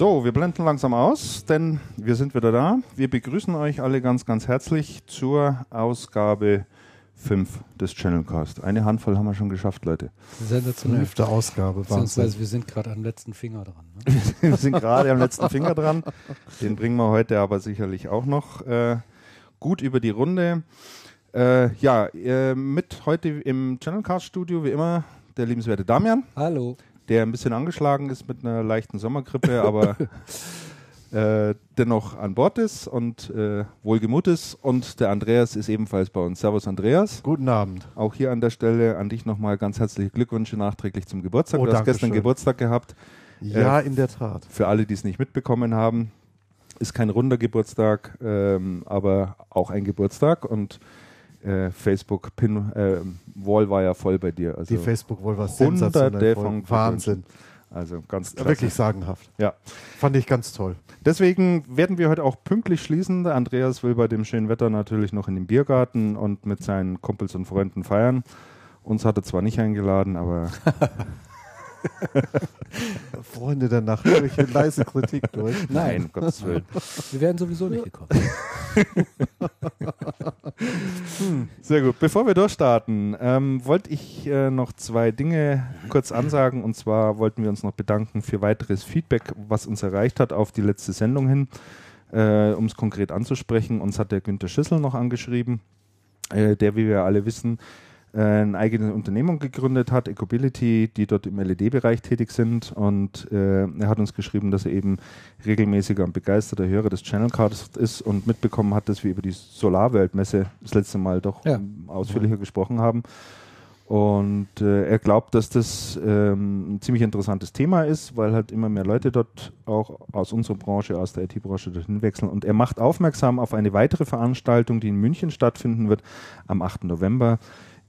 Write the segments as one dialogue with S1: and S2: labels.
S1: So, wir blenden langsam aus, denn wir sind wieder da. Wir begrüßen euch alle ganz, ganz herzlich zur Ausgabe 5 des Channelcast. Eine Handvoll haben wir schon geschafft, Leute.
S2: Sensationell.
S3: Fünfte Ausgabe.
S2: Beziehungsweise wir sind gerade am letzten Finger dran. Ne?
S1: wir sind gerade am letzten Finger dran. Den bringen wir heute aber sicherlich auch noch äh, gut über die Runde. Äh, ja, äh, mit heute im Channelcast-Studio, wie immer, der liebenswerte Damian,
S2: Hallo.
S1: Der ein bisschen angeschlagen ist mit einer leichten Sommergrippe, aber äh, dennoch an Bord ist und äh, wohlgemut ist. Und der Andreas ist ebenfalls bei uns. Servus, Andreas.
S3: Guten Abend.
S1: Auch hier an der Stelle an dich nochmal ganz herzliche Glückwünsche nachträglich zum Geburtstag.
S3: Oh,
S1: du hast gestern
S3: schön.
S1: Geburtstag gehabt.
S3: Ja, in der Tat.
S1: Für alle, die es nicht mitbekommen haben, ist kein runder Geburtstag, ähm, aber auch ein Geburtstag und äh, Facebook Pin äh, Wall war ja voll bei dir. Also,
S3: Die Facebook wohl was
S1: Hunderte
S3: sensationell. voll. Wahnsinn.
S1: also ganz klasse.
S3: Wirklich sagenhaft.
S1: Ja.
S3: Fand ich ganz toll.
S1: Deswegen werden wir heute auch pünktlich schließen. Andreas will bei dem schönen Wetter natürlich noch in den Biergarten und mit seinen Kumpels und Freunden feiern. Uns hat er zwar nicht eingeladen, aber
S3: Freunde der Nacht, höre ich in leise Kritik durch.
S1: nein, um Gottes Willen.
S2: Wir wären sowieso nicht gekommen.
S1: Sehr gut. Bevor wir durchstarten, ähm, wollte ich äh, noch zwei Dinge kurz ansagen. Und zwar wollten wir uns noch bedanken für weiteres Feedback, was uns erreicht hat auf die letzte Sendung hin. Äh, um es konkret anzusprechen, uns hat der Günther Schüssel noch angeschrieben, äh, der, wie wir alle wissen, eine eigene Unternehmung gegründet hat, Ecobillity, die dort im LED-Bereich tätig sind. Und äh, er hat uns geschrieben, dass er eben regelmäßiger und begeisterter Hörer des Channelcards ist und mitbekommen hat, dass wir über die Solarweltmesse das letzte Mal doch
S2: Ja.
S1: ähm, ausführlicher gesprochen haben. Und äh, er glaubt, dass das ähm, ein ziemlich interessantes Thema ist, weil halt immer mehr Leute dort auch aus unserer Branche, aus der IT-Branche dorthin wechseln. Und er macht aufmerksam auf eine weitere Veranstaltung, die in München stattfinden wird am 8. November.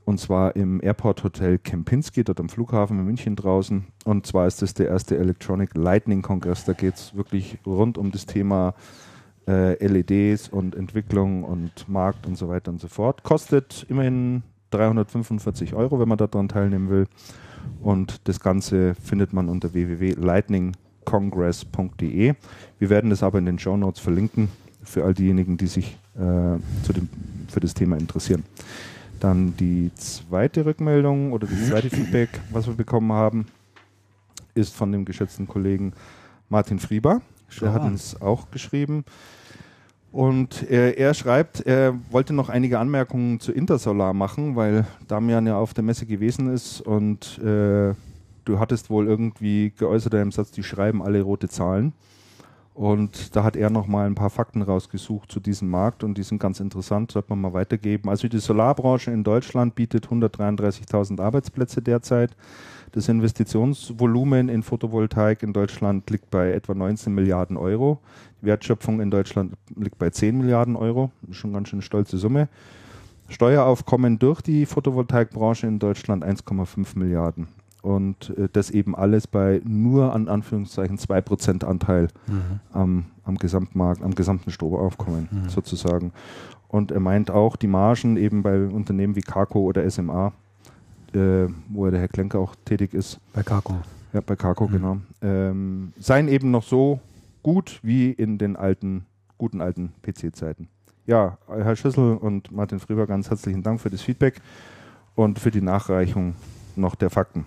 S1: Und zwar im Airport Hotel Kempinski, dort am Flughafen in München draußen. Und zwar ist das der erste Electronic Lightning Kongress. Da geht es wirklich rund um das Thema äh, LEDs und Entwicklung und Markt und so weiter und so fort. Kostet immerhin 345 Euro, wenn man daran teilnehmen will. Und das Ganze findet man unter www.lightningcongress.de. Wir werden das aber in den Show Notes verlinken für all diejenigen, die sich äh, zu dem, für das Thema interessieren. Dann die zweite Rückmeldung oder das zweite Feedback, was wir bekommen haben, ist von dem geschätzten Kollegen Martin Frieber. Der hat
S2: an.
S1: uns auch geschrieben. Und er, er schreibt, er wollte noch einige Anmerkungen zu Intersolar machen, weil Damian ja auf der Messe gewesen ist und äh, du hattest wohl irgendwie geäußert in einem Satz, die schreiben alle rote Zahlen. Und da hat er nochmal ein paar Fakten rausgesucht zu diesem Markt und die sind ganz interessant, sollte man mal weitergeben. Also die Solarbranche in Deutschland bietet 133.000 Arbeitsplätze derzeit. Das Investitionsvolumen in Photovoltaik in Deutschland liegt bei etwa 19 Milliarden Euro. Die Wertschöpfung in Deutschland liegt bei 10 Milliarden Euro. Schon ganz schön stolze Summe. Steueraufkommen durch die Photovoltaikbranche in Deutschland 1,5 Milliarden. Und äh, das eben alles bei nur an Anführungszeichen 2% Anteil am, am Gesamtmarkt, am gesamten Stromaufkommen sozusagen. Und er meint auch, die Margen eben bei Unternehmen wie Carco oder SMA, äh, wo der Herr Klenker auch tätig ist,
S2: Bei Kako.
S1: ja, bei Carco, genau, ähm, seien eben noch so gut wie in den alten, guten alten PC-Zeiten. Ja, Herr Schüssel und Martin Frieber, ganz herzlichen Dank für das Feedback und für die Nachreichung noch der Fakten.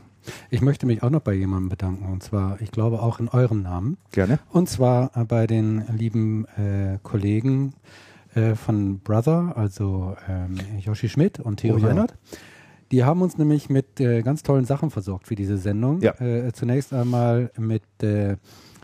S2: Ich möchte mich auch noch bei jemandem bedanken. Und zwar, ich glaube auch in eurem Namen.
S1: Gerne.
S2: Und zwar äh, bei den lieben äh, Kollegen äh, von Brother, also ähm, Joshi Schmidt und Theo
S3: Oh ja.
S2: Reinhardt. Die haben uns nämlich mit äh, ganz tollen Sachen versorgt für diese Sendung.
S1: Ja.
S2: Äh, zunächst einmal mit äh,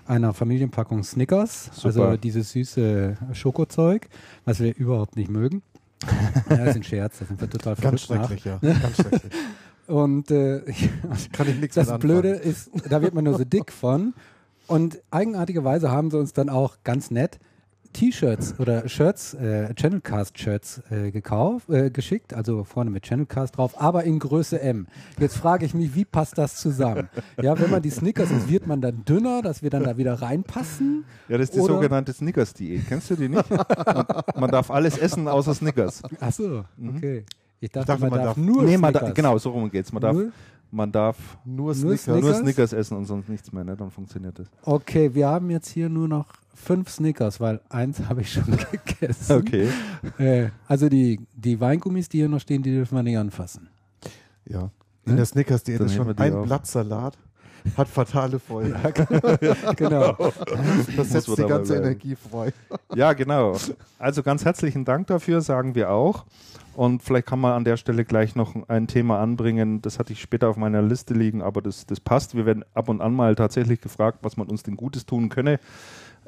S2: einer Familienpackung Snickers,
S1: Super.
S2: also dieses süße Schokozeug, was wir überhaupt nicht mögen. ja, das ist ein Scherz, da sind wir total
S3: Ganz
S2: verrückt nach.
S3: schrecklich, ja. Ganz schrecklich.
S2: Und äh,
S3: Kann ich nichts
S2: das. Blöde ist, da wird man nur so dick von. Und eigenartigerweise haben sie uns dann auch ganz nett T-Shirts oder Shirts, äh, Channelcast-Shirts äh, gekauft, äh, geschickt, also vorne mit Channelcast drauf, aber in Größe M. Jetzt frage ich mich, wie passt das zusammen? Ja, wenn man die Snickers ist, wird man dann dünner, dass wir dann da wieder reinpassen?
S1: Ja, das ist die
S2: Oder-
S1: sogenannte Snickers-Diät. Kennst du die nicht? man, man darf alles essen außer Snickers.
S2: Ach so,
S1: Mhm.
S2: okay. Ich dachte,
S3: dachte,
S2: man,
S3: man
S2: darf,
S3: darf-
S2: nur
S1: nee, man da,
S2: Snickers.
S1: genau, so rum geht's. Man darf,
S2: Nur?
S1: man darf
S3: Nur
S2: Nur
S3: Snickers.
S1: nur
S2: Snickers?
S1: Snickers essen und sonst nichts mehr, ne? dann funktioniert das.
S2: Okay, wir haben jetzt hier nur noch fünf Snickers, weil eins habe ich schon gegessen.
S1: Okay.
S2: Äh, also die, die Weingummis, die hier noch stehen, die dürfen wir nicht anfassen.
S3: Ja. In
S2: Ne?
S3: der Snickers-Diät
S1: Dann
S3: ist schon
S1: die
S3: ein. Blattsalat, hat fatale Folgen.
S2: genau.
S3: Das setzt die ganze
S1: bleiben.
S3: Energie frei.
S1: Ja, genau. Also ganz herzlichen Dank dafür, sagen wir auch. Und vielleicht kann man an der Stelle gleich noch ein Thema anbringen. Das hatte ich später auf meiner Liste liegen, aber das, das passt. Wir werden ab und an mal tatsächlich gefragt, was man uns denn Gutes tun könne.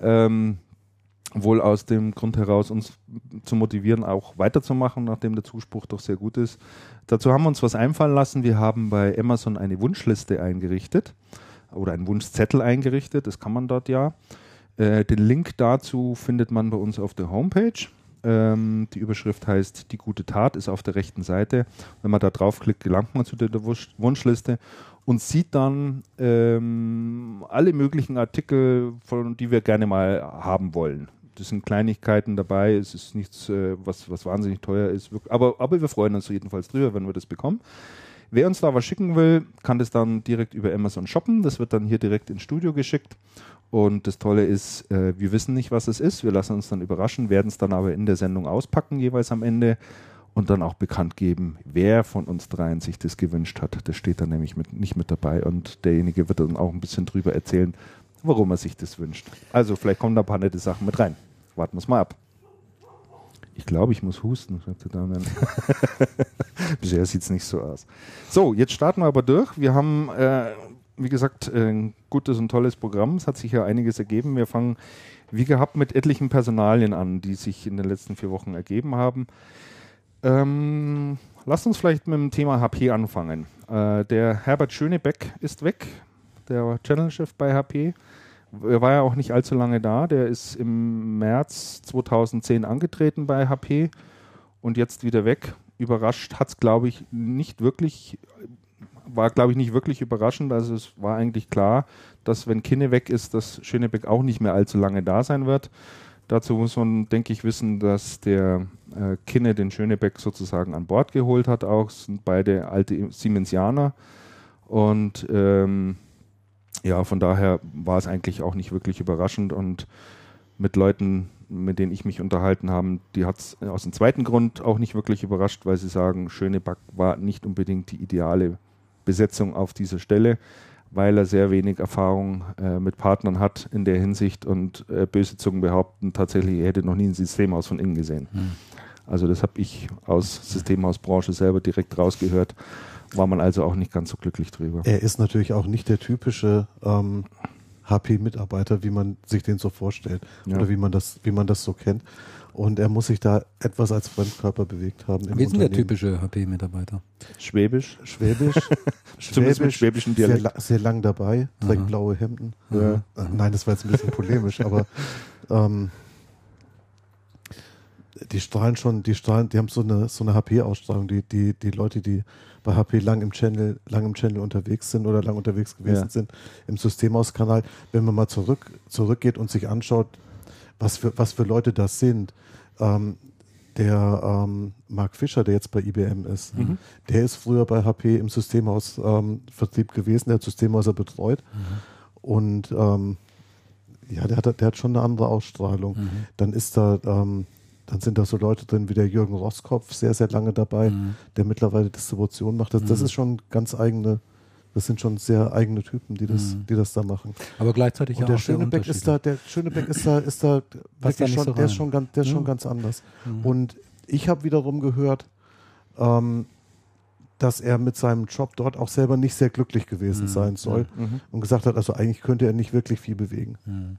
S1: Ähm, wohl aus dem Grund heraus, uns zu motivieren, auch weiterzumachen, nachdem der Zuspruch doch sehr gut ist. Dazu haben wir uns was einfallen lassen. Wir haben bei Amazon eine Wunschliste eingerichtet oder einen Wunschzettel eingerichtet. Das kann man dort ja. Äh, den Link dazu findet man bei uns auf der Homepage. Ähm, die Überschrift heißt Die gute Tat, ist auf der rechten Seite. Wenn man da draufklickt, gelangt man zu der Wunsch Wunschliste und sieht dann ähm, alle möglichen Artikel, von, die wir gerne mal haben wollen. Das sind Kleinigkeiten dabei, es ist nichts, äh, was, was wahnsinnig teuer ist. Aber, aber wir freuen uns jedenfalls drüber, wenn wir das bekommen. Wer uns da was schicken will, kann das dann direkt über Amazon shoppen. Das wird dann hier direkt ins Studio geschickt. Und das Tolle ist, äh, wir wissen nicht, was es ist. Wir lassen uns dann überraschen, werden es dann aber in der Sendung auspacken, jeweils am Ende. Und dann auch bekannt geben, wer von uns dreien sich das gewünscht hat. Das steht dann nämlich mit, nicht mit dabei. Und derjenige wird dann auch ein bisschen drüber erzählen, warum er sich das wünscht. Also vielleicht kommen da ein paar nette Sachen mit rein. Warten wir es mal ab. Ich glaube, ich muss husten, sagte Damian. Bisher sieht es nicht so aus. So, jetzt starten wir aber durch. Wir haben, äh, wie gesagt, ein gutes und tolles Programm. Es hat sich ja einiges ergeben. Wir fangen, wie gehabt, mit etlichen Personalien an, die sich in den letzten vier Wochen ergeben haben. Ähm, lasst uns vielleicht mit dem Thema HP anfangen. Äh, der Herbert Schönebeck ist weg, der Channel-Chef bei HP. Er war ja auch nicht allzu lange da. Der ist im März 2010 angetreten bei HP und jetzt wieder weg. Überrascht hat es, glaube ich, nicht wirklich, war, glaube ich, nicht wirklich überraschend. Also es war eigentlich klar, dass wenn Kinne weg ist, dass Schönebeck auch nicht mehr allzu lange da sein wird. Dazu muss man, denke ich, wissen, dass der äh, Kinne den Schönebeck sozusagen an Bord geholt hat. Auch sind beide alte Siemensianer. Und ähm, ja, von daher war es eigentlich auch nicht wirklich überraschend. Und mit Leuten, mit denen ich mich unterhalten habe, die hat es aus dem zweiten Grund auch nicht wirklich überrascht, weil sie sagen, Schönebeck war nicht unbedingt die ideale Besetzung auf dieser Stelle weil er sehr wenig Erfahrung äh, mit Partnern hat in der Hinsicht und äh, böse Zungen behaupten, tatsächlich, er hätte noch nie ein Systemhaus von innen gesehen. Also das habe ich aus Systemhausbranche selber direkt rausgehört, war man also auch nicht ganz so glücklich drüber.
S3: Er ist natürlich auch nicht der typische ähm, HP-Mitarbeiter, wie man sich den so vorstellt
S1: Ja.
S3: oder wie man das, wie man das so kennt. Und er muss sich da etwas als Fremdkörper bewegt haben. Im
S2: Wie ist denn der typische HP-Mitarbeiter?
S1: Schwäbisch,
S3: Schwäbisch,
S1: Zumindest mit schwäbischem
S3: sehr,
S1: Dialekt.
S3: la sehr lang dabei, trägt
S2: Aha.
S3: blaue Hemden.
S1: Ja.
S3: Äh, Nein, das war jetzt ein bisschen polemisch, aber ähm, die strahlen schon, die strahlen, die haben so eine so eine HP-Ausstrahlung, die, die, die Leute, die bei HP lang im Channel, lang im Channel unterwegs sind oder lang unterwegs gewesen
S1: Ja.
S3: sind, im Systemhauskanal, wenn man mal zurück, zurückgeht und sich anschaut, was für, was für Leute das sind. Ähm, der ähm, Mark Fischer, der jetzt bei IBM ist,
S1: Mhm.
S3: der ist früher bei HP im Systemhaus ähm, Vertrieb gewesen, der hat Systemhäuser betreut und ähm, ja, der hat, der hat schon eine andere Ausstrahlung.
S2: Mhm.
S3: Dann ist da, ähm, dann sind da so Leute drin wie der Jürgen Roskopf, sehr, sehr lange dabei,
S2: Mhm.
S3: der mittlerweile Distribution macht. Das, das
S2: Mhm.
S3: ist schon ganz eigene, das sind schon sehr eigene Typen, die das,
S2: Mhm.
S3: die das da machen.
S2: Aber gleichzeitig
S3: Und
S2: ja
S3: der
S2: auch
S3: Schönebeck ist da, der Schönebeck ist da, ist da
S2: Passt da
S3: wirklich
S2: nicht
S3: schon,
S2: so
S3: der ist schon ganz, der ist schon ganz anders.
S2: Mhm.
S3: Und ich habe wiederum gehört, ähm, dass er mit seinem Job dort auch selber nicht sehr glücklich gewesen
S2: Mhm.
S3: sein soll
S1: Mhm.
S3: und gesagt hat, also eigentlich könnte er nicht wirklich viel bewegen.
S2: Mhm.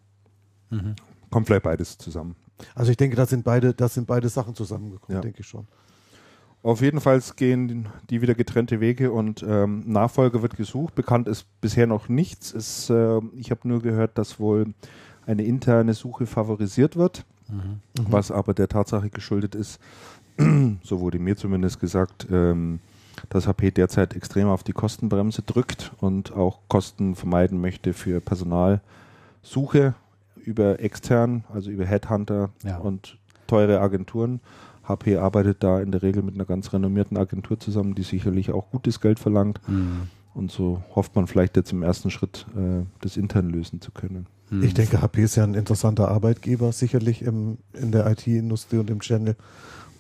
S2: Mhm.
S1: Kommt vielleicht beides zusammen.
S3: Also ich denke, da sind beide, da sind beide Sachen zusammengekommen,
S1: Ja.
S3: denke ich schon.
S1: Auf jeden Fall gehen die wieder getrennte Wege und ähm, Nachfolger wird gesucht. Bekannt ist bisher noch nichts. Es, äh, ich habe nur gehört, dass wohl eine interne Suche favorisiert wird,
S2: Mhm.
S1: was aber der Tatsache geschuldet ist, so wurde mir zumindest gesagt, ähm, dass HP derzeit extrem auf die Kostenbremse drückt und auch Kosten vermeiden möchte für Personalsuche über extern, also über Headhunter
S2: Ja.
S1: und teure Agenturen. HP arbeitet da in der Regel mit einer ganz renommierten Agentur zusammen, die sicherlich auch gutes Geld verlangt.
S2: Mhm.
S1: Und so hofft man vielleicht jetzt im ersten Schritt, äh, das intern lösen zu können.
S2: Mhm.
S3: Ich denke, HP ist ja ein interessanter Arbeitgeber, sicherlich im, in der IT-Industrie und im Channel.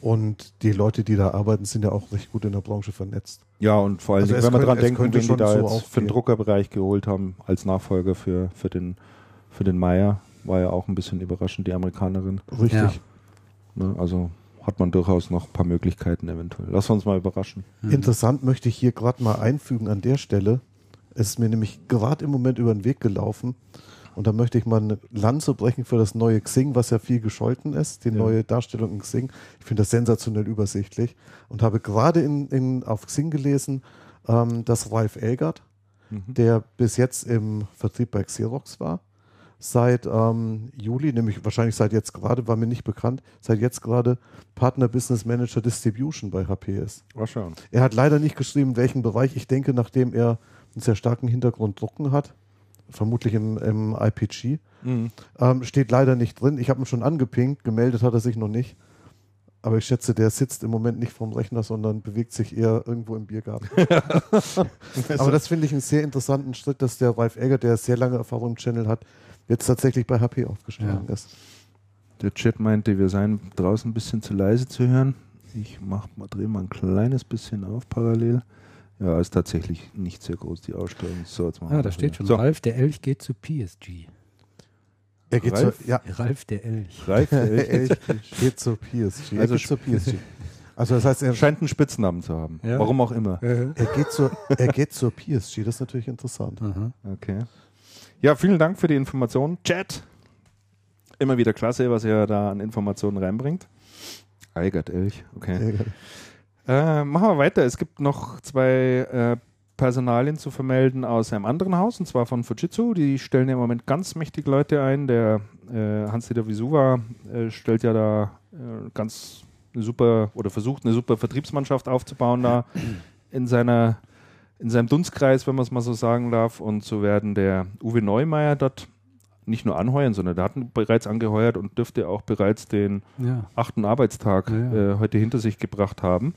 S3: Und die Leute, die da arbeiten, sind ja auch recht gut in der Branche vernetzt.
S1: Ja, und vor allem,
S3: Also
S1: wenn wir
S3: könnte-
S1: dran
S3: könnte
S1: wenn die da
S3: so
S1: jetzt für den. Druckerbereich geholt haben als Nachfolger für, für den, für den Meier, war ja auch ein bisschen überraschend, die Amerikanerin.
S3: Richtig.
S2: Ja.
S1: Ne? Also hat man durchaus noch ein paar Möglichkeiten eventuell. Lass uns mal überraschen.
S2: Mhm.
S3: Interessant möchte ich hier gerade mal einfügen an der Stelle. Es ist mir nämlich gerade im Moment über den Weg gelaufen. Und da möchte ich mal eine Lanze brechen für das neue Xing, was ja viel gescholten ist, die
S1: Ja.
S3: neue Darstellung in Xing. Ich finde das sensationell übersichtlich und habe gerade in, in, auf Xing gelesen, ähm, dass Ralf Elgert,
S1: Mhm.
S3: der bis jetzt im Vertrieb bei Xerox war, seit ähm, Juli, nämlich wahrscheinlich seit jetzt gerade, war mir nicht bekannt, seit jetzt gerade Partner Business Manager Distribution bei HP ist.
S1: Mal schauen.
S3: Er hat leider nicht geschrieben, in welchem Bereich. Ich denke, nachdem er einen sehr starken Hintergrund drucken hat, vermutlich im, im IPG,
S1: Mhm.
S3: ähm, steht leider nicht drin. Ich habe ihn schon angepinkt, gemeldet hat er sich noch nicht. Aber ich schätze, der sitzt im Moment nicht vorm Rechner, sondern bewegt sich eher irgendwo im Biergarten. Aber das finde ich einen sehr interessanten Schritt, dass der Ralf Egger, der sehr lange Erfahrung im Channel hat, jetzt tatsächlich bei HP aufgeschlagen
S2: Ja.
S3: ist.
S1: Der Chat meinte, wir seien draußen ein bisschen zu leise zu hören. Ich mach mal, drehe mal ein kleines bisschen auf parallel. Ja, ist tatsächlich nicht sehr groß, die Ausstellung. So, jetzt machen
S2: Ah, da steht
S1: wieder.
S2: schon,
S1: So,
S2: Ralf der Elch geht zu PSG.
S3: Er geht
S1: Ralf?
S3: zur, ja,
S2: Ralf der Elch.
S1: Ralf, der
S3: er
S1: Elch
S3: geht zur PSG.
S1: Also
S3: geht zur PSG. Also das heißt, er,
S1: scheint einen Spitznamen zu haben.
S2: Ja.
S1: Warum auch immer.
S3: Er, geht zur, er geht zur PSG. Das ist natürlich interessant.
S2: Aha.
S1: Okay. Ja, vielen Dank für die Information. Chat. Immer wieder klasse, was er da an Informationen reinbringt. Eigert Elch, okay. Äh, machen wir weiter. Es gibt noch zwei äh, Personalien zu vermelden aus einem anderen Haus, und zwar von Fujitsu. Die stellen im Moment ganz mächtig Leute ein. Der äh, Hans-Dieter Visuva äh, stellt ja da äh, ganz eine super oder versucht eine super Vertriebsmannschaft aufzubauen da in seiner in seinem Dunstkreis, wenn man es mal so sagen darf. Und so werden der Uwe Neumeier dort nicht nur anheuern, sondern der hat bereits angeheuert und dürfte auch bereits den
S2: Ja.
S1: achten Arbeitstag
S2: Ja, ja.
S1: Äh, heute hinter sich gebracht haben.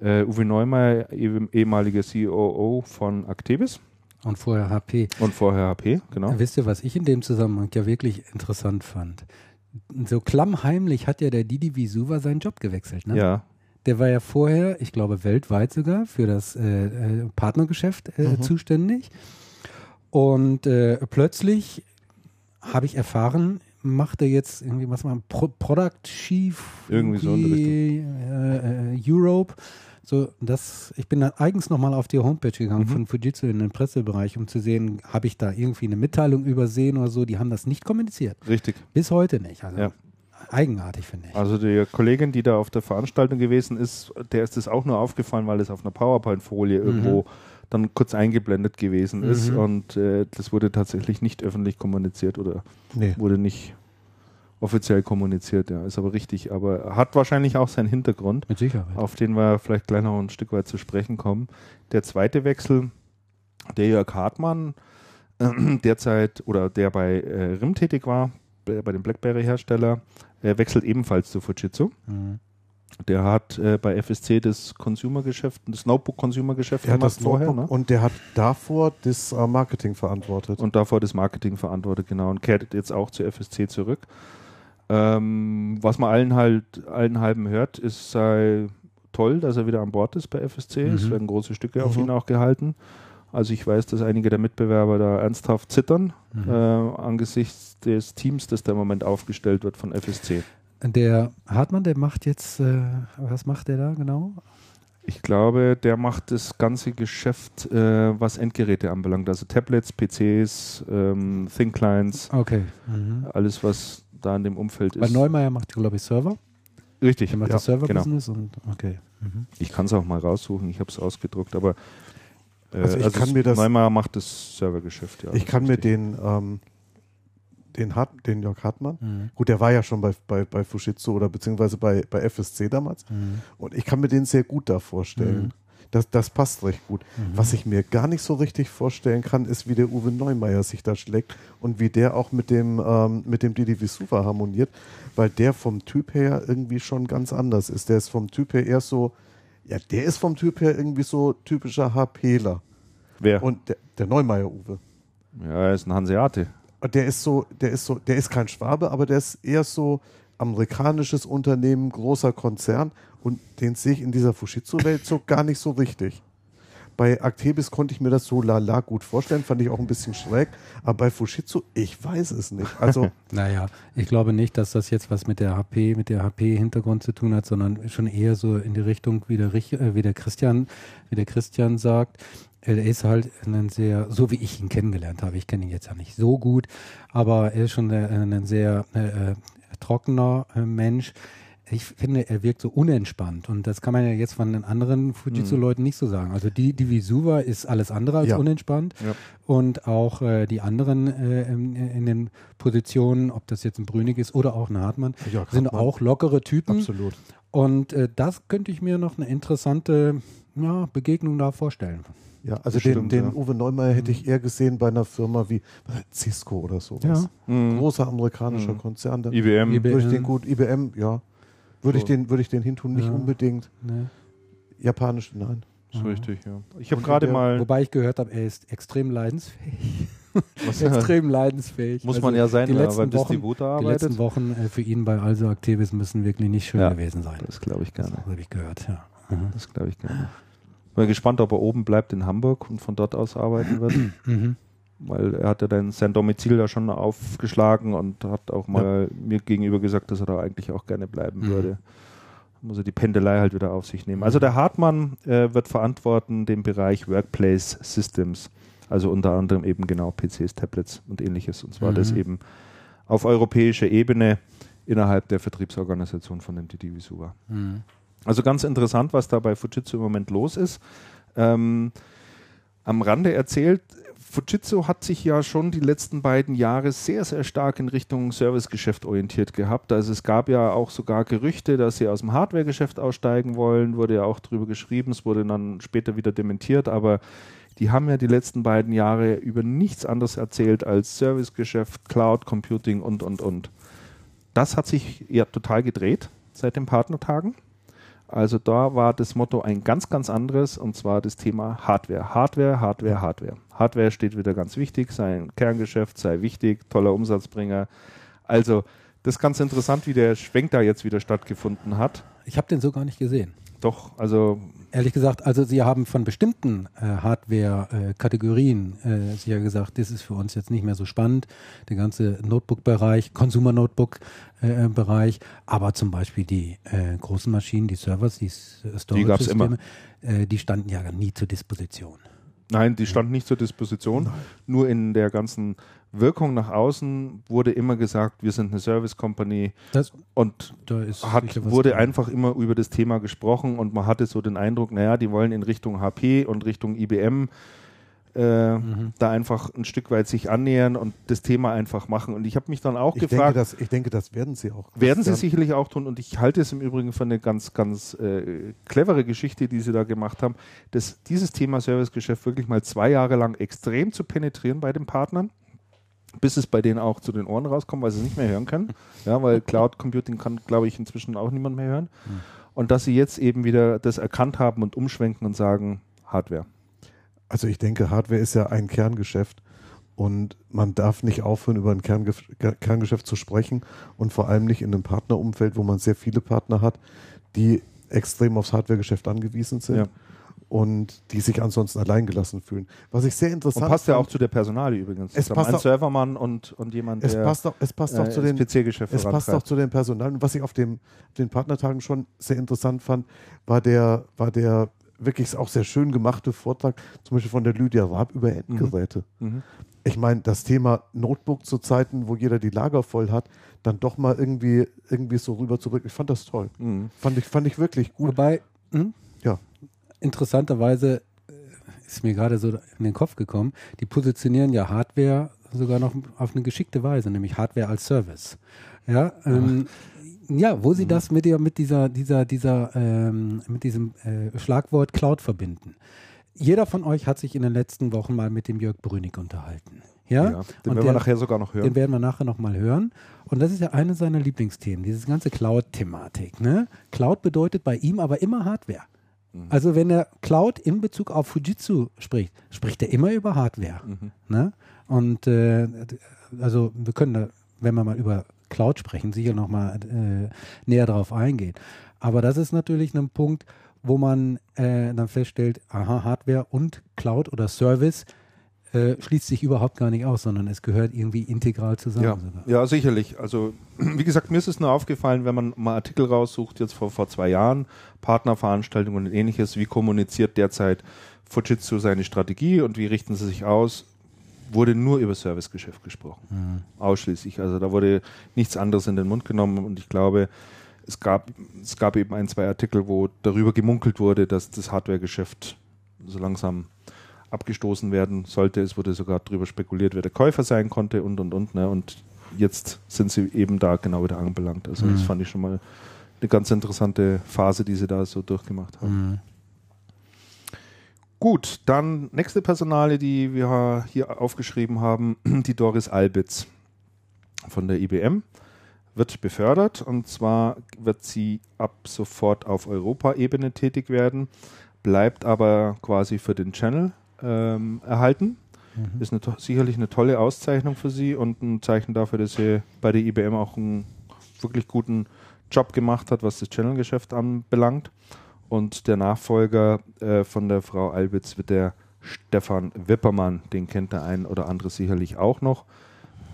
S1: Äh, Uwe Neumeier, eh- ehemaliger COO von Actebis
S2: Und vorher HP.
S1: und vorher HP, genau.
S2: Wisst ihr, was ich in dem Zusammenhang ja wirklich interessant fand? So klammheimlich hat ja der Didi Visuva seinen Job gewechselt. Ne?
S1: Ja,
S2: Der war ja vorher, ich glaube weltweit sogar, für das äh, äh, Partnergeschäft äh,
S3: Mhm.
S2: zuständig. Und äh, plötzlich habe ich erfahren, macht er jetzt irgendwie, was mal, Pro Product Chief
S1: Irgendwie so in
S2: äh, äh, Europe. So, das, ich bin dann eigens nochmal auf die Homepage gegangen
S1: Mhm.
S2: von Fujitsu in den Pressebereich, um zu sehen, habe ich da irgendwie eine Mitteilung übersehen oder so. Die haben das nicht kommuniziert.
S1: richtig.
S2: Bis heute nicht. Also
S1: Ja.
S2: Eigenartig, finde ich.
S1: Also die Kollegin, die da auf der Veranstaltung gewesen ist, der ist es auch nur aufgefallen, weil es auf einer PowerPoint-Folie irgendwo dann kurz eingeblendet gewesen ist
S2: Mhm.
S1: und äh, das wurde tatsächlich nicht öffentlich kommuniziert oder
S3: Nee.
S1: wurde nicht offiziell kommuniziert, ja, ist aber richtig, aber hat wahrscheinlich auch seinen Hintergrund.
S2: Mit Sicherheit.
S1: auf den wir vielleicht gleich noch ein Stück weit zu sprechen kommen. Der zweite Wechsel, der Jörg Hartmann, äh, derzeit oder der bei äh, RIM tätig war, bei, dem BlackBerry-Hersteller, äh, wechselt ebenfalls zu Fujitsu.
S2: Mhm.
S1: Der hat äh, bei FSC das Consumer-Geschäft, das Notebook-Consumer-Geschäft
S3: Er hat
S1: gemacht
S3: das
S1: vorher
S3: Notebook
S1: ne?
S3: und der hat davor das äh, Marketing verantwortet.
S1: und davor das Marketing verantwortet, genau, und kehrt jetzt auch zu FSC zurück. Ähm, was man allen halt, allen halben hört, ist sei toll, dass er wieder an Bord ist bei FSC. Es
S2: Mhm.
S1: werden große Stücke auf
S3: Mhm.
S1: ihn auch gehalten. Also ich weiß, dass einige der Mitbewerber da ernsthaft zittern
S2: Mhm.
S1: äh, angesichts des Teams, das da im Moment aufgestellt wird von FSC.
S2: Der Hartmann, der macht jetzt, äh, was macht der da genau?
S1: Ich glaube, der macht das ganze Geschäft, äh, was Endgeräte anbelangt. Also Tablets, PCs, ähm, Thin Clients,
S2: Okay. Mhm.
S1: alles, was da in dem Umfeld
S2: Bei
S1: ist.
S2: Neumeier macht, glaube ich, Server.
S1: Richtig,
S2: Der macht
S1: ja,
S2: das Server-Business
S1: genau.
S2: und okay. Mhm.
S1: Ich kann es auch mal raussuchen, ich habe es ausgedruckt, aber
S3: Also ich kann mir das-
S1: Neumar macht das Servergeschäft, ja.
S3: ich kann mir den, ähm, den, Hart, den Jörg Hartmann,
S2: Mhm.
S3: gut, der war ja schon bei, bei, bei Fujitsu oder beziehungsweise bei, bei FSC damals,
S2: Mhm.
S3: und ich kann mir den sehr gut da vorstellen. Das, das passt recht gut.
S2: Mhm.
S3: Was ich mir gar nicht so richtig vorstellen kann, ist, wie der Uwe Neumeier sich da schlägt und wie der auch mit dem, ähm, mit dem Didi Visuva harmoniert, weil der vom Typ her irgendwie schon ganz anders ist. Der ist vom Typ her eher so, ja, der ist vom Typ her irgendwie so typischer HPler.
S1: Wer?
S3: Und der, der Neumeier Uwe.
S1: ja, er ist ein Hanseate.
S3: Und Der ist so, der ist so, der ist kein Schwabe, aber der ist eher so amerikanisches Unternehmen, großer Konzern und den sehe ich in dieser Fujitsu-Welt so gar nicht so richtig. Bei Actebis konnte ich mir das so lala gut vorstellen, fand ich auch ein bisschen schräg, aber bei Fujitsu, ich weiß es nicht. Also,
S2: Naja, ich glaube nicht, dass das jetzt was mit der HP, mit der HP-Hintergrund zu tun hat, sondern schon eher so in die Richtung, wie der, äh, wie der Christian, wie der Christian sagt. Er ist halt ein sehr, so wie ich ihn kennengelernt habe, ich kenne ihn jetzt ja nicht so gut, aber er ist schon äh, ein sehr äh, äh, trockener Mensch. Ich finde, er wirkt so unentspannt und das kann man ja jetzt von den anderen Fujitsu-Leuten nicht so sagen. Also die, die Visuva ist alles andere als
S3: Ja.
S2: unentspannt
S1: Ja.
S2: und auch äh, die anderen äh, in, in den Positionen, ob das jetzt ein Brünig ist oder auch ein Hartmann,
S3: Ja,
S2: sind auch lockere Typen.
S3: absolut.
S2: Und äh, das könnte ich mir noch eine interessante ja, Begegnung da vorstellen.
S3: Ja, also
S1: Das
S3: den, den
S1: ja.
S3: Uwe Neumeier hätte ich eher gesehen bei einer Firma wie Cisco oder sowas.
S1: Mhm.
S3: Großer amerikanischer
S1: Mhm.
S3: Konzern.
S1: IBM.
S2: IBM.
S3: würde ich den gut, IBM, ja. Würde ich den, würde ich den hintun, nicht
S2: Ja.
S3: unbedingt.
S2: Ne?
S3: Japanisch, nein.
S1: ist
S2: Mhm.
S1: richtig, ja. Ich habe gerade mal,
S2: Wobei ich gehört habe, er ist extrem leidensfähig.
S1: was,
S2: extrem leidensfähig.
S1: muss
S2: Also
S1: man ja sein,
S2: die
S1: wenn
S2: letzten
S1: beim
S2: Wochen-
S1: Distributor
S2: Die
S1: arbeitet.
S2: letzten Wochen äh, für ihn bei Also Activis müssen wirklich nicht schön
S1: Ja.
S2: gewesen sein.
S1: Das glaube ich
S2: Das
S1: gerne.
S2: habe ich gehört, ja. Mhm.
S1: Das glaube ich gerne. Bin gespannt, ob er oben bleibt in Hamburg und von dort aus arbeiten wird.
S2: Mhm.
S1: Weil er hat ja dann sein Domizil da schon aufgeschlagen und hat auch mal mir gegenüber gesagt, dass er da eigentlich auch gerne bleiben
S2: Mhm.
S1: würde. Muss er die Pendelei halt wieder auf sich nehmen. Also der Hartmann äh, wird verantworten den Bereich Workplace Systems, also unter anderem eben genau PCs, Tablets und ähnliches. Und zwar
S2: Mhm.
S1: das eben auf europäischer Ebene innerhalb der Vertriebsorganisation von dem DD Visuva.
S2: Mhm.
S1: Also ganz interessant, was da bei Fujitsu im Moment los ist. Ähm, am Rande erzählt, Fujitsu hat sich ja schon die letzten beiden Jahre sehr, sehr stark in Richtung Servicegeschäft orientiert gehabt. Also es gab ja auch sogar Gerüchte, dass sie aus dem Hardwaregeschäft aussteigen wollen, wurde ja auch drüber geschrieben, es wurde dann später wieder dementiert, aber die haben ja die letzten beiden Jahre über nichts anderes erzählt als Servicegeschäft, Cloud Computing und, und, und. Das hat sich ja total gedreht seit den Partnertagen. Also da war das Motto ein ganz, ganz anderes und zwar das Thema Hardware. Hardware, Hardware, Hardware. Hardware steht wieder ganz wichtig, sein Kerngeschäft sei wichtig, toller Umsatzbringer. Also das ist ganz interessant, wie der Schwenk da jetzt wieder stattgefunden hat.
S2: Ich habe den so gar nicht gesehen.
S1: Doch, also
S2: Ehrlich gesagt, also Sie haben von bestimmten äh, Hardware-Kategorien äh, sicher gesagt, das ist für uns jetzt nicht mehr so spannend, der ganze Notebook-Bereich, Consumer-Notebook-Bereich, aber zum Beispiel die äh, großen Maschinen, die Servers, die äh. Storage-Systeme, äh, die standen ja nie zur Disposition.
S1: Nein, die stand nicht zur Disposition. Nur in der ganzen Wirkung nach außen wurde immer gesagt, wir sind eine Service Company
S2: Das,
S1: und
S2: da
S1: hat, wurde
S2: dran.
S1: einfach immer über das Thema gesprochen und man hatte so den Eindruck, naja, die wollen in Richtung HP und Richtung IBM äh,
S2: Mhm.
S1: da einfach ein Stück weit sich annähern und das Thema einfach machen. Und ich habe mich dann auch
S3: Ich denke,
S1: gefragt,
S3: das, ich denke, das werden sie auch.
S1: werden sie sicherlich auch tun und ich halte es im Übrigen für eine ganz, ganz äh, clevere Geschichte, die sie da gemacht haben, dass dieses Thema Servicegeschäft wirklich mal zwei Jahre lang extrem zu penetrieren bei den Partnern, bis es bei denen auch zu den Ohren rauskommt, weil sie es nicht mehr hören können. Ja, weil Cloud Computing kann, glaube ich, inzwischen auch niemand mehr hören. Und dass sie jetzt eben wieder das erkannt haben und umschwenken und sagen, Hardware.
S3: Also ich denke, Hardware ist ja ein Kerngeschäft und man darf nicht aufhören, über ein Kerngeschäft zu sprechen und vor allem nicht in einem Partnerumfeld, wo man sehr viele Partner hat, die extrem aufs Hardwaregeschäft angewiesen sind
S1: Ja.
S3: und die sich ansonsten alleingelassen fühlen. Was ich sehr
S1: Und
S3: interessant
S1: passt ja auch
S3: fand,
S1: zu der Personalie übrigens.
S3: Es
S1: zusammen.
S3: passt
S1: ein
S3: auch-
S1: Servermann und, und jemand,
S3: es
S1: der
S3: passt auch, es passt auch
S1: äh,
S3: zu den
S1: PC-Geschäft
S3: Es passt auch zu den Personal. Und was ich auf dem, den Partnertagen schon sehr interessant fand, war der, war der wirklich auch sehr schön gemachte Vortrag, zum Beispiel von der Lydia Raab über Endgeräte.
S1: Mhm.
S3: Ich meine, das Thema Notebook zu Zeiten, wo jeder die Lager voll hat, dann doch mal irgendwie, irgendwie so rüber zurück. Ich fand das toll.
S1: Mhm.
S3: Fand ich, fand ich wirklich gut.
S2: Wobei, hm?
S3: Ja.
S2: interessanterweise äh, ist mir gerade so in den Kopf gekommen, die positionieren ja Hardware sogar noch auf eine geschickte Weise, nämlich Hardware als Service. Ja, ähm, Ja, wo sie das mit, der, mit dieser, dieser, dieser, ähm, mit diesem äh, Schlagwort Cloud verbinden. Jeder von euch hat sich in den letzten Wochen mal mit dem Jörg Brünig unterhalten. Ja,
S1: Ja, den
S2: Und
S1: werden wir
S2: der-
S1: nachher sogar noch hören.
S2: Den werden wir nachher nochmal hören. Und das ist ja eine seiner Lieblingsthemen, dieses ganze Cloud-Thematik. Ne? Cloud bedeutet bei ihm aber immer Hardware.
S1: Mhm.
S2: Also wenn er Cloud in Bezug auf Fujitsu spricht, spricht er immer über Hardware.
S1: Mhm.
S2: Ne? Und äh, also wir können da, wenn wir mal über Cloud sprechen, sicher nochmal äh, näher darauf eingehen. Aber das ist natürlich ein Punkt, wo man äh, dann feststellt, aha, Hardware und Cloud oder Service äh, schließt sich überhaupt gar nicht aus, sondern es gehört irgendwie integral zusammen.
S1: Ja, ja, sicherlich. Also, wie gesagt, mir ist es nur aufgefallen, wenn man mal Artikel raussucht, jetzt vor, vor zwei Jahren, Partnerveranstaltungen und ähnliches, wie kommuniziert derzeit Fujitsu seine Strategie und wie richten sie sich aus, wurde nur über Servicegeschäft gesprochen. Ausschließlich. Also da wurde nichts anderes in den Mund genommen und ich glaube, es gab, es gab eben ein, zwei Artikel, wo darüber gemunkelt wurde, dass das Hardwaregeschäft so langsam abgestoßen werden sollte. Es wurde sogar darüber spekuliert, wer der Käufer sein konnte und und und. Ne? Und jetzt sind sie eben da genau wieder anbelangt. Also das
S2: Mhm.
S1: fand ich schon mal eine ganz interessante Phase, die sie da so durchgemacht haben.
S2: Mhm.
S1: Gut, dann nächste Personale, die wir hier aufgeschrieben haben, die Doris Albitz von der IBM wird befördert und zwar wird sie ab sofort auf Europaebene tätig werden, bleibt aber quasi für den Channel ähm, erhalten.
S2: Mhm.
S1: Ist eine, sicherlich eine tolle Auszeichnung für sie und ein Zeichen dafür, dass sie bei der IBM auch einen wirklich guten Job gemacht hat, was das Channel-Geschäft anbelangt. Und der Nachfolger äh, von der Frau Albitz wird der Stefan Wippermann. Den kennt der ein oder andere sicherlich auch noch.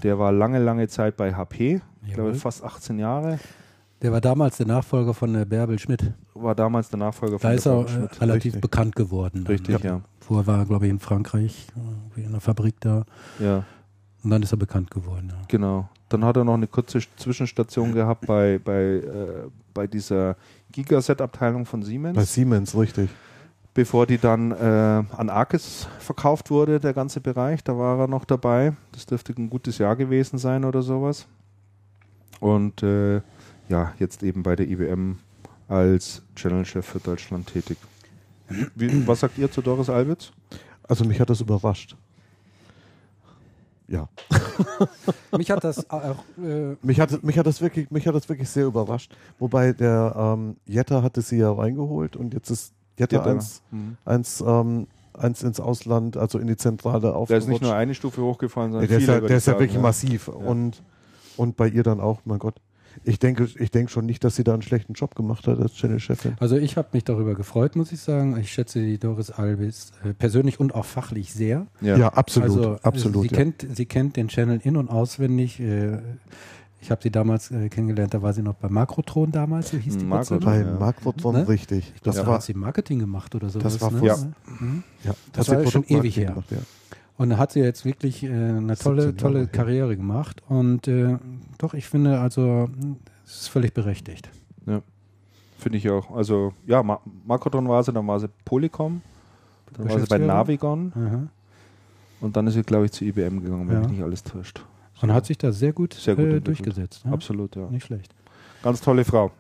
S1: Der war lange, lange Zeit bei HP. Ich glaube fast 18 Jahre.
S2: Der war damals der Nachfolger von äh, Bärbel Schmidt.
S1: War damals der Nachfolger von
S2: Da ist
S1: der
S2: er
S1: Frau
S2: äh,
S1: Schmidt.
S2: relativ
S3: Richtig.
S2: bekannt geworden. dann,
S1: Richtig, ja.
S2: Vorher war er, glaube ich, in Frankreich, irgendwie in der Fabrik da.
S1: ja.
S2: Und dann ist er bekannt geworden. Ja.
S1: Genau. Dann hat er noch eine kurze Zwischenstation gehabt bei, bei, äh, bei dieser Gigaset-Abteilung von Siemens.
S3: Bei Siemens, richtig.
S1: bevor die dann äh, an Arkes verkauft wurde, der ganze Bereich. Da war er noch dabei. Das dürfte ein gutes Jahr gewesen sein oder sowas. Und äh, ja, jetzt eben bei der IBM als Channel-Chef für Deutschland tätig. Wie, was sagt ihr zu Doris Albitz?
S3: Also mich hat das überrascht. Ja.
S2: Mich hat das auch. Äh,
S3: Mich hat, mich hat das wirklich, mich hat das wirklich sehr überrascht. Wobei der ähm, Jetta hatte sie ja reingeholt und jetzt ist Jetta,
S1: Jetta.
S3: eins,
S1: Mhm.
S3: eins, ähm, eins ins Ausland, also in die Zentrale
S1: Der
S3: aufgerutscht.
S1: ist nicht nur eine Stufe hochgefallen,
S3: Ja,
S1: sondern
S3: der ist
S1: viele,
S3: ja,
S1: würde
S3: der ist ja wirklich massiv. Und, und bei ihr dann auch, mein Gott. Ich denke, ich denke schon nicht, dass sie da einen schlechten Job gemacht hat als Channel-Chefin.
S2: also ich habe mich darüber gefreut, muss ich sagen. Ich schätze die Doris Albis äh, persönlich und auch fachlich sehr.
S1: Ja.
S3: Ja, absolut.
S2: also
S3: absolut.
S2: Sie,
S3: ja.
S2: kennt, sie kennt den Channel in- und auswendig. Äh, ich habe sie damals äh, kennengelernt, da war sie noch bei Makrotron damals, so hieß die
S1: Makrotron,
S3: bei
S1: Ja.
S3: Makrotron
S2: Ne?
S3: richtig. Das
S2: Da
S3: war,
S2: hat sie Marketing gemacht oder sowas.
S3: Das war
S2: ne?
S1: Ja.
S2: Mhm.
S3: ja,
S2: das
S3: hat
S2: war schon ewig her.
S3: Gemacht, ja.
S2: Und da hat sie jetzt wirklich äh, eine tolle,
S3: 17 Jahre
S2: tolle. Karriere gemacht. Und äh, doch, ich finde also, es ist völlig berechtigt.
S1: Finde ich auch. Also, ja, Ma Makrotron war sie, dann war sie Polycom, dann war sie bei. Navigon
S2: Aha.
S1: und dann ist sie, glaube ich, zu IBM gegangen, wenn
S2: Ja.
S1: mich nicht alles täuscht.
S2: Und hat sich da sehr gut,
S1: Sehr gut
S2: äh, durchgesetzt. Ne?
S1: Absolut, ja.
S2: Nicht schlecht.
S1: Ganz tolle Frau.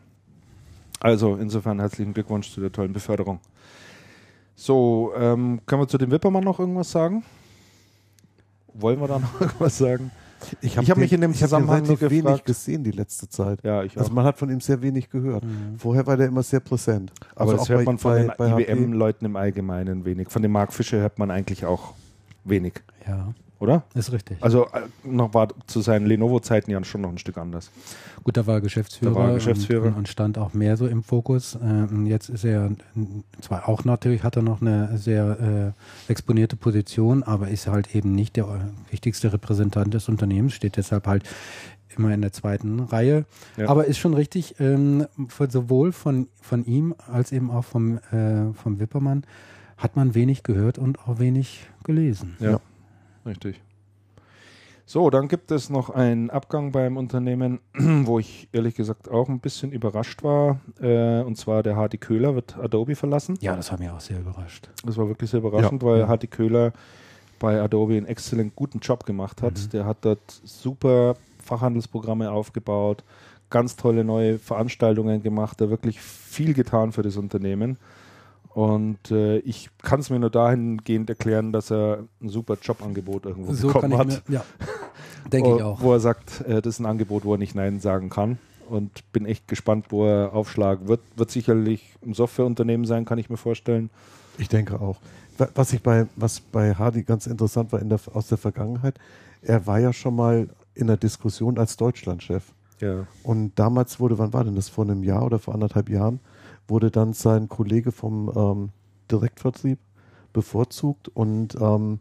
S1: Also, insofern herzlichen Glückwunsch zu der tollen Beförderung. So, ähm, können wir zu dem Wippermann noch irgendwas sagen? Wollen wir da noch irgendwas sagen?
S3: Ich
S1: Ich hab mich in dem Zusammenhang nur
S3: relativ wenig
S1: gefragt-
S3: gesehen die letzte Zeit.
S1: Ja, ich auch.
S3: Also man hat von ihm sehr wenig gehört.
S2: Mhm.
S3: Vorher war der immer sehr präsent.
S1: Aber
S3: Also
S1: das
S3: auch
S1: hört
S3: bei-
S1: man von
S3: bei-
S1: den. IBM-Leuten im Allgemeinen wenig. Von dem Mark Fischer hört man eigentlich auch wenig,
S2: Ja,
S1: oder?
S2: ist richtig.
S1: Also äh, noch war zu seinen Lenovo-Zeiten ja schon noch ein Stück anders.
S2: Gut, da war er Geschäftsführer,
S1: Da war er Geschäftsführer.
S2: Und, und stand auch mehr so im Fokus. Ähm, jetzt ist er zwar auch natürlich, hat er noch eine sehr äh, exponierte Position, aber ist halt eben nicht der wichtigste Repräsentant des Unternehmens, steht deshalb halt immer in der zweiten Reihe.
S1: Ja.
S2: Aber ist schon richtig, ähm, sowohl von, von ihm als eben auch vom, äh, vom Wippermann hat man wenig gehört und auch wenig gelesen.
S1: Ja. Richtig. So, dann gibt es noch einen Abgang beim Unternehmen, wo ich ehrlich gesagt auch ein bisschen überrascht war. Äh, und zwar der Hardy Köhler wird Adobe verlassen.
S2: Ja, das hat mich auch sehr überrascht.
S1: Das war wirklich sehr überraschend,
S3: Ja.
S1: weil
S3: Ja.
S1: Hardy Köhler bei Adobe einen exzellent guten Job gemacht hat.
S2: Mhm.
S1: Der hat dort super Fachhandelsprogramme aufgebaut, ganz tolle neue Veranstaltungen gemacht, da wirklich viel getan für das Unternehmen. Und äh, ich kann es mir nur dahingehend erklären, dass er ein super Jobangebot irgendwo
S2: So
S1: bekommen
S2: kann ich
S1: hat.
S2: mir, ja, denke ich
S1: wo,
S2: auch.
S1: Wo er sagt, äh, das ist ein Angebot, wo er nicht Nein sagen kann. Und bin echt gespannt, wo er aufschlagen wird. Wird sicherlich ein Softwareunternehmen sein, kann ich mir vorstellen.
S3: Ich denke auch. Wa- Was ich bei, was bei Hardy ganz interessant war in der, aus der Vergangenheit, er war ja schon mal in der Diskussion als Deutschlandchef.
S1: Ja.
S3: Und damals wurde, wann war denn das? Vor einem Jahr oder vor anderthalb Jahren, wurde dann sein Kollege vom ähm, Direktvertrieb bevorzugt und ähm,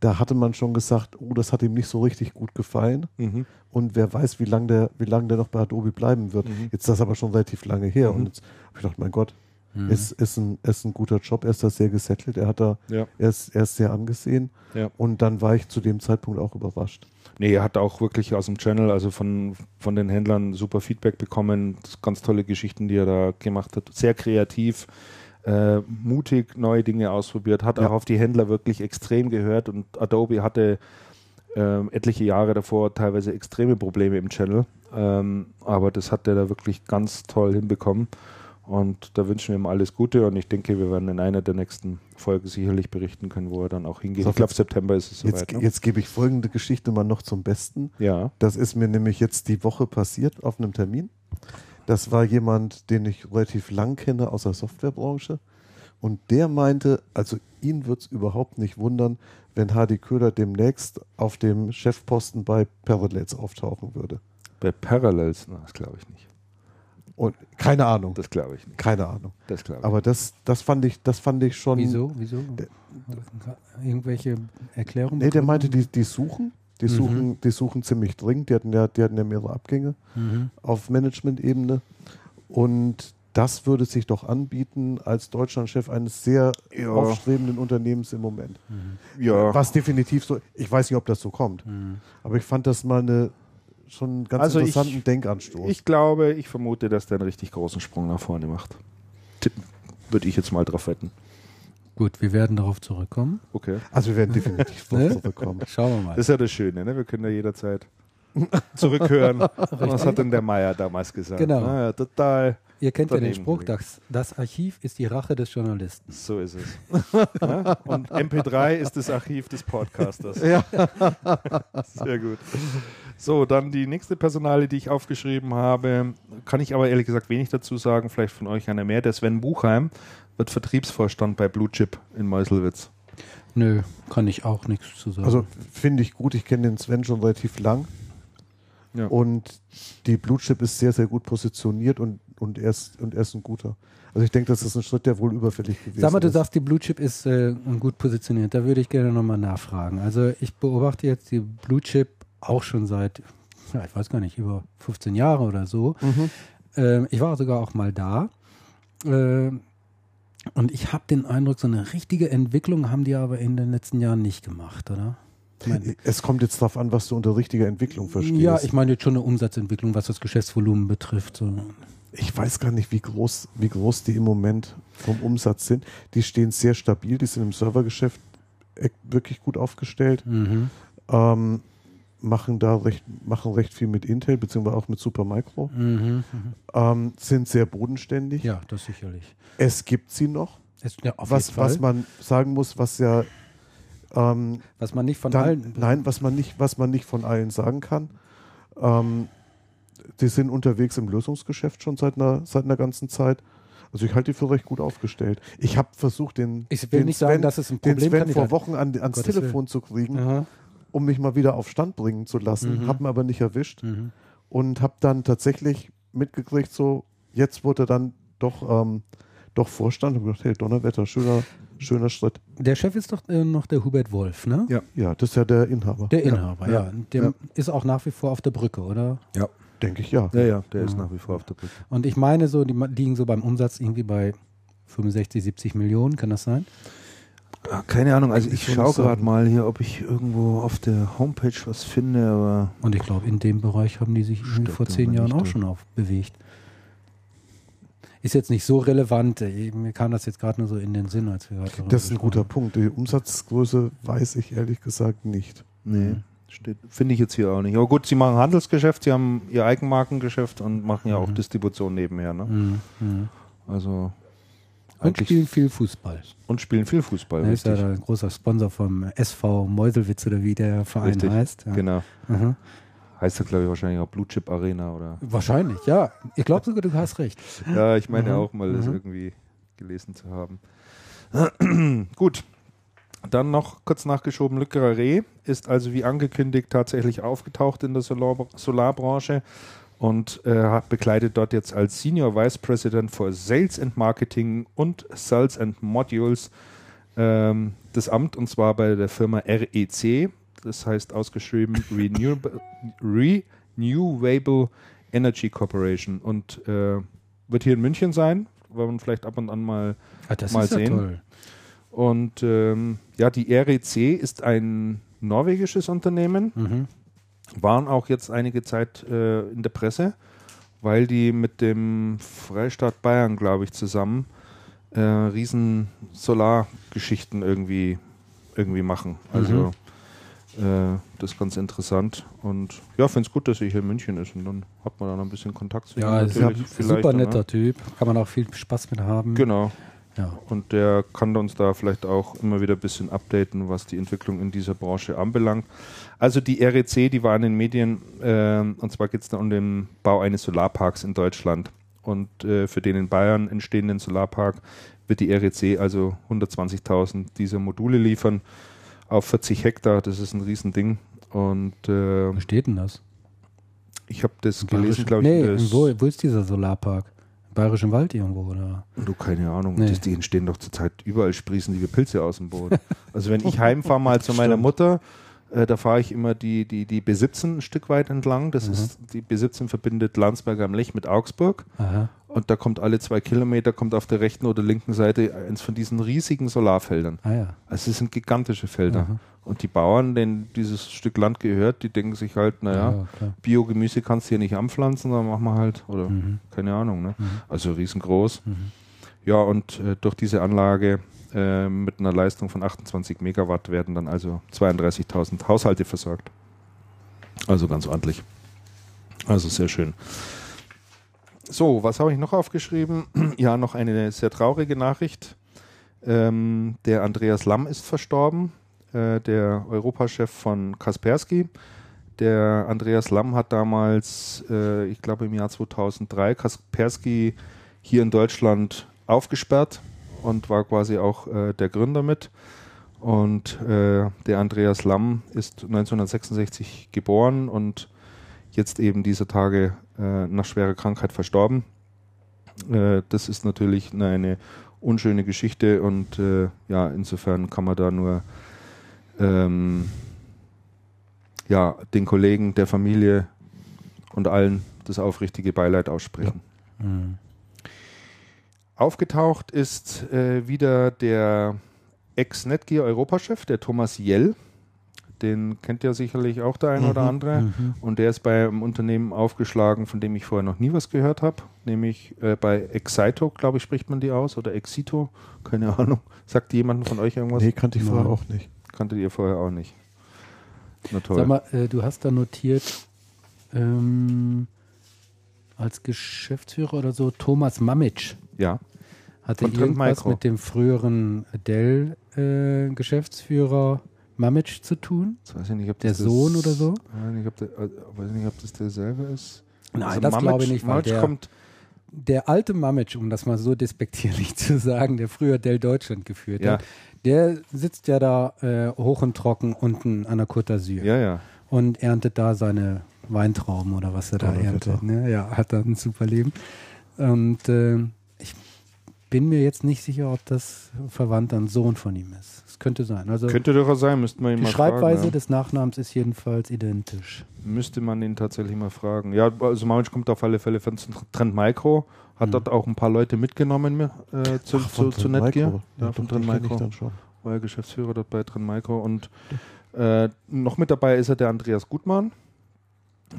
S3: da hatte man schon gesagt, oh, das hat ihm nicht so richtig gut gefallen
S1: Mhm.
S3: und wer weiß, wie lange der, wie lang der noch bei Adobe bleiben wird.
S1: Mhm.
S3: Jetzt ist das aber schon relativ lange her
S1: Mhm.
S3: und jetzt habe ich gedacht, mein Gott,
S2: Mhm.
S3: ist, ist, ein, ist ein guter Job, er ist da sehr gesettelt, er hat da,
S1: Ja.
S3: er ist, er ist sehr angesehen
S1: Ja.
S3: und dann war ich zu dem Zeitpunkt auch überrascht.
S1: Nee, er hat auch wirklich aus dem Channel, also von, von den Händlern super Feedback bekommen. Ganz tolle Geschichten, die er da gemacht hat. Sehr kreativ, äh, mutig neue Dinge ausprobiert, hat
S3: Ja.
S1: auch auf die Händler wirklich extrem gehört und Adobe hatte ähm, etliche Jahre davor teilweise extreme Probleme im Channel. Ähm, aber das hat er da wirklich ganz toll hinbekommen. Und da wünschen wir ihm alles Gute und ich denke, wir werden in einer der nächsten Folgen sicherlich berichten können, wo er dann auch hingeht.
S3: So,
S1: Ich glaube, September ist es
S3: Jetzt,
S1: soweit. Ne?
S3: jetzt gebe ich folgende Geschichte mal noch zum Besten.
S1: Ja.
S3: Das ist mir nämlich jetzt die Woche passiert auf einem Termin. Das war jemand, den ich relativ lang kenne aus der Softwarebranche. Und der meinte, also ihn wird es überhaupt nicht wundern, wenn Hardy Köhler demnächst auf dem Chefposten bei Parallels auftauchen würde.
S1: Bei Parallels, na, das glaube ich nicht.
S3: Und keine Ahnung,
S1: Das glaube ich nicht.
S3: keine Ahnung.
S1: Das glaube ich.
S3: Aber das, das fand ich, das fand ich schon.
S2: Wieso? Wieso? Irgendwelche Erklärungen?
S3: Nee, der
S2: bekommen?
S3: meinte, die, die suchen, die
S2: Mhm.
S3: suchen, die suchen ziemlich dringend. Die hatten ja, die hatten ja mehrere Abgänge.
S2: Mhm.
S3: auf Management-Ebene. Und das würde sich doch anbieten als Deutschlandchef eines sehr
S1: Ja.
S3: aufstrebenden Unternehmens im Moment.
S1: ja.
S3: Was definitiv so, ich weiß nicht, ob das so kommt,
S2: Mhm.
S3: aber ich fand das mal eine, schon einen ganz
S1: Also ich-
S3: interessanten Denkanstoß.
S1: Ich glaube, ich vermute, dass der einen richtig großen Sprung nach vorne macht. Tippen. Würde ich jetzt mal drauf wetten.
S2: Gut, wir werden darauf zurückkommen.
S1: Okay.
S3: also wir werden definitiv
S2: Ne?
S3: drauf zurückkommen.
S2: Schauen wir mal.
S1: Das ist ja das Schöne, ne? Wir können ja jederzeit zurückhören. Was hat denn der Meier damals gesagt?
S2: Genau.
S1: Ah, ja, total.
S2: Ihr kennt ja den Spruch, das, das Archiv ist die Rache des Journalisten.
S1: So ist es. ja? Und MP3 ist das Archiv des Podcasters.
S3: Ja.
S1: Sehr gut. So, dann die nächste Personale, die ich aufgeschrieben habe, kann ich aber ehrlich gesagt wenig dazu sagen. Vielleicht von euch einer mehr. Der Sven Buchheim wird Vertriebsvorstand bei Blue Chip in Meuselwitz.
S2: Nö, kann ich auch nichts zu sagen.
S3: Also finde ich gut, ich kenne den Sven schon relativ lang
S1: Ja.
S3: und die Blue Chip ist sehr, sehr gut positioniert und, und, er ist, und er ist ein guter. Also ich denke, das ist ein Schritt, der wohl überfällig gewesen
S2: Sag mal, du
S3: ist.
S2: sagst, die Blue Chip ist äh, gut positioniert. Da würde ich gerne nochmal nachfragen. Also ich beobachte jetzt die Blue Chip auch schon seit, ja, ich weiß gar nicht, über 15 Jahre oder so.
S3: Mhm.
S2: Ähm, ich war sogar auch mal da. Ähm, und ich habe den Eindruck, so eine richtige Entwicklung haben die aber in den letzten Jahren nicht gemacht, oder? Ich mein,
S3: Es kommt jetzt darauf an, was du unter richtiger Entwicklung verstehst.
S2: ja, ich meine jetzt schon eine Umsatzentwicklung, was das Geschäftsvolumen betrifft. So.
S3: Ich weiß gar nicht, wie groß, wie groß die im Moment vom Umsatz sind. Die stehen sehr stabil, die sind im Servergeschäft e- wirklich gut aufgestellt,
S2: Mhm.
S3: ähm, machen da recht, machen recht viel mit Intel, beziehungsweise auch mit Supermicro,
S2: Mhm. Mhm.
S3: ähm, sind sehr bodenständig.
S2: Ja, das sicherlich.
S3: Es gibt sie noch.
S2: Es, ja,
S3: Was, was man sagen muss, was ja ähm,
S2: was man nicht von
S3: dann,
S2: allen.
S3: nein, was man nicht, was man nicht von allen sagen kann. Ähm, die sind unterwegs im Lösungsgeschäft schon seit einer, seit einer ganzen Zeit. Also ich halte die für recht gut aufgestellt. Ich habe versucht, den,
S2: Ich will
S3: den
S2: nicht
S3: Sven,
S2: sagen, dass es ein
S3: den Sven vor Wochen an, ans
S2: Gottes
S3: Telefon zu kriegen,
S2: Aha.
S3: Um mich mal wieder auf Stand bringen zu lassen.
S2: Mhm.
S3: Hab ihn aber nicht erwischt
S2: Mhm.
S3: und habe dann tatsächlich mitgekriegt, so jetzt wurde er dann doch, ähm, doch Vorstand und gedacht, hey, Donnerwetter, schöner, schöner Schritt.
S2: Der Chef ist doch äh, noch der Hubert Wolf, ne?
S1: Ja.
S3: Ja, das ist ja der Inhaber.
S2: Der Inhaber, ja.
S3: ja.
S2: Der
S3: Ja.
S2: ist auch nach wie vor auf der Brücke, oder?
S1: Ja.
S3: Denke ich ja.
S1: Ja, ja, der ist
S2: Ja.
S1: nach wie vor auf der Brücke.
S2: Und ich meine so, die liegen so beim Umsatz irgendwie bei 65, 70 Millionen, kann das sein?
S1: Ah, Keine Ahnung, also
S3: Ich
S1: schaue gerade mal hier, ob ich irgendwo auf der Homepage was finde, aber
S2: Und ich glaube, in dem Bereich haben die sich
S1: Steht
S2: vor zehn Jahren auch
S1: drin.
S2: schon auf bewegt. Ist jetzt nicht so relevant. Mir kam das jetzt gerade nur so in den Sinn, als wir gerade
S3: Das ist ein guter. Punkt. Die Umsatzgröße weiß ich ehrlich gesagt nicht.
S1: nee,
S2: Mhm.
S1: Finde ich jetzt hier auch nicht. Aber gut, sie machen Handelsgeschäft, sie haben ihr Eigenmarkengeschäft und machen ja auch
S2: Mhm.
S1: Distribution nebenher. Ne?
S2: Mhm.
S1: Also
S2: Und spielen viel Fußball.
S1: und spielen viel Fußball.
S2: Er ist ja
S1: richtig.
S2: ein großer Sponsor vom SV Meuselwitz oder wie der Verein
S1: Richtig,
S2: heißt. Ja.
S1: Genau.
S2: Mhm.
S1: Heißt ja, glaube ich, wahrscheinlich auch Blue Chip Arena oder.
S2: Wahrscheinlich, ja. Ich glaube sogar, du hast recht.
S1: Ja, ich meine
S2: Mhm.
S1: auch mal, das
S2: Mhm.
S1: irgendwie gelesen zu haben. Gut. Dann noch kurz nachgeschoben, Le Carré ist also wie angekündigt tatsächlich aufgetaucht in der Solar Solarbranche und äh, bekleidet dort jetzt als Senior Vice President for Sales and Marketing und Sales and Modules ähm, das Amt und zwar bei der Firma REC, das heißt ausgeschrieben Renewable, Renewable Energy Corporation und äh, wird hier in München sein, weil man vielleicht ab und an mal
S2: Ah,
S1: Mal
S2: ist ja
S1: sehen.
S2: toll.
S1: und ähm, ja, die REC ist ein norwegisches Unternehmen,
S2: Mhm.
S1: Waren auch jetzt einige Zeit äh, in der Presse, weil die mit dem Freistaat Bayern, glaube ich, zusammen äh, riesen Solargeschichten irgendwie, irgendwie machen. Also äh, das ist ganz interessant. Und ja, finde es gut, dass er hier in München ist und dann hat man dann ein bisschen Kontakt zu
S2: Ja,
S1: ihm
S2: ist ja
S1: natürlich vielleicht,
S2: super
S1: ne?
S2: netter Typ. Kann man auch viel Spaß mit haben.
S1: Genau.
S2: Ja.
S1: Und der kann uns da vielleicht auch immer wieder ein bisschen updaten, was die Entwicklung in dieser Branche anbelangt. Also die REC, die war in den Medien, ähm, und zwar geht es da um den Bau eines Solarparks in Deutschland. Und äh, für den in Bayern entstehenden Solarpark wird die REC also 120.000 dieser Module liefern auf 40 Hektar. Das ist ein Riesending. Und äh,
S2: Wo steht denn das?
S1: ich habe das gelesen, glaube ich.
S2: Nee, wo, wo ist dieser Solarpark? Bayerischen Wald irgendwo, oder?
S1: Du, keine Ahnung.
S2: Nee.
S1: Das, die entstehen doch zurzeit überall, sprießen die wie Pilze aus dem Boden. Also wenn ich heimfahre mal zu meiner. Mutter, äh, da fahre ich immer die, die, die Besitzen ein Stück weit entlang. Das
S2: Mhm.
S1: ist, die Besitzen verbindet Landsberg am Lech mit Augsburg.
S2: Aha.
S1: Und da kommt alle zwei Kilometer, kommt auf der rechten oder linken Seite eins von diesen riesigen Solarfeldern.
S2: Ah ja.
S1: Also es sind gigantische Felder.
S2: Aha.
S1: Und die Bauern, denen dieses Stück Land gehört, die denken sich halt, naja,
S2: Ja.
S1: Biogemüse kannst du hier nicht anpflanzen, dann machen wir halt, oder
S2: Mhm.
S1: keine Ahnung, ne?
S2: Mhm.
S1: Also riesengroß.
S2: Mhm.
S1: Ja, und äh, durch diese Anlage äh, mit einer Leistung von 28 Megawatt werden dann also 32.000 Haushalte versorgt. Also ganz ordentlich. Also sehr schön. So, was habe ich noch aufgeschrieben? ja, noch eine sehr traurige Nachricht. Ähm, der Andreas Lamm ist verstorben, äh, der Europachef von Kaspersky. Der Andreas Lamm hat damals, äh, ich glaube im Jahr 2003, Kaspersky hier in Deutschland aufgesperrt und war quasi auch äh, der Gründer mit. Und äh, der Andreas Lamm ist 1966 geboren und jetzt eben dieser Tage äh, nach schwerer Krankheit verstorben. Äh, das ist natürlich eine, eine unschöne Geschichte und äh, ja, insofern kann man da nur ähm, ja, den Kollegen, der Familie und allen das aufrichtige Beileid aussprechen.
S2: Mhm.
S1: Aufgetaucht ist äh, wieder der Ex-Netgear Europachef, der Thomas Jell. Den kennt ja sicherlich auch der ein oder
S2: Mhm,
S1: andere.
S2: mhm.
S1: Und der ist bei einem Unternehmen aufgeschlagen, von dem ich vorher noch nie was gehört habe, nämlich äh, bei Excito, glaube ich, spricht man die aus, oder Exito, keine Ahnung. Sagt jemand von euch irgendwas?
S3: Nee, kannte ich vorher auch nicht.
S1: Kanntet ihr vorher auch nicht. Na toll.
S2: Sag mal, äh, du hast da notiert, ähm, als Geschäftsführer oder so, Thomas Mamitsch.
S1: ja,
S2: Hatte irgendwas
S1: Micro.
S2: mit dem früheren Dell-Geschäftsführer Mamitsch zu tun?
S1: jetzt weiß ich nicht, ob
S2: Der
S1: das
S2: Sohn
S1: das,
S2: oder so?
S1: Weiß nicht, ob der, äh, weiß nicht, ob das derselbe ist.
S2: Nein, das glaube ich nicht, weil der-
S1: kommt,
S2: Der alte Mamitsch, um das mal so despektierlich zu sagen, der früher Dell Deutschland geführt
S1: Ja.
S2: hat, der sitzt ja da äh, hoch und trocken unten an der Côte d'Azur
S1: ja, ja.
S2: und erntet da seine Weintrauben oder was er da
S3: Donnerwetter.
S2: erntet. Ne? Ja, hat da ein super Leben. Und äh, ich bin mir jetzt nicht sicher, ob das verwandt ein Sohn von ihm ist. Es könnte sein. Also
S1: Könnte durchaus sein, müsste man ihn
S2: die
S1: mal
S2: Schreibweise
S1: fragen.
S2: des Nachnamens ist jedenfalls identisch.
S1: Ja. Müsste man ihn tatsächlich mal fragen. Ja, also Mamitsch kommt auf alle Fälle von Trend Micro, hat
S2: Mhm.
S1: dort auch ein paar Leute mitgenommen äh, zu,
S3: Ach,
S1: zu, zu Netgear.
S3: Micro.
S1: Ja,
S3: Ja,
S1: von Trend Micro.
S3: ich dann schon.
S1: war er Geschäftsführer dort bei Trend Micro. Und äh, noch mit dabei ist er der Andreas Gutmann.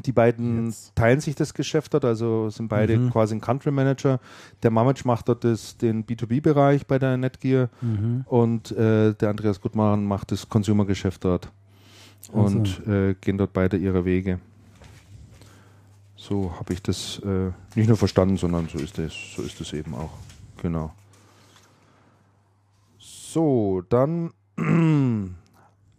S1: Die beiden
S3: Jetzt.
S1: teilen sich das Geschäft dort, also sind beide
S2: Mhm.
S1: quasi ein Country Manager. Der Mamitsch macht dort das, den B2B-Bereich bei der Netgear
S2: Mhm.
S1: und äh, der Andreas Gutmann macht das Consumer-Geschäft dort. und äh, gehen dort beide ihre Wege. So habe ich das äh, nicht nur verstanden, sondern so ist es, so ist es eben auch. Genau. So, dann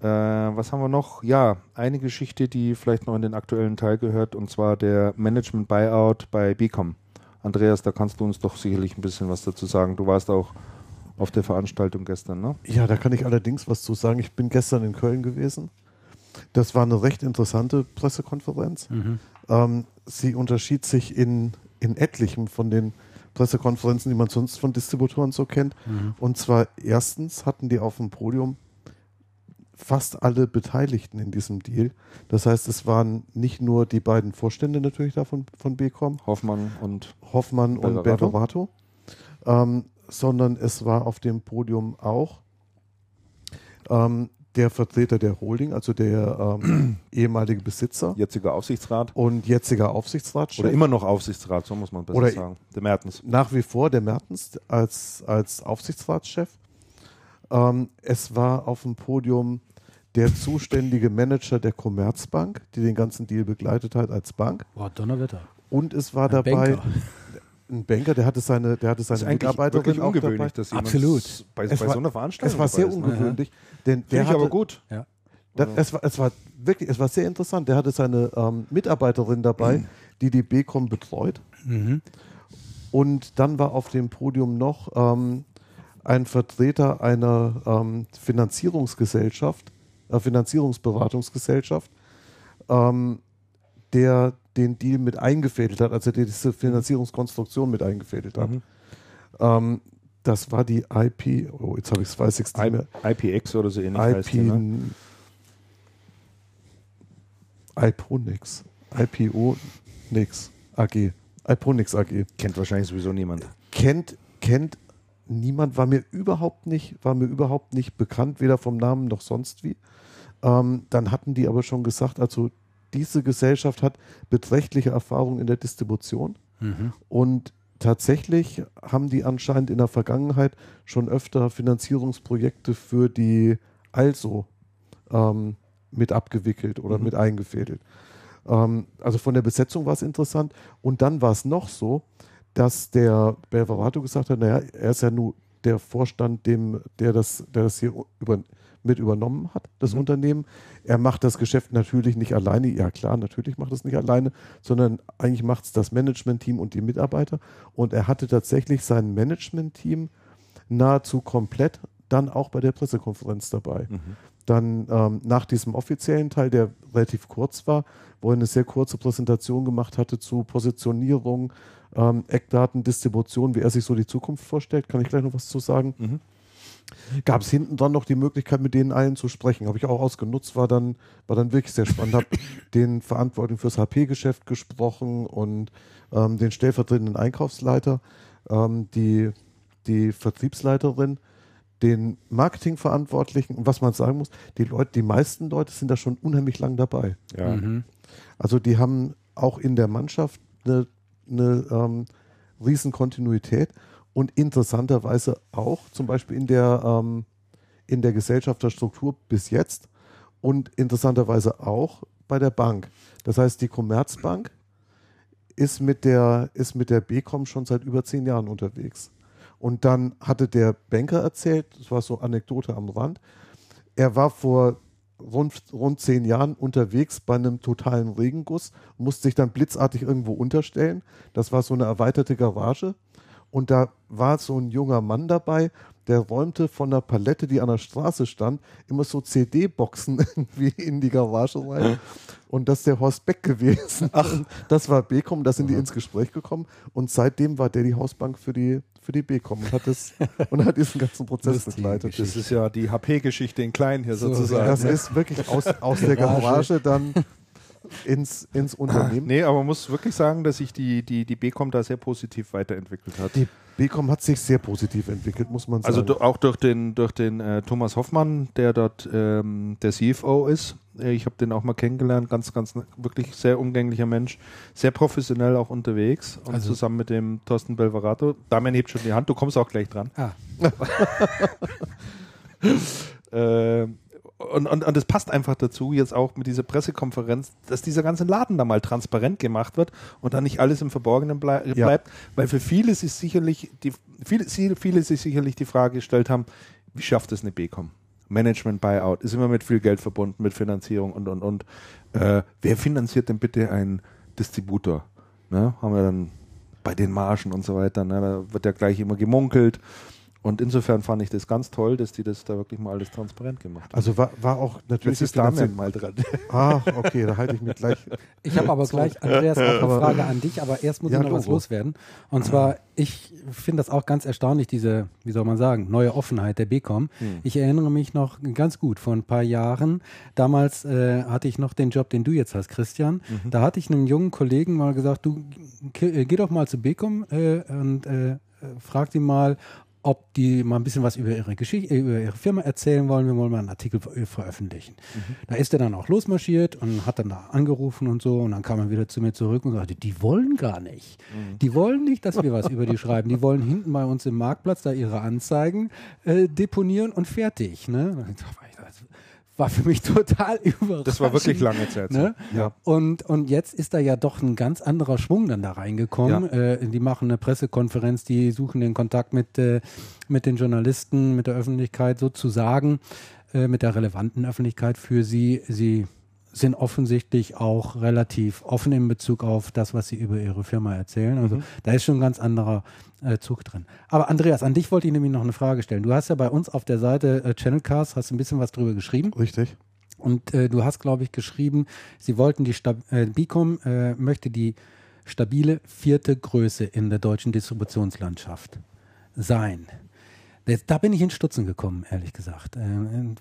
S1: äh, was haben wir noch? Ja, eine Geschichte, die vielleicht noch in den aktuellen Teil gehört, und zwar der Management Buyout bei Becom. Andreas, da kannst du uns doch sicherlich ein bisschen was dazu sagen. Du warst auch auf der Veranstaltung gestern, ne?
S3: Ja, da kann ich allerdings was zu sagen. Ich bin gestern in Köln gewesen. Das war eine recht interessante Pressekonferenz.
S2: Mhm.
S3: Ähm, sie unterschied sich in, in etlichem von den Pressekonferenzen, die man sonst von Distributoren so kennt.
S2: Mhm.
S3: Und zwar erstens hatten die auf dem Podium fast alle Beteiligten in diesem Deal. Das heißt, es waren nicht nur die beiden Vorstände natürlich davon von Becom,
S1: Hoffmann und
S3: Hoffmann und
S1: Belverato.
S3: Berverato, ähm, sondern es war auf dem Podium auch ähm, der Vertreter der Holding, also der ähm, ehemalige Besitzer
S1: jetziger Aufsichtsrat.
S3: und jetziger Aufsichtsratschef.
S1: Oder immer noch Aufsichtsrat, so muss man besser
S3: Oder-
S1: sagen. Der Mertens.
S3: nach wie vor der Mertens als, als Aufsichtsratschef. Ähm, es war auf dem Podium der zuständige Manager der Commerzbank, die den ganzen Deal begleitet hat als Bank.
S2: Boah, Donnerwetter.
S3: Und es war
S2: Ein
S3: dabei
S2: Banker.
S3: ein Banker, der hatte seine, der hatte
S1: Das ist
S3: seine Mitarbeiterin
S1: wirklich
S3: auch dabei.
S1: ungewöhnlich, dass jemand
S2: Absolut.
S1: bei, bei
S3: war-
S1: so einer Veranstaltung
S3: Es war sehr
S1: dabei ist, ne?
S3: ungewöhnlich, denn der
S1: Finde ich
S3: hatte,
S1: aber gut.
S3: Das, es, war, es war wirklich, es war sehr interessant. Der hatte seine ähm, Mitarbeiterin dabei, die die BCom betreut.
S2: Mhm.
S3: Und dann war auf dem Podium noch ähm, ein Vertreter einer ähm, Finanzierungsgesellschaft, äh, Finanzierungsberatungsgesellschaft, ähm, der den Deal mit eingefädelt hat, also der diese Finanzierungskonstruktion mit eingefädelt hat.
S1: Mhm.
S3: Ähm, das war die IP, oh, jetzt habe ich es, weiß ich es nicht mehr.
S1: IPX oder so ähnlich heißt
S3: IP,
S1: die, ne?
S3: IPONix. IPO nix AG. IPONix AG.
S1: Kennt wahrscheinlich sowieso niemand.
S3: Kennt, kennt niemand, war mir überhaupt nicht, war mir überhaupt nicht bekannt, weder vom Namen noch sonst wie. Ähm, dann hatten die aber schon gesagt, also diese Gesellschaft hat beträchtliche Erfahrung in der Distribution
S2: Mhm.
S3: und tatsächlich haben die anscheinend in der Vergangenheit schon öfter Finanzierungsprojekte für die Also ähm, mit abgewickelt oder
S1: Mhm.
S3: mit eingefädelt. Ähm, also von der Besetzung war es interessant. Und dann war es noch so, dass der Belverato gesagt hat, naja, er ist ja nur der Vorstand, dem, der, das, der das hier über, mit übernommen hat, das
S1: Mhm.
S3: Unternehmen. Er macht das Geschäft natürlich nicht alleine. Ja klar, natürlich macht es nicht alleine, sondern eigentlich macht es das Management-Team und die Mitarbeiter. Und er hatte tatsächlich sein Management-Team nahezu komplett dann auch bei der Pressekonferenz dabei.
S1: Mhm.
S3: Dann ähm, nach diesem offiziellen Teil, der relativ kurz war, wo er eine sehr kurze Präsentation gemacht hatte zu Positionierung, ähm, Eckdaten, Distribution, wie er sich so die Zukunft vorstellt, kann ich gleich noch was zu sagen.
S1: Mhm.
S3: Gab es hinten dann noch die Möglichkeit, mit denen allen zu sprechen. Habe ich auch ausgenutzt, war dann, war dann wirklich sehr spannend. Habe den Verantwortlichen fürs HP-Geschäft gesprochen und ähm, den stellvertretenden Einkaufsleiter, ähm, die, die Vertriebsleiterin, den Marketingverantwortlichen. Und was man sagen muss, die Leute, die meisten Leute sind da schon unheimlich lang dabei.
S1: Ja.
S2: Mhm.
S3: Also die haben auch in der Mannschaft eine, eine ähm, riesen Kontinuität und interessanterweise auch zum Beispiel in der, ähm, in der Gesellschafterstruktur bis jetzt und interessanterweise auch bei der Bank. Das heißt, die Commerzbank ist mit der, ist mit der BCom schon seit über zehn Jahren unterwegs. Und dann hatte der Banker erzählt, das war so Anekdote am Rand, er war vor rund, rund zehn Jahren unterwegs bei einem totalen Regenguss, musste sich dann blitzartig irgendwo unterstellen. Das war so eine erweiterte Garage. Und da war so ein junger Mann dabei, der räumte von der Palette, die an der Straße stand, immer so CD-Boxen irgendwie in die Garage rein. Und das ist der Horst Beck gewesen. Ach. Das war Becom, da sind die ins Gespräch gekommen. Und seitdem war der die Hausbank für die, für die Becom und hat, das, und hat diesen ganzen Prozess
S2: Lustige
S3: begleitet.
S1: Das ist ja die HP-Geschichte in klein hier
S2: So,
S1: sozusagen.
S3: Das
S1: ne?
S3: ist wirklich aus, aus der Garage dann ins, ins Unternehmen.
S1: Nee, aber man muss wirklich sagen, dass sich die, die, die BCom da sehr positiv weiterentwickelt hat.
S3: Die Becom hat sich sehr positiv entwickelt, muss man sagen.
S1: Also auch durch den, durch den äh, Thomas Hoffmann, der dort ähm, der CFO ist. Äh, Ich habe den auch mal kennengelernt, ganz, ganz wirklich sehr umgänglicher Mensch, sehr professionell auch unterwegs und
S2: Also-
S1: zusammen mit dem Thorsten Belverato. Damian hebt schon die Hand, du kommst auch gleich dran.
S2: Ah,
S1: Äh, und, und, und das passt einfach dazu, jetzt auch mit dieser Pressekonferenz, dass dieser ganze Laden da mal transparent gemacht wird und dann nicht alles im Verborgenen blei
S3: Ja.
S1: bleibt, weil für viele ist sicherlich die, viele, viele sich sicherlich die Frage gestellt haben, wie schafft es eine BCom? Management Buyout ist immer mit viel Geld verbunden, mit Finanzierung und und und. Äh, wer finanziert denn bitte einen Distributor? Ne? Haben wir dann bei den Margen und so weiter, ne? da wird ja gleich immer gemunkelt. Und insofern fand ich das ganz toll, dass die das da wirklich mal alles transparent gemacht haben.
S3: Also war, war auch natürlich.
S1: Jetzt ist Damian mal dran.
S3: Ah, okay, da halte ich mich gleich.
S2: Ich habe aber gleich, Andreas, auch eine Frage an dich, aber erst muss
S3: Ja,
S2: ich noch was loswerden. Und zwar, ich finde das auch ganz erstaunlich, diese, wie soll man sagen, neue Offenheit der BCom. Ich erinnere mich noch ganz gut, vor ein paar Jahren, damals äh, hatte ich noch den Job, den du jetzt hast, Christian. Da hatte ich einem jungen Kollegen mal gesagt, du äh, geh doch mal zu BCom äh, und äh, äh, frag die mal, ob die mal ein bisschen was über ihre Geschichte, über ihre Firma erzählen wollen. Wir wollen mal einen Artikel ver veröffentlichen. Da ist er dann auch losmarschiert und hat dann da angerufen und so. Und dann kam er wieder zu mir zurück und sagte, die wollen gar nicht. Die wollen nicht, dass wir was über die schreiben. Die wollen hinten bei uns im Marktplatz da ihre Anzeigen äh, deponieren und fertig. Ne? Und ich dachte, Das war für mich total überraschend.
S1: Das war wirklich lange Zeit.
S2: Ne?
S3: Ja.
S2: Und, und jetzt ist da ja doch ein ganz anderer Schwung dann da reingekommen. Äh, die machen eine Pressekonferenz, die suchen den Kontakt mit, äh, mit den Journalisten, mit der Öffentlichkeit sozusagen, äh, mit der relevanten Öffentlichkeit für sie. Sie sind offensichtlich auch relativ offen in Bezug auf das, was sie über ihre Firma erzählen. Also da ist schon ein ganz anderer äh, Zug drin. Aber Andreas, an dich wollte ich nämlich noch eine Frage stellen. Du hast ja bei uns auf der Seite äh, Channelcast, hast ein bisschen was drüber geschrieben.
S3: Richtig.
S2: Und äh, du hast, glaube ich, geschrieben, sie wollten die Stab äh, Bicom äh, möchte die stabile vierte Größe in der deutschen Distributionslandschaft sein. Da bin ich in Stutzen gekommen, ehrlich gesagt. Äh,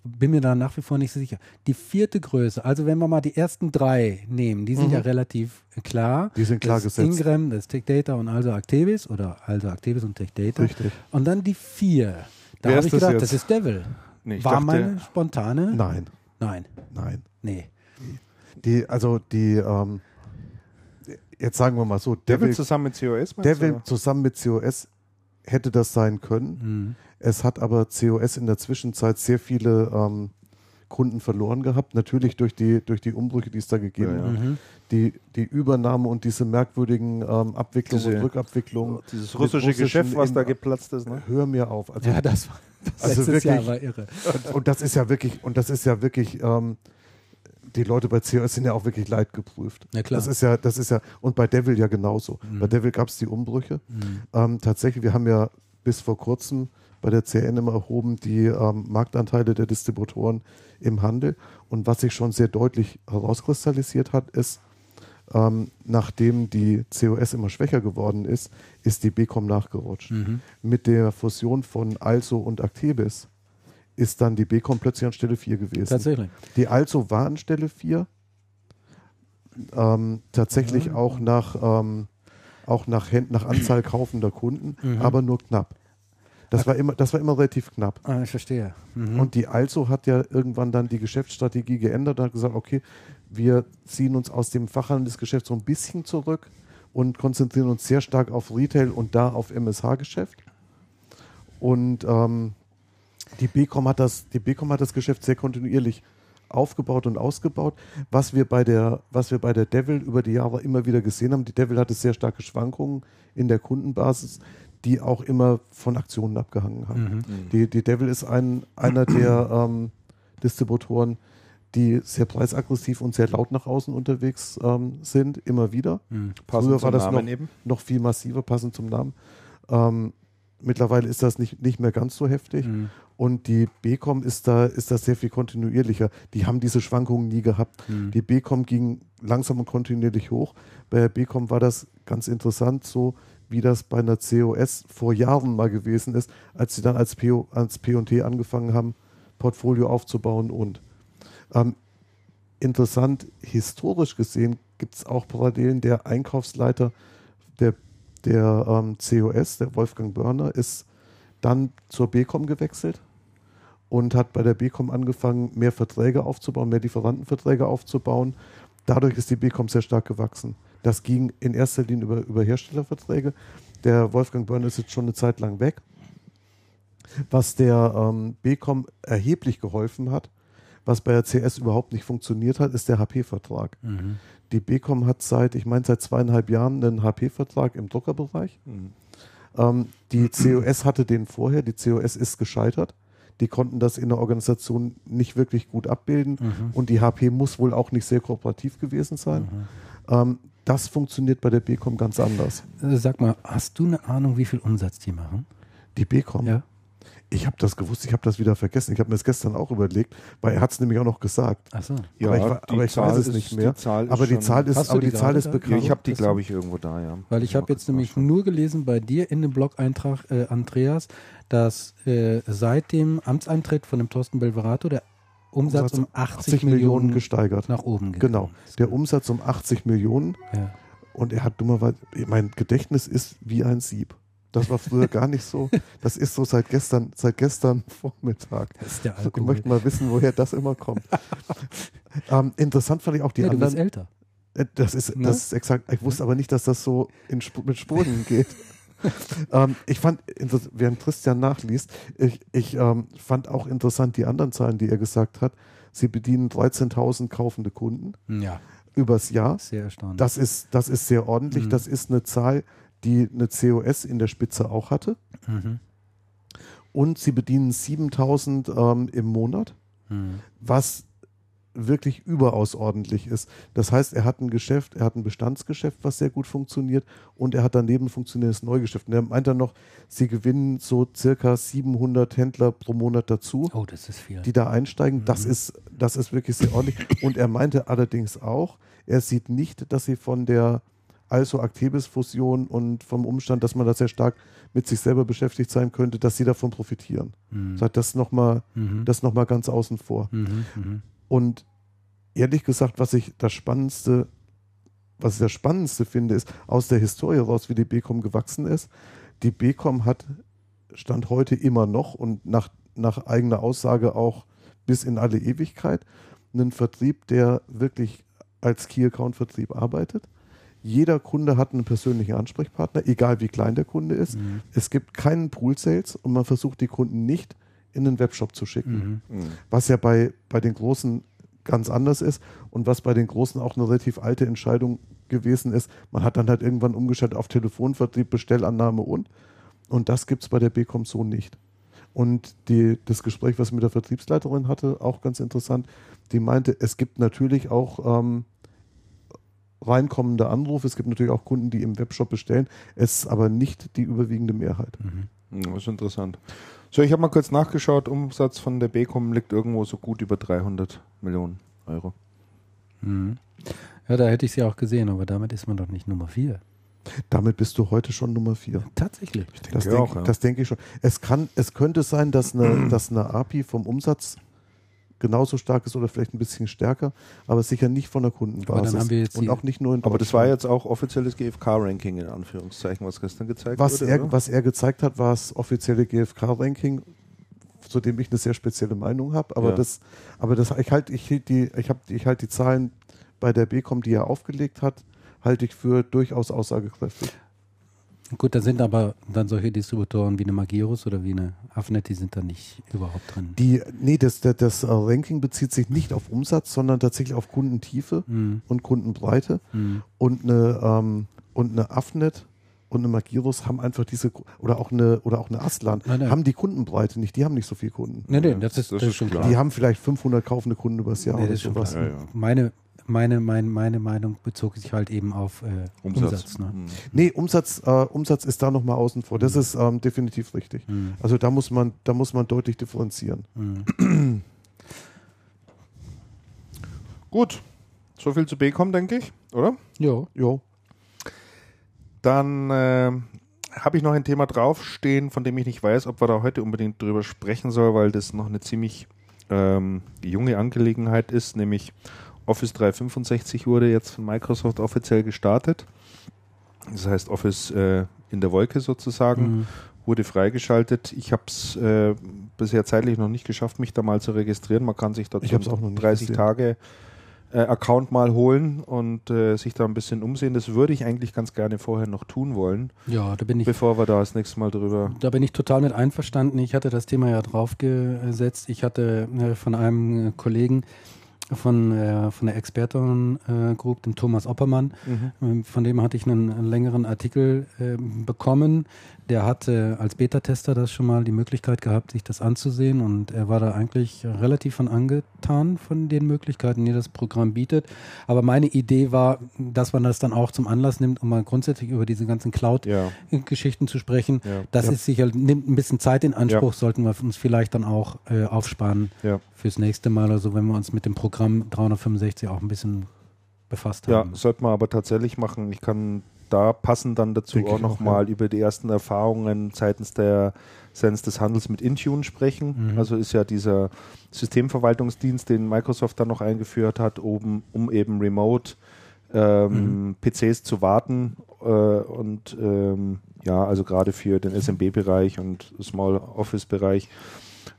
S2: bin mir da nach wie vor nicht so sicher. Die vierte Größe, also wenn wir mal die ersten drei nehmen, die sind ja relativ klar.
S3: Mhm. Die sind klar
S2: das ist
S3: gesetzt.
S2: Ingram, das ist Tech Data und also Activis oder also Activis und Tech Data.
S3: Richtig.
S2: Und dann die vier. Da
S1: Wer
S2: habe
S1: ist
S2: ich
S1: das
S2: gedacht,
S1: jetzt?
S2: das ist Devil.
S1: Nee,
S2: War
S1: dachte-
S2: meine spontane?
S3: Nein,
S2: Nein.
S3: nein.
S2: Nee.
S3: Die, also die, ähm, jetzt sagen wir mal so,
S1: Devil
S3: Devil,
S1: zusammen mit COS? du,
S3: Devil
S1: oder?
S3: zusammen mit COS hätte das sein können.
S2: Mhm.
S3: Es hat aber COS in der Zwischenzeit sehr viele ähm, Kunden verloren gehabt, natürlich durch die, durch die Umbrüche, die es da gegeben
S1: Ja,
S3: hat.
S2: Mhm.
S3: Die, die Übernahme und diese merkwürdigen ähm, Abwicklungen
S1: Diese-
S3: und Rückabwicklungen.
S1: Dieses
S3: mit
S1: russische
S3: russischen
S1: Geschäft, was da geplatzt ist, ne?
S3: Hör mir auf. Also,
S2: Ja, das war das
S3: Also
S2: letztes Jahr
S3: wirklich-
S2: war irre.
S3: und, und das ist ja wirklich, und das ist ja wirklich, ähm, die Leute bei COS sind ja auch wirklich leidgeprüft.
S2: Ja, klar.
S3: Das ist ja, das ist ja, und bei Devil ja genauso.
S2: Mhm.
S3: Bei Devil gab es die Umbrüche.
S2: Mhm.
S3: Ähm, tatsächlich, wir haben ja bis vor kurzem bei der CN immer erhoben die ähm, Marktanteile der Distributoren im Handel. Und was sich schon sehr deutlich herauskristallisiert hat, ist, ähm, nachdem die COS immer schwächer geworden ist, ist die BCom nachgerutscht.
S2: Mhm.
S3: Mit der Fusion von Also und Actebis ist dann die BCom plötzlich an Stelle 4 gewesen.
S2: Tatsächlich.
S3: Die Also war an Stelle 4. Ähm, tatsächlich auch nach, ähm, auch nach, nach Anzahl kaufender Kunden,
S2: Mhm.
S3: aber nur knapp. Das war immer, das war immer relativ knapp.
S2: Ah, ich verstehe. Mhm.
S3: Und die Also hat ja irgendwann dann die Geschäftsstrategie geändert und hat gesagt, okay, wir ziehen uns aus dem Fachhandelsgeschäft so ein bisschen zurück und konzentrieren uns sehr stark auf Retail und da auf MSH-Geschäft. Und ähm, die BCom hat das, die BCom hat das Geschäft sehr kontinuierlich aufgebaut und ausgebaut. Was wir bei der, was wir bei der Devil über die Jahre immer wieder gesehen haben, die Devil hatte sehr starke Schwankungen in der Kundenbasis, die auch immer von Aktionen abgehangen haben.
S2: Mhm.
S3: Die, die Devil ist ein, einer der ähm, Distributoren, die sehr preisaggressiv und sehr laut nach außen unterwegs ähm, sind, immer wieder.
S2: Mhm.
S1: Passend
S3: Früher
S1: zum
S3: war das
S1: Namen
S3: noch,
S1: eben.
S3: noch viel massiver, passend zum Namen. Ähm, mittlerweile ist das nicht, nicht mehr ganz so heftig.
S2: Mhm.
S3: Und die BCom ist da, ist da sehr viel kontinuierlicher. Die haben diese Schwankungen nie gehabt.
S2: Mhm.
S3: Die BCom ging langsam und kontinuierlich hoch. Bei der BCom war das ganz interessant, so wie das bei einer COS vor Jahren mal gewesen ist, als sie dann als, PO, als P&T angefangen haben, Portfolio aufzubauen und. Ähm, interessant, historisch gesehen gibt es auch Parallelen. Der Einkaufsleiter der, der ähm, COS, der Wolfgang Börner, ist dann zur BCom gewechselt und hat bei der BCom angefangen, mehr Verträge aufzubauen, mehr Lieferantenverträge aufzubauen. Dadurch ist die BCom sehr stark gewachsen. Das ging in erster Linie über, über Herstellerverträge. Der Wolfgang Börner ist jetzt schon eine Zeit lang weg. Was der ähm, BCom erheblich geholfen hat, Was bei der CS überhaupt nicht funktioniert hat, ist der HP-Vertrag.
S2: Mhm.
S3: Die BCom hat seit, ich meine, seit zweieinhalb Jahren einen HP-Vertrag im Druckerbereich.
S1: Mhm.
S3: Ähm, die COS hatte den vorher, die COS ist gescheitert. Die konnten das in der Organisation nicht wirklich gut abbilden
S2: Mhm.
S3: und die HP muss wohl auch nicht sehr kooperativ gewesen sein.
S2: Mhm.
S3: Ähm, das funktioniert bei der BCom ganz anders.
S2: Äh, Sag mal, hast du eine Ahnung, wie viel Umsatz die machen?
S3: Die BCom,
S2: Ja.
S3: Ich habe das gewusst, ich habe das wieder vergessen. Ich habe mir das gestern auch überlegt, weil er hat es nämlich auch noch gesagt.
S2: Achso.
S1: Ja,
S3: aber ich, wa-
S1: die
S3: aber ich
S1: Zahl
S3: weiß es
S1: ist-
S3: nicht mehr.
S1: Die Zahl ist
S3: aber die Zahl ist, aber
S2: die
S3: die Zahl ist
S2: da?
S1: Ja,
S3: bekannt.
S1: ich habe die, glaube ich, irgendwo da, ja.
S2: Weil ich
S1: Mal
S2: habe jetzt nämlich nur gelesen bei dir in dem Blog-Eintrag, äh, Andreas, dass äh, seit dem Amtseintritt von dem Thorsten Belverato der Umsatz, um 80, Millionen,
S3: gesteigert.
S2: nach oben gegangen
S3: Genau. Der Umsatz um 80 Millionen
S2: ja.
S3: und er hat dummerweise, mein Gedächtnis ist wie ein Sieb. Das war früher gar nicht so. Das ist so seit gestern, seit gestern Vormittag.
S2: Das ist der
S3: Ich
S2: Alkohol.
S3: möchte mal wissen, woher das immer kommt. ähm, interessant fand ich auch die
S2: ja, du bist
S3: anderen.
S2: älter.
S3: Äh, Das ist,
S2: Ne?
S3: das ist exakt. Ich wusste aber nicht, dass das so in mit Spuren geht. ähm, ich fand, während Christian nachliest, ich, ich ähm, fand auch interessant die anderen Zahlen, die er gesagt hat. Sie bedienen 13.000 kaufende Kunden
S2: Ja,
S3: übers Jahr.
S2: sehr erstaunlich.
S3: Das ist, das ist sehr ordentlich.
S2: Mhm.
S3: Das ist eine Zahl, die eine COS in der Spitze auch hatte.
S2: mhm.
S3: Und sie bedienen 7000 ähm, im Monat,
S2: Mhm.
S3: was wirklich überaus ordentlich ist. Das heißt, er hat ein Geschäft, er hat ein Bestandsgeschäft, was sehr gut funktioniert und er hat daneben funktionierendes Neugeschäft. Und er meint dann noch, sie gewinnen so circa 700 Händler pro Monat dazu,
S2: Oh, das
S3: die da einsteigen. Das
S2: Mhm.
S3: ist, das ist wirklich sehr ordentlich. Und er meinte allerdings auch, er sieht nicht, dass sie von der also Actebis-Fusion und vom Umstand, dass man da sehr stark mit sich selber beschäftigt sein könnte, dass sie davon profitieren.
S2: Mhm.
S3: Sagt das nochmal
S2: Mhm.
S3: das noch mal ganz außen vor.
S2: Mhm. Mhm.
S3: Und ehrlich gesagt, was ich das Spannendste, was ich das Spannendste finde, ist aus der Historie raus, wie die BCom gewachsen ist. Die BCom hat Stand heute immer noch und nach, nach eigener Aussage auch bis in alle Ewigkeit einen Vertrieb, der wirklich als Key-Account-Vertrieb arbeitet. Jeder Kunde hat einen persönlichen Ansprechpartner, egal wie klein der Kunde ist.
S2: Mhm.
S3: Es gibt keinen Pool-Sales und man versucht die Kunden nicht in den Webshop zu schicken
S2: Mhm.
S1: Mhm.
S3: was ja bei, bei den Großen ganz anders ist und was bei den Großen auch eine relativ alte Entscheidung gewesen ist. Man hat dann halt irgendwann umgestellt auf Telefonvertrieb, Bestellannahme und. Und das gibt es bei der BCom so nicht. Und die, das Gespräch, was ich mit der Vertriebsleiterin hatte, auch ganz interessant, die meinte, es gibt natürlich auch ähm, reinkommende Anrufe, es gibt natürlich auch Kunden, die im Webshop bestellen, es ist aber nicht die überwiegende Mehrheit.
S2: Mhm.
S1: Das ist interessant. So, ich habe mal kurz nachgeschaut. Umsatz von der BCom liegt irgendwo so gut über 300 Millionen Euro.
S2: Mhm. Ja, da hätte ich sie auch gesehen, aber damit ist man doch nicht Nummer 4.
S3: Damit bist du heute schon Nummer vier.
S2: Tatsächlich.
S3: Das
S1: denke
S3: denke
S1: auch, ja.
S3: das denke ich schon. Es, kann, es könnte sein, dass eine, dass eine API vom Umsatz genauso stark ist oder vielleicht ein bisschen stärker, aber sicher nicht von der Kundenbasis.
S2: Aber dann haben wir jetzt
S3: Und auch nicht nur in
S1: Aber das war jetzt auch offizielles GfK-Ranking in Anführungszeichen, was gestern gezeigt
S3: was
S1: wurde.
S3: er, was er gezeigt hat, war das offizielle GfK-Ranking, zu dem ich eine sehr spezielle Meinung habe. Aber
S1: Ja.
S3: das, aber das, ich halte ich hielt die, ich hab, ich halt die Zahlen bei der BCom, die er aufgelegt hat, halte ich für durchaus aussagekräftig.
S2: Gut, da sind aber dann solche Distributoren wie eine Magirus oder wie eine Afnet, die sind da nicht überhaupt drin.
S3: Die, nee, das, das, das äh, Ranking bezieht sich nicht auf Umsatz, sondern tatsächlich auf Kundentiefe
S2: Mhm.
S3: und Kundenbreite.
S2: Mhm.
S3: und eine ähm, und eine Afnet und eine Magirus haben einfach diese oder auch eine oder auch eine Aslan
S2: Nein, nein.
S3: haben die Kundenbreite nicht. Die haben nicht so viele Kunden.
S2: Nee, nee,
S1: Ja,
S2: das ist,
S1: das
S2: das
S1: ist
S2: schon
S1: klar.
S3: Die haben vielleicht 500 kaufende Kunden übers Jahr
S2: Nee,
S3: oder
S2: das ist schon
S3: sowas.
S2: klar.
S1: Ja, ja.
S2: Meine, meine, meine, meine Meinung bezog sich halt eben auf äh, Umsatz.
S1: Umsatz.
S2: ne?
S1: Mhm.
S3: Nee, Umsatz, äh, Umsatz ist da nochmal außen vor. Das ist ähm, definitiv richtig.
S2: Mhm.
S3: Also da muss man, da muss man deutlich differenzieren.
S2: Mhm.
S1: Gut, so viel zu BCom, denke ich, oder?
S2: Jo.
S3: Jo.
S1: Dann äh, habe ich noch ein Thema draufstehen, von dem ich nicht weiß, ob wir da heute unbedingt drüber sprechen sollen, weil das noch eine ziemlich ähm, junge Angelegenheit ist, nämlich Office 365 wurde jetzt von Microsoft offiziell gestartet. Das heißt Office äh, in der Wolke sozusagen
S2: Mhm.
S1: wurde freigeschaltet. Ich habe es äh, bisher zeitlich noch nicht geschafft, mich da mal zu registrieren. Man kann sich dazu
S3: Ich auch noch nicht
S1: 30
S3: gesehen.
S1: Tage äh, Account mal holen und äh, sich da ein bisschen umsehen. Das würde ich eigentlich ganz gerne vorher noch tun wollen,
S2: Ja, da bin ich
S1: bevor wir da das nächste Mal drüber.
S2: Da bin ich total mit einverstanden. Ich hatte das Thema ja draufgesetzt. Ich hatte äh, von einem Kollegen von, äh, von der Experten äh, Group, dem Thomas Oppermann, ähm, von dem hatte ich einen, einen längeren Artikel äh, bekommen. Der hatte als Beta-Tester das schon mal die Möglichkeit gehabt, sich das anzusehen und er war da eigentlich relativ von angetan von den Möglichkeiten, die das Programm bietet. Aber meine Idee war, dass man das dann auch zum Anlass nimmt, um mal grundsätzlich über diese ganzen Cloud
S1: Ja.
S2: Zu sprechen.
S1: Ja.
S2: Das
S3: Ja.
S2: ist sicher, nimmt ein bisschen Zeit in Anspruch, sollten wir uns vielleicht dann auch äh, aufsparen
S1: Ja.
S2: fürs nächste Mal oder so, wenn wir uns mit dem Programm 365 auch ein bisschen befasst
S1: Ja,
S2: haben.
S1: sollte man aber tatsächlich machen. Ich kann da passend dann dazu auch
S3: ich auch,
S1: nochmal über die ersten Erfahrungen seitens der seitens des Handels mit Intune sprechen.
S2: Mhm.
S1: Also ist ja dieser Systemverwaltungsdienst, den Microsoft dann noch eingeführt hat, oben, um eben remote ähm,
S2: Mhm.
S1: PCs zu warten äh, und ähm, ja, also gerade für den SMB-Bereich und Small Office-Bereich.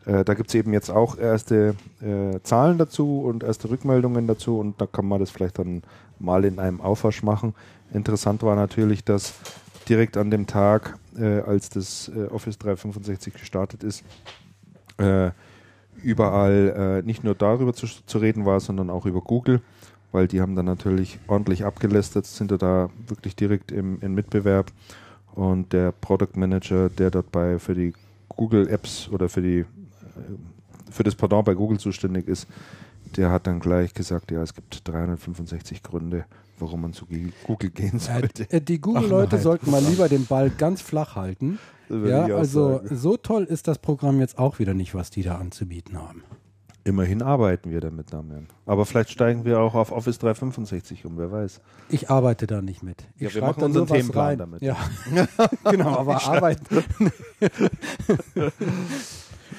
S1: Äh, da gibt es eben jetzt auch erste äh, Zahlen dazu und erste Rückmeldungen dazu und da kann man das vielleicht dann mal in einem Aufwasch machen. Interessant war natürlich, dass direkt an dem Tag, äh, als das äh, Office 365 gestartet ist, äh, überall äh, nicht nur darüber zu, zu reden war, sondern auch über Google, weil die haben dann natürlich ordentlich abgelästert, sind da wirklich direkt im, im Mitbewerb und der Product Manager, der dort bei für die Google Apps oder für die äh, für das Pardon bei Google zuständig ist, der hat dann gleich gesagt, ja, es gibt 365 Gründe, warum man zu Google gehen sollte.
S2: Äh, die Google-Leute sollten mal lieber den Ball ganz flach halten. Ja, also
S1: sagen.
S2: so toll ist das Programm jetzt auch wieder nicht, was die da anzubieten haben.
S1: Immerhin arbeiten wir damit, Damian. Aber vielleicht steigen wir auch auf Office 365 um, wer weiß.
S2: Ich arbeite da nicht mit. Ich
S1: Ja, wir
S2: schreibe
S1: machen unseren Themenplan
S2: rein.
S1: damit.
S2: Ja, genau, aber arbeiten.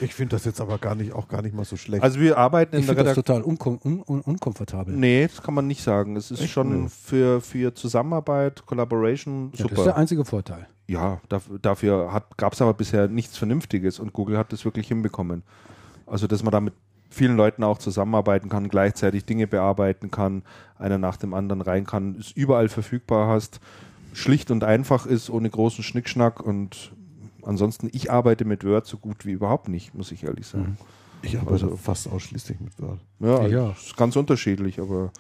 S3: Ich finde das jetzt aber gar nicht, auch gar nicht mal so schlecht.
S1: Also wir arbeiten in
S2: Ich
S1: der Redaktion.
S2: total unkom un un unkomfortabel.
S1: Nee, das kann man nicht sagen. Es ist
S3: Echt?
S1: schon für, für Zusammenarbeit, Collaboration
S2: Ja, das ist der
S1: super.
S2: einzige Vorteil.
S1: Ja, dafür, gab es aber bisher nichts Vernünftiges und Google hat das wirklich hinbekommen. Also, dass man da mit vielen Leuten auch zusammenarbeiten kann, gleichzeitig Dinge bearbeiten kann, einer nach dem anderen rein kann, es überall verfügbar hast, schlicht und einfach ist, ohne großen Schnickschnack und ansonsten, ich arbeite mit Word so gut wie überhaupt nicht, muss ich ehrlich sagen.
S3: ich arbeite
S1: also-
S3: fast ausschließlich mit Word.
S1: Ja,
S2: Ja.
S1: ist ganz unterschiedlich, aber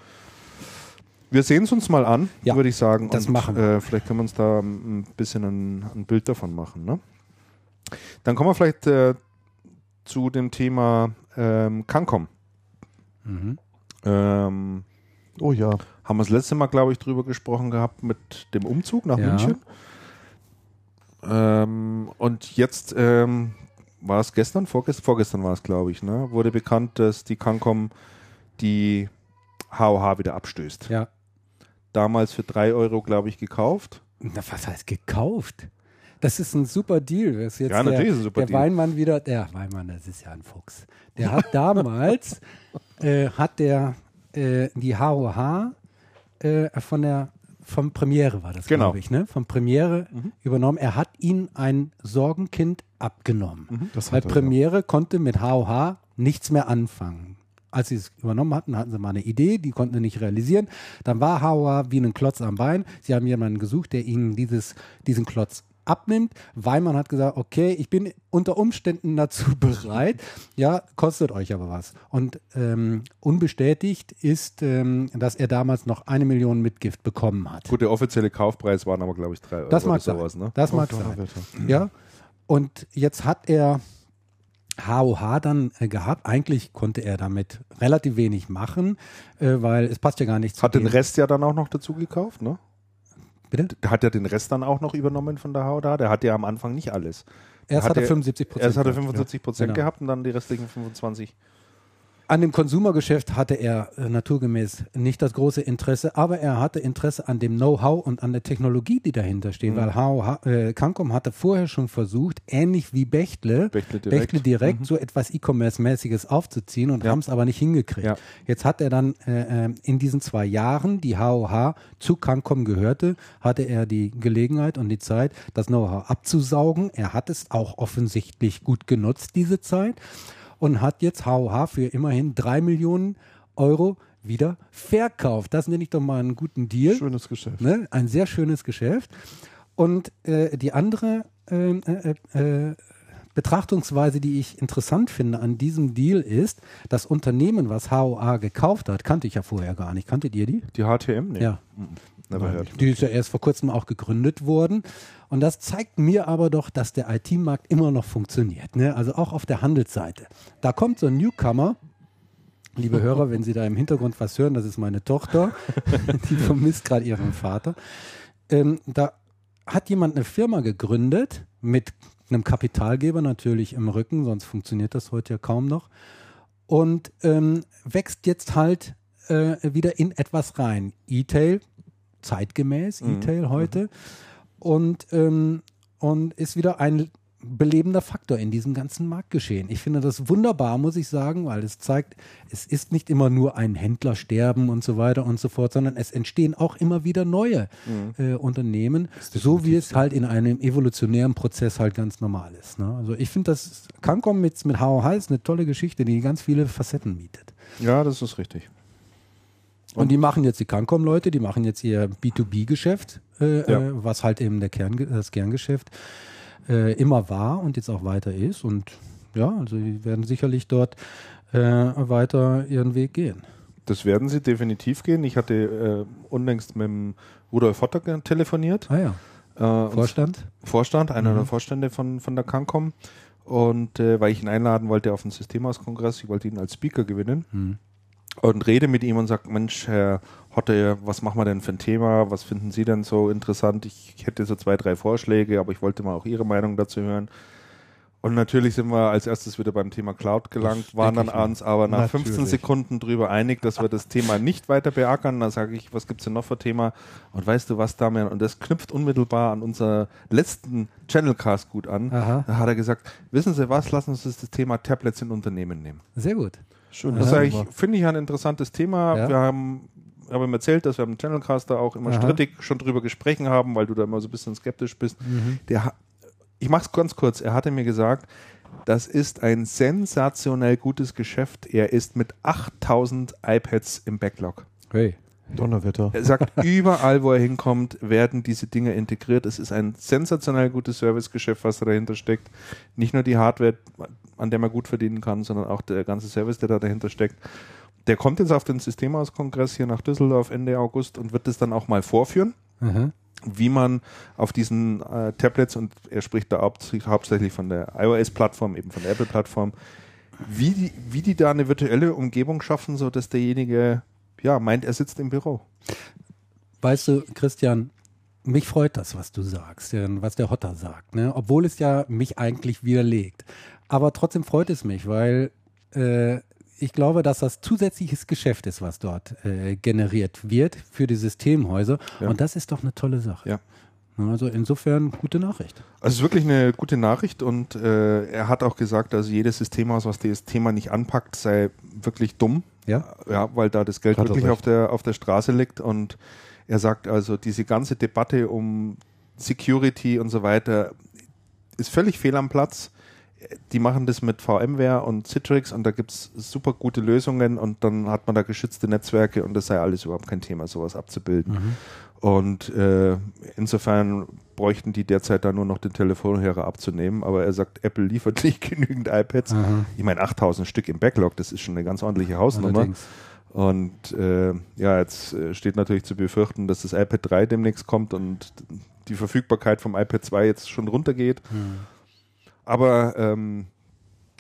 S1: wir sehen es uns mal an,
S2: Ja,
S1: würde ich sagen.
S2: das
S1: und,
S2: machen wir.
S1: Äh, vielleicht können wir uns da ein bisschen ein, ein Bild davon machen. Ne? Dann kommen wir vielleicht äh, zu dem Thema ähm, Cancom.
S2: Mhm.
S1: Ähm,
S3: Oh ja,
S1: haben wir das letzte Mal, glaube ich, drüber gesprochen gehabt mit dem Umzug nach
S2: Ja.
S1: München. Ähm, und jetzt ähm, war es gestern, vorgestern, vorgestern war es, glaube ich, ne? wurde bekannt, dass die Cancom die HOH wieder abstößt.
S2: Ja.
S1: Damals für 3 Euro, glaube ich, gekauft.
S2: Na, was heißt gekauft? Das ist ein super Deal. Das ist jetzt
S1: Ja, natürlich
S2: der,
S1: ist ein super
S2: der
S1: Deal.
S2: Weinmann wieder, der Weinmann, das ist ja ein Fuchs. Der hat damals, äh, hat der äh, die HOH äh, von der vom Premiere war das,
S1: Genau.
S2: glaube ich, ne? Vom Premiere übernommen. Er hat ihn ein Sorgenkind abgenommen.
S3: das
S2: Weil
S3: er,
S2: Premiere konnte mit HOH nichts mehr anfangen. Als sie es übernommen hatten, hatten sie mal eine Idee, die konnten sie nicht realisieren. Dann war HOH wie ein Klotz am Bein. Sie haben jemanden gesucht, der ihnen dieses, diesen Klotz abnimmt. Weimann hat gesagt, okay, ich bin unter Umständen dazu bereit. Ja, kostet euch aber was. Und ähm, unbestätigt ist, ähm, dass er damals noch eine Million Mitgift bekommen hat.
S1: Gut, der offizielle Kaufpreis waren aber, glaube ich, 3 Euro
S2: Das mag
S1: oder sowas.
S2: sein.
S1: Ne?
S2: Das mag
S3: Oh,
S2: sein.
S3: Donnerwetter.
S2: Ja. Und jetzt hat er HOH dann äh, gehabt. Eigentlich konnte er damit relativ wenig machen, äh, weil es passt ja gar nicht zu
S1: Hat den Rest ja dann auch noch dazu gekauft, ne?
S2: Bitte?
S1: Der hat ja den Rest dann auch noch übernommen von der HOH. Der hat ja am Anfang nicht alles.
S2: Erst
S1: hat
S2: er
S1: er-
S2: 75 Prozent.
S1: Erst hat er 75 Prozent
S2: Genau.
S1: gehabt und dann die restlichen 25.
S2: An dem Konsumergeschäft hatte er äh, naturgemäß nicht das große Interesse, aber er hatte Interesse an dem Know-how und an der Technologie, die dahinter steht,
S1: Mhm.
S2: weil HOH, äh, Cancom hatte vorher schon versucht, ähnlich wie Bechtle,
S1: Bechtle direkt.
S2: Bechtle direkt so etwas E-Commerce-mäßiges aufzuziehen und
S1: Ja.
S2: haben es aber nicht hingekriegt.
S1: Ja.
S2: Jetzt hat er dann äh, äh, in diesen zwei Jahren, die HOH zu Cancom gehörte, hatte er die Gelegenheit und die Zeit, das Know-how abzusaugen. Er hat es auch offensichtlich gut genutzt, diese Zeit und hat jetzt HOH für immerhin drei Millionen Euro wieder verkauft. Das nenne ich doch mal einen guten Deal.
S3: Schönes Geschäft.
S2: Ne? Ein sehr schönes Geschäft. Und äh, die andere ähm, äh, äh, Betrachtungsweise, die ich interessant finde an diesem Deal ist, das Unternehmen, was HOA gekauft hat, kannte ich ja vorher gar nicht. Kanntet ihr die?
S1: Die HTM? Nee.
S2: Ja.
S1: Never heard.
S2: Die ist ja erst vor kurzem auch gegründet worden. Und das zeigt mir aber doch, dass der IT-Markt immer noch funktioniert. Ne? Also auch auf der Handelsseite. Da kommt so ein Newcomer. Liebe Hörer, wenn Sie da im Hintergrund was hören, das ist meine Tochter. Die vermisst gerade ihren Vater. Ähm, da hat jemand eine Firma gegründet mit einem Kapitalgeber natürlich im Rücken, sonst funktioniert das heute ja kaum noch. Und ähm, wächst jetzt halt äh, wieder in etwas rein. E-Tail, zeitgemäß,
S1: Mhm.
S2: E-Tail heute. Und, ähm, und ist wieder ein belebender Faktor in diesem ganzen Marktgeschehen. Ich finde das wunderbar, muss ich sagen, weil es zeigt, es ist nicht immer nur ein Händlersterben und so weiter und so fort, sondern es entstehen auch immer wieder neue äh, Unternehmen, so wie es halt in einem evolutionären Prozess halt ganz normal ist. Ne? Also ich finde, das Cancom mit, mit HOH ist eine tolle Geschichte, die ganz viele Facetten bietet.
S1: Ja, das ist richtig.
S2: Und die machen jetzt die Cancom-Leute, die machen jetzt ihr B2B-Geschäft, äh,
S1: Ja.
S2: äh, was halt eben der Kern, das Kerngeschäft äh, immer war und jetzt auch weiter ist. Und ja, also die werden sicherlich dort äh, weiter ihren Weg gehen.
S1: Das werden sie definitiv gehen. Ich hatte äh, unlängst mit dem Rudolf Hotter telefoniert.
S2: Ah ja,
S1: Äh,
S2: Vorstand.
S1: Vorstand, einer
S2: Mhm.
S1: der Vorstände von, von der Cancom. Und weil ich ihn einladen wollte auf den Systemhaus-Kongress, ich wollte ihn als Speaker gewinnen
S2: Hm.
S1: und rede mit ihm und sage, Mensch, Herr Hotte, was machen wir denn für ein Thema? Was finden Sie denn so interessant? Ich hätte so zwei, drei Vorschläge, aber ich wollte mal auch Ihre Meinung dazu hören. Und natürlich sind wir als erstes wieder beim Thema Cloud gelangt, waren dann uns aber nach 15
S3: Natürlich.
S1: Sekunden drüber einig, dass wir das Thema nicht weiter beackern. Da sage ich, was gibt's denn noch für Thema? Und weißt du was, Damian? Und das knüpft unmittelbar an unser letzten Channelcast gut an.
S2: Aha.
S1: Da hat er gesagt, wissen Sie was, lassen Sie uns das Thema Tablets in Unternehmen nehmen.
S2: Sehr gut.
S3: Schön.
S1: Das
S2: Ja.
S1: finde ich ein interessantes Thema.
S2: Ja.
S1: Wir haben, habe ihm erzählt, dass wir im Channelcast da auch immer
S2: Aha.
S1: strittig schon drüber gesprochen haben, weil du da immer so ein bisschen skeptisch bist.
S2: Mhm.
S1: Der, ich mache es ganz kurz. Er hatte mir gesagt, das ist ein sensationell gutes Geschäft. Er ist mit 8000 iPads im Backlog.
S2: Hey.
S3: Donnerwetter.
S1: Er sagt, überall, wo er hinkommt, werden diese Dinge integriert. Es ist ein sensationell gutes Servicegeschäft, was da dahinter steckt. Nicht nur die Hardware, an der man gut verdienen kann, sondern auch der ganze Service, der da dahinter steckt. Der kommt jetzt auf den Systemhaus-Kongress hier nach Düsseldorf Ende August und wird das dann auch mal vorführen,
S2: Aha.
S1: wie man auf diesen äh, Tablets, und er spricht da hauptsächlich, von der iOS-Plattform, eben von der Apple-Plattform, wie die, wie die da eine virtuelle Umgebung schaffen, sodass derjenige ja, meint, er sitzt im Büro.
S2: Weißt du, Christian, mich freut das, was du sagst, was der Hotter sagt, ne? obwohl es ja mich eigentlich widerlegt. Aber trotzdem freut es mich, weil äh, ich glaube, dass das zusätzliches Geschäft ist, was dort äh, generiert wird für die Systemhäuser.
S1: Ja.
S2: Und das ist doch eine tolle Sache.
S1: Ja.
S2: Also insofern gute Nachricht.
S1: Also es ist wirklich eine gute Nachricht und äh, er hat auch gesagt, also jedes Systemhaus, was das Thema nicht anpackt, sei wirklich dumm.
S2: Ja.
S1: Ja, weil da das Geld
S3: Hat
S1: wirklich auf der, auf der Straße liegt und er sagt also, diese ganze Debatte um Security und so weiter ist völlig fehl am Platz. Die machen das mit VMware und Citrix und da gibt es super gute Lösungen und dann hat man da geschützte Netzwerke und das sei alles überhaupt kein Thema, sowas abzubilden.
S2: Mhm.
S1: Und äh, insofern bräuchten die derzeit da nur noch den Telefonhörer abzunehmen. Aber er sagt, Apple liefert nicht genügend iPads.
S2: Aha.
S1: Ich meine, 8000 Stück im Backlog, das ist schon eine ganz ordentliche Hausnummer.
S2: Allerdings.
S1: Und äh, ja, jetzt äh, steht natürlich zu befürchten, dass das iPad 3 demnächst kommt und die Verfügbarkeit vom iPad 2 jetzt schon runtergeht.
S2: Hm.
S1: Aber ähm,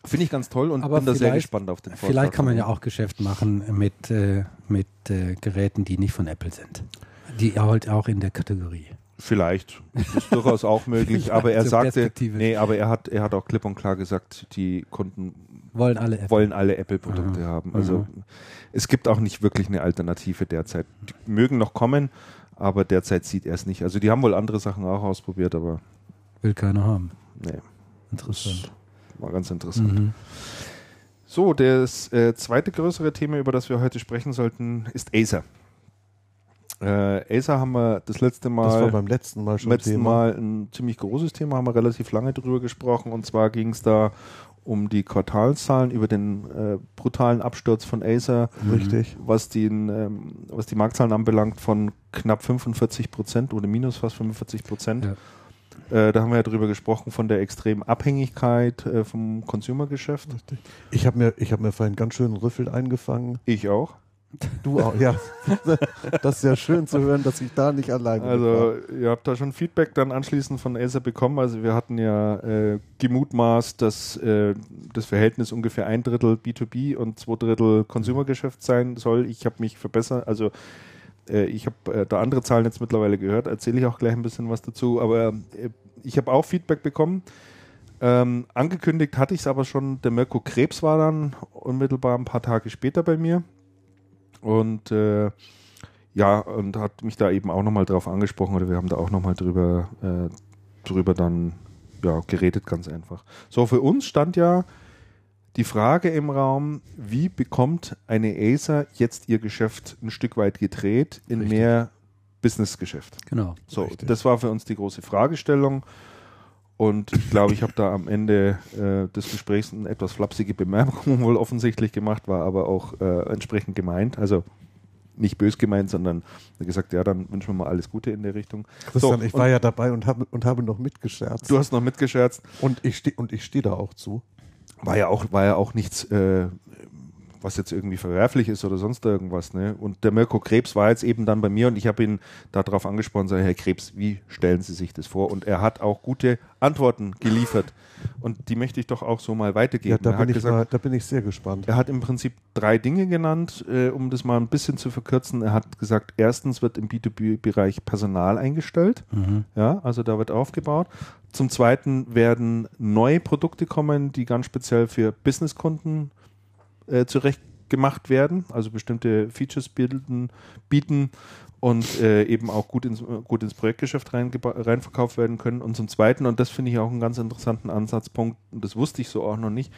S1: finde ich ganz toll und
S2: Aber
S1: bin da sehr gespannt auf den Vortrag.
S2: Vielleicht kann man ja auch Geschäft machen mit, äh, mit äh, Geräten, die nicht von Apple sind. Die halt auch in der Kategorie.
S1: Vielleicht. Das ist durchaus auch möglich.
S2: Ich
S1: aber er sagte, nee, aber er hat, er hat auch klipp und klar gesagt, die Kunden
S2: Wollen alle Apple.
S1: wollen alle Apple-Produkte
S2: Aha.
S1: haben. Also
S2: Aha.
S1: es gibt auch nicht wirklich eine Alternative derzeit. Die mögen noch kommen, aber derzeit sieht er es nicht. Also die haben wohl andere Sachen auch ausprobiert, aber
S2: Will keiner haben.
S1: nee,
S2: Interessant.
S1: war ganz interessant.
S2: Mhm.
S1: So, das äh, zweite größere Thema, über das wir heute sprechen sollten, ist Acer. Äh, Acer haben wir das letzte Mal.
S3: Das war beim letzten Mal schon
S1: letzten
S3: Thema.
S1: Mal ein ziemlich großes Thema, haben wir relativ lange drüber gesprochen. Und zwar ging es da um die Quartalszahlen, über den äh, brutalen Absturz von Acer,
S3: Richtig.
S1: was, den, ähm, was die Marktzahlen anbelangt, von knapp 45 Prozent oder minus fast 45 Prozent.
S2: Ja.
S1: Äh, da haben wir ja drüber gesprochen, von der extremen Abhängigkeit äh, vom Consumergeschäft.
S3: Ich habe mir, ich hab mir vorhin ganz schön einen Rüffel eingefangen.
S1: Ich auch.
S3: Du auch, ja. Das ist ja schön zu hören, dass ich da nicht alleine bin.
S1: Also ihr habt da schon Feedback dann anschließend von Acer bekommen. Also wir hatten ja äh, gemutmaßt, dass äh, das Verhältnis ungefähr ein Drittel B2B und zwei Drittel Consumergeschäft sein soll. Ich habe mich verbessert, also ich habe äh, da andere Zahlen jetzt mittlerweile gehört, erzähle ich auch gleich ein bisschen was dazu, aber äh, ich habe auch Feedback bekommen. Ähm, angekündigt hatte ich es aber schon, der Mirko Krebs war dann unmittelbar ein paar Tage später bei mir und äh, ja, und hat mich da eben auch nochmal drauf angesprochen oder wir haben da auch nochmal drüber, äh, drüber dann ja, geredet, ganz einfach. So, für uns stand ja die Frage im Raum, wie bekommt eine Acer jetzt ihr Geschäft ein Stück weit gedreht in
S3: Richtig.
S1: mehr Businessgeschäft?
S2: Genau.
S1: So,
S3: Richtig.
S1: das war für uns die große Fragestellung. Und ich glaube, ich habe da am Ende äh, des Gesprächs eine etwas flapsige Bemerkung wohl offensichtlich gemacht, war aber auch äh, entsprechend gemeint. Also nicht bös gemeint, sondern gesagt, ja, dann wünschen wir mal alles Gute in der Richtung.
S3: Christian,
S1: So,
S3: ich war ja dabei und habe, und habe noch mitgescherzt.
S1: Du hast noch mitgescherzt.
S3: und ich stehe und ich stehe da auch zu.
S1: War ja auch, war ja auch nichts, äh, was jetzt irgendwie verwerflich ist oder sonst irgendwas. Ne? Und der Mirko Krebs war jetzt eben dann bei mir und ich habe ihn darauf angesprochen, sage, Herr Krebs, wie stellen Sie sich das vor? Und er hat auch gute Antworten geliefert. Und die möchte ich doch auch so mal weitergeben.
S3: Ja, da bin, ich
S1: gesagt,
S3: mal, da bin ich sehr gespannt.
S1: er hat im Prinzip drei Dinge genannt, äh, um das mal ein bisschen zu verkürzen. Er hat gesagt, erstens wird im B2B-Bereich Personal eingestellt.
S2: Mhm.
S1: Ja, also da wird aufgebaut. Zum Zweiten werden neue Produkte kommen, die ganz speziell für Businesskunden äh, zurecht gemacht werden, also bestimmte Features bilden, bieten und äh, eben auch gut ins, gut ins Projektgeschäft reinverkauft werden können. Und zum Zweiten, und das finde ich auch einen ganz interessanten Ansatzpunkt, und das wusste ich so auch noch nicht,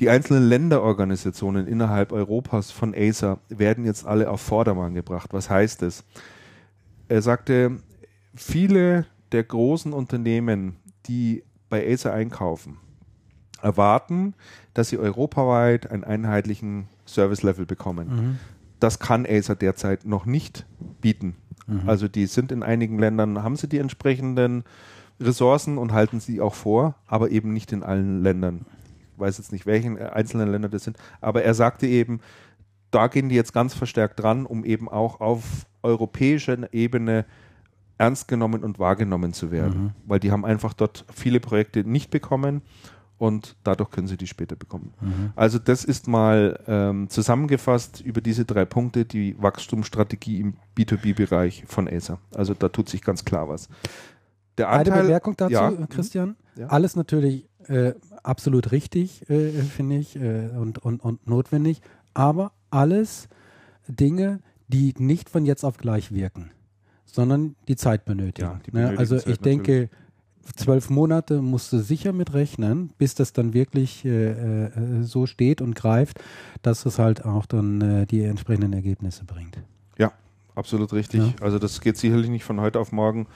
S1: die einzelnen Länderorganisationen innerhalb Europas von Acer werden jetzt alle auf Vordermann gebracht. Was heißt das? Er sagte, viele der großen Unternehmen, die bei Acer einkaufen, erwarten, dass sie europaweit einen einheitlichen Service-Level bekommen.
S2: Mhm.
S1: Das kann Acer derzeit noch nicht bieten.
S2: Mhm.
S1: Also die sind in einigen Ländern, haben sie die entsprechenden Ressourcen und halten sie auch vor, aber eben nicht in allen Ländern. Ich weiß jetzt nicht, welchen äh, einzelnen Länder das sind, aber er sagte eben, da gehen die jetzt ganz verstärkt dran, um eben auch auf europäischer Ebene ernst genommen und wahrgenommen zu werden.
S2: Mhm.
S1: Weil die haben einfach dort viele Projekte nicht bekommen und dadurch können sie die später bekommen.
S2: Mhm.
S1: Also das ist mal ähm, zusammengefasst über diese drei Punkte die Wachstumsstrategie im B2B-Bereich von Acer. Also da tut sich ganz klar was. Der
S2: Eine
S1: Anteil,
S2: Bemerkung dazu,
S1: ja.
S2: äh, Christian.
S1: Ja.
S2: Alles natürlich äh, absolut richtig, äh, finde ich, äh, und, und, und notwendig, aber alles Dinge, die nicht von jetzt auf gleich wirken, sondern die Zeit benötigen.
S1: Ja, die
S2: ne? Also
S1: Zeit
S2: ich denke, zwölf Monate musst du sicher mit rechnen, bis das dann wirklich äh, äh, so steht und greift, dass es halt auch dann äh, die entsprechenden Ergebnisse bringt.
S1: absolut richtig.
S2: Ja.
S1: Also das geht sicherlich nicht von heute auf morgen.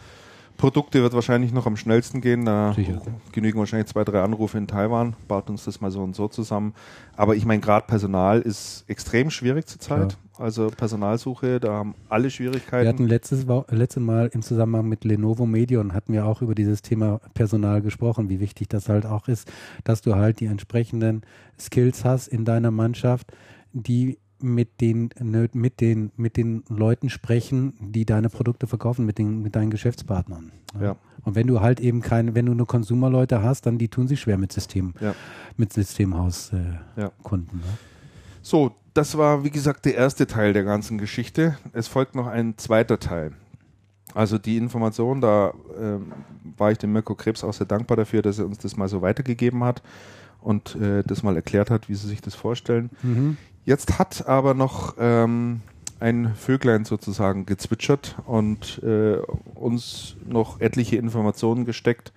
S1: Produkte wird wahrscheinlich noch am schnellsten gehen. Da
S2: Sicher.
S1: genügen wahrscheinlich zwei, drei Anrufe in Taiwan. Baut uns das mal so und so zusammen. Aber ich meine, gerade Personal ist extrem schwierig zurzeit. Also Personalsuche, da haben alle Schwierigkeiten.
S2: Wir hatten letztes, letztes Mal im Zusammenhang mit Lenovo Medion hatten wir auch über dieses Thema Personal gesprochen, wie wichtig das halt auch ist, dass du halt die entsprechenden Skills hast in deiner Mannschaft, die mit den, nö- mit den, mit den Leuten sprechen, die deine Produkte verkaufen, mit den, mit deinen Geschäftspartnern. ne?
S1: Ja.
S2: Und wenn du halt eben keine, wenn du nur Consumer-Leute hast, dann die tun sich schwer mit System,
S1: Ja.
S2: mit Systemhaus-Kunden. Äh,
S1: Ja.
S2: Ne?
S1: So, das war wie gesagt der erste Teil der ganzen Geschichte. Es folgt noch ein zweiter Teil. Also die Information, da ähm, war ich dem Mirko Krebs auch sehr dankbar dafür, dass er uns das mal so weitergegeben hat und äh, das mal erklärt hat, wie sie sich das vorstellen.
S2: Mhm.
S1: Jetzt hat aber noch ähm, ein Vöglein sozusagen gezwitschert und äh, uns noch etliche Informationen gesteckt.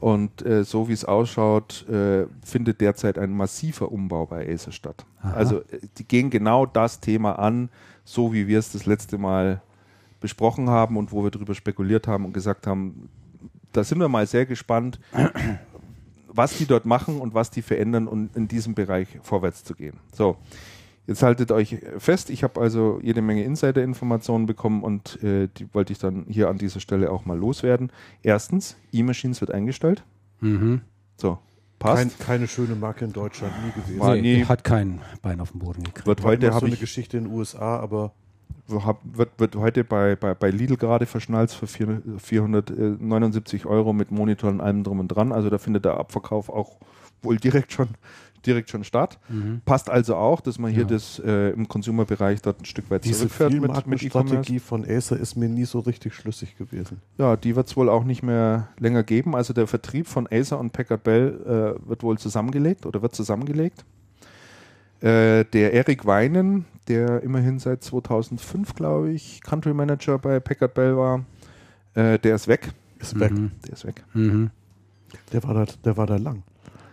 S1: Und äh, so wie es ausschaut, äh, findet derzeit ein massiver Umbau bei Acer statt.
S2: Aha.
S1: Also äh, die gehen genau das Thema an, so wie wir es das letzte Mal besprochen haben und wo wir darüber spekuliert haben und gesagt haben, da sind wir mal sehr gespannt, was die dort machen und was die verändern, um in diesem Bereich vorwärts zu gehen. So, jetzt haltet euch fest, ich habe also jede Menge Insider-Informationen bekommen und äh, die wollte ich dann hier an dieser Stelle auch mal loswerden. Erstens, E-Machines wird eingestellt.
S2: Mhm.
S1: So, passt.
S3: Kein, keine schöne Marke in Deutschland, nie gewesen.
S1: War
S2: Nee,
S1: nie-
S2: hat kein Bein auf dem Boden gekriegt.
S1: wird heute
S3: immer so
S1: habe
S3: eine
S1: ich
S3: Geschichte in den USA, aber
S1: hab, wird, wird heute bei, bei, bei Lidl gerade verschnalzt für 400 479 Euro mit Monitor und allem drum und dran. Also da findet der Abverkauf auch wohl direkt schon, direkt schon statt.
S2: Mhm.
S1: Passt also auch, dass man hier
S2: Ja.
S1: das äh, im Consumer-Bereich dort ein Stück weit
S3: diese
S1: zurückfährt mit, mit.
S3: Vielmarkenstrategie von Acer ist mir nie so richtig schlüssig gewesen.
S1: Ja, die wird es wohl auch nicht mehr länger geben. Also der Vertrieb von Acer und Packard Bell äh, wird wohl zusammengelegt oder wird zusammengelegt. Äh, der Erik Weinen, der immerhin seit 2005, glaube ich, Country Manager bei Packard Bell war, äh, der ist weg.
S3: Ist weg.
S2: Mhm.
S1: Der ist weg.
S2: Mhm.
S3: Der, war da, der war da lang.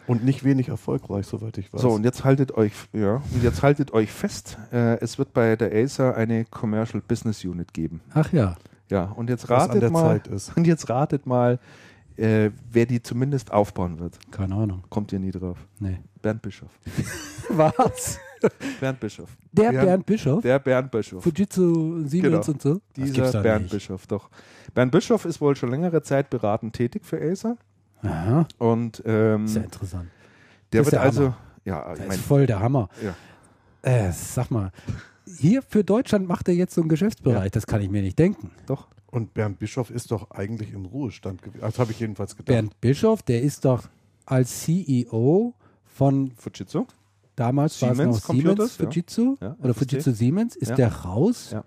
S3: Und nicht wenig erfolgreich, soweit ich weiß.
S1: So, und jetzt haltet euch, ja, und jetzt haltet euch fest, äh, es wird bei der Acer eine Commercial Business Unit geben.
S2: Ach ja.
S1: Ja, und jetzt
S3: was an
S1: ratet
S3: der
S1: mal,
S3: Zeit ist.
S1: und jetzt ratet mal, äh, wer die zumindest aufbauen wird.
S2: Keine Ahnung.
S1: Kommt ihr nie drauf.
S2: Nee.
S1: Bernd Bischof.
S2: Was?
S1: Bernd Bischof.
S2: Der
S3: Bernd-
S2: Bernd Bischof?
S1: Der Bernd Bischof.
S2: Fujitsu Siemens
S1: Genau.
S2: und so?
S1: Dieser Bernd
S2: nicht.
S1: Bischof, doch. Bernd Bischof ist wohl schon längere Zeit beratend tätig für Acer.
S2: Aha.
S1: Und ähm,
S2: Sehr interessant.
S1: der
S2: das ist
S1: wird
S2: der
S1: also,
S2: Hammer.
S1: ja,
S2: Das
S1: ich
S2: ist
S1: mein,
S2: voll der Hammer.
S1: Ja.
S2: Äh, sag mal, hier für Deutschland macht er jetzt so einen Geschäftsbereich. Das kann ich mir nicht denken.
S1: doch.
S3: Und Bernd Bischof ist doch eigentlich im Ruhestand gewesen. Das habe ich jedenfalls gedacht.
S2: Bernd Bischof, der ist doch als CEO von
S1: Fujitsu.
S2: damals war es noch Siemens
S1: Computers, ja.
S2: Fujitsu
S1: Ja,
S2: oder
S1: FSD.
S2: Fujitsu Siemens, ist
S1: Ja.
S2: der raus,
S1: Ja.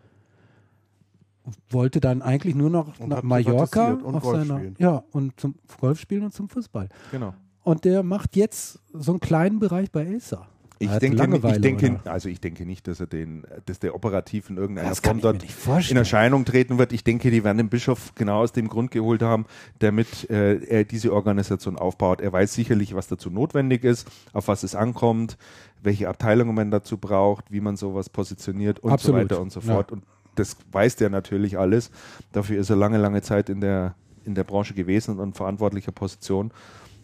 S2: Wollte dann eigentlich nur noch
S3: Und
S2: nach
S3: hat
S2: Mallorca
S3: und
S2: auf
S3: Golf
S2: seiner,
S3: spielen.
S2: ja und zum Golf spielen und zum Fußball.
S1: Genau.
S2: Und der macht jetzt so einen kleinen Bereich bei Acer.
S1: Ich denke, ich denke,
S2: oder?
S1: also ich denke nicht, dass er den, dass der operativ in irgendeiner
S2: Das
S1: Form dort in. Erscheinung treten wird. Ich denke, die werden den Bischof genau aus dem Grund geholt haben, damit äh, er diese Organisation aufbaut. Er weiß sicherlich, was dazu notwendig ist, auf was es ankommt, welche Abteilungen man dazu braucht, wie man sowas positioniert und
S2: Absolut.
S1: so weiter und so
S2: Ja.
S1: fort. Und das weiß der natürlich alles. Dafür ist er lange, lange Zeit in der, in der Branche gewesen und verantwortlicher Position.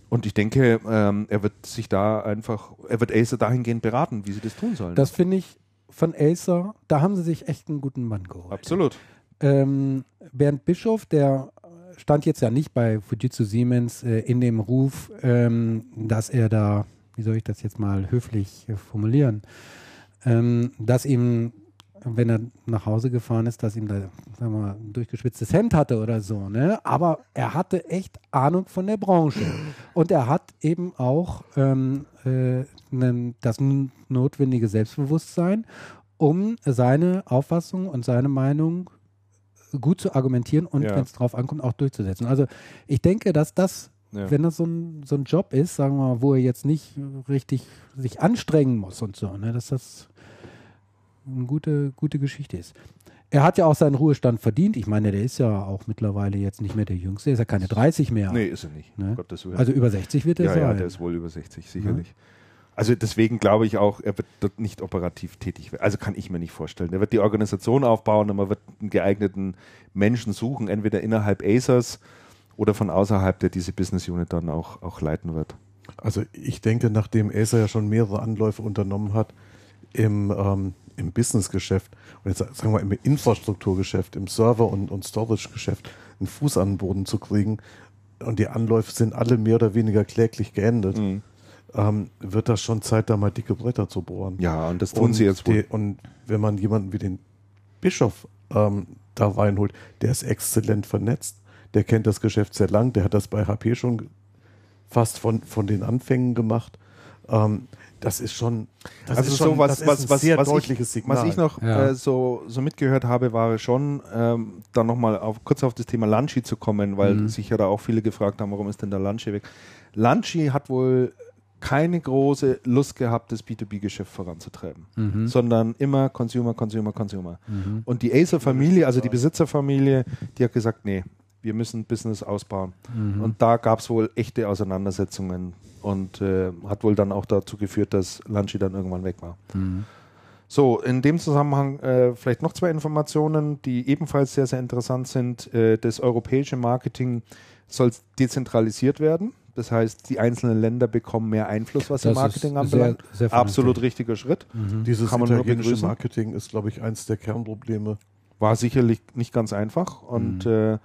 S1: Und ich denke, ähm, er wird sich da einfach, er wird Acer dahingehend beraten, wie sie das tun sollen.
S2: Das finde ich von Acer, da haben sie sich echt einen guten Mann geholt.
S1: Absolut.
S2: Ähm, Bernd Bischof, der stand jetzt ja nicht bei Fujitsu Siemens äh, in dem Ruf, ähm, dass er da, wie soll ich das jetzt mal höflich äh, formulieren, ähm, dass ihm, wenn er nach Hause gefahren ist, dass ihm da, sagen wir mal, ein durchgeschwitztes Hemd hatte oder so, ne? Aber er hatte echt Ahnung von der Branche. Und er hat eben auch ähm, äh, das notwendige Selbstbewusstsein, um seine Auffassung und seine Meinung gut zu argumentieren und
S1: Ja.
S2: wenn es drauf ankommt, auch durchzusetzen. Also ich denke, dass das,
S1: Ja.
S2: wenn das so ein, so ein Job ist, sagen wir mal, wo er jetzt nicht richtig sich anstrengen muss und so, ne, dass das eine gute, gute Geschichte ist. Er hat ja auch seinen Ruhestand verdient. Ich meine, der ist ja auch mittlerweile jetzt nicht mehr der Jüngste, ist ja keine 30 mehr.
S1: Nee, ist er nicht.
S2: Ne?
S1: Gottes Willen.
S2: Also über 60 wird er
S1: ja,
S2: sein.
S1: ja, der ist wohl über 60, sicherlich. Also deswegen glaube ich auch, er wird dort nicht operativ tätig werden. Also kann ich mir nicht vorstellen. Er wird die Organisation aufbauen und man wird einen geeigneten Menschen suchen, entweder innerhalb Acers oder von außerhalb, der diese Business Unit dann auch, auch leiten wird.
S3: Also ich denke, nachdem Acer ja schon mehrere Anläufe unternommen hat im, ähm, im Businessgeschäft und jetzt sagen wir im Infrastrukturgeschäft, im Server- und, und Storage-Geschäft einen Fuß an den Boden zu kriegen und die Anläufe sind alle mehr oder weniger kläglich geendet,
S1: Mhm.
S3: ähm, wird das schon Zeit, da mal dicke Bretter zu bohren.
S1: Ja, und das tun
S3: und
S1: sie jetzt wohl.
S3: die, und wenn man jemanden wie den Bischof ähm, da reinholt, der ist exzellent vernetzt, der kennt das Geschäft sehr lang, der hat das bei HP schon fast von, von den Anfängen gemacht. Ähm, das ist schon, das
S1: also
S3: ist
S1: so
S3: schon
S1: was,
S3: das ist
S1: was,
S3: ein
S1: was,
S3: sehr
S1: was,
S3: deutliches
S1: ich,
S3: Signal.
S1: was ich noch
S2: Ja.
S1: äh, so, so mitgehört habe, war schon, ähm, dann nochmal auf, kurz auf das Thema Lunchi zu kommen, weil
S2: Mhm.
S1: sich ja da auch viele gefragt haben, warum ist denn der Lunchi weg? Lunchi hat wohl keine große Lust gehabt, das B2B-Geschäft voranzutreiben,
S2: Mhm.
S1: sondern immer Consumer, Consumer, Consumer.
S2: Mhm.
S1: Und die Acer-Familie, also die Besitzerfamilie, die hat gesagt, nee, wir müssen Business ausbauen.
S2: Mhm.
S1: Und da gab es wohl echte Auseinandersetzungen und äh, hat wohl dann auch dazu geführt, dass Lunchi dann irgendwann weg war.
S2: Mhm.
S1: So, in dem Zusammenhang äh, vielleicht noch zwei Informationen, die ebenfalls sehr, sehr interessant sind. Äh, das europäische Marketing soll dezentralisiert werden. Das heißt, die einzelnen Länder bekommen mehr Einfluss, was
S2: Das
S1: das Marketing
S2: ist
S1: anbelangt.
S2: sehr- sehr
S1: Absolut richtiger Schritt.
S3: Dieses
S1: Kann man nur
S3: italienische
S1: begrüßen.
S3: Marketing ist, glaube ich, eins der Kernprobleme.
S1: War sicherlich nicht ganz einfach. Und
S2: Mhm.
S1: äh,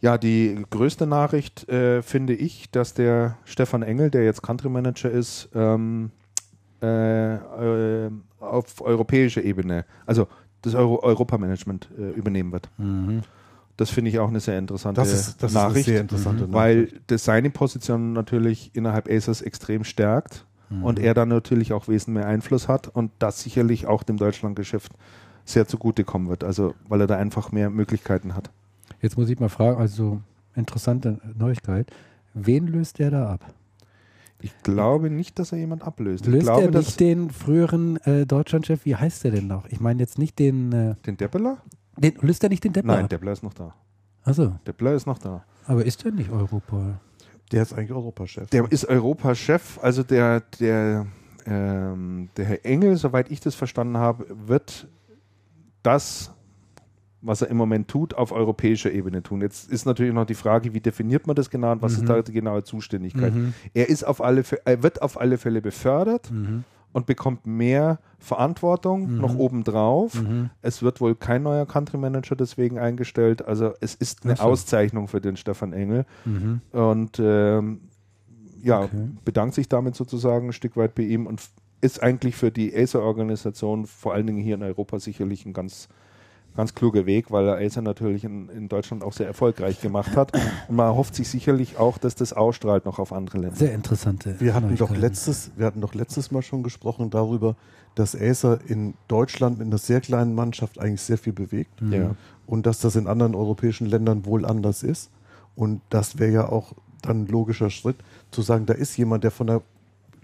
S1: ja, die größte Nachricht äh, finde ich, dass der Stefan Engel, der jetzt Country Manager ist, ähm, äh, äh, auf europäischer Ebene, also das Euro Europamanagement äh, übernehmen wird.
S2: Mhm.
S1: Das finde ich auch eine sehr interessante
S3: Das ist, das
S1: Nachricht,
S3: sehr interessante
S1: weil
S3: Nachricht.
S1: das seine Position natürlich innerhalb Acers extrem stärkt
S2: Mhm.
S1: und er dann natürlich auch wesentlich mehr Einfluss hat und das sicherlich auch dem Deutschlandgeschäft sehr zugutekommen wird, also weil er da einfach mehr Möglichkeiten hat.
S2: Jetzt muss ich mal fragen, also interessante Neuigkeit. Wen löst der da ab?
S1: Ich glaube nicht, dass er jemand ablöst. ich
S2: Löst
S1: glaube,
S2: er
S1: dass
S2: nicht den früheren äh, Deutschlandchef, wie heißt der denn noch? Ich meine jetzt nicht den, äh,
S1: den Deppeler?
S2: den löst er nicht den Deppler
S1: Nein? Deppler ist noch da.
S2: Achso,
S1: Deppler ist noch da.
S2: aber ist der nicht Europol?
S3: Der ist eigentlich Europachef.
S1: Der ist Europachef, also der, der, ähm, der Herr Engel, soweit ich das verstanden habe, wird das, was er im Moment tut, auf europäischer Ebene tun. Jetzt ist natürlich noch die Frage, wie definiert man das genau und was
S2: Mhm.
S1: ist da die genaue Zuständigkeit.
S2: Mhm.
S1: Er ist auf alle, er wird auf alle Fälle befördert
S2: Mhm.
S1: und bekommt mehr Verantwortung
S2: Mhm.
S1: noch obendrauf.
S2: Mhm.
S1: Es wird wohl kein neuer Country Manager deswegen eingestellt. Also es ist eine
S2: Ach so.
S1: Auszeichnung für den Stefan Engel
S2: Mhm.
S1: und ähm, ja,
S2: Okay.
S1: bedankt sich damit sozusagen ein Stück weit bei ihm und ist eigentlich für die Acer-Organisation vor allen Dingen hier in Europa sicherlich ein ganz, ganz kluger Weg, weil er Acer natürlich in, in Deutschland auch sehr erfolgreich gemacht hat. Und man erhofft sich sicherlich auch, dass das ausstrahlt noch auf andere Länder.
S2: Sehr interessante
S3: Wir hatten doch letztes, wir hatten doch letztes Mal schon gesprochen darüber, dass Acer in Deutschland mit einer sehr kleinen Mannschaft eigentlich sehr viel bewegt
S2: Mhm.
S1: Ja.
S3: und dass das in anderen europäischen Ländern wohl anders ist. Und das wäre ja auch dann ein logischer Schritt, zu sagen, da ist jemand, der von einer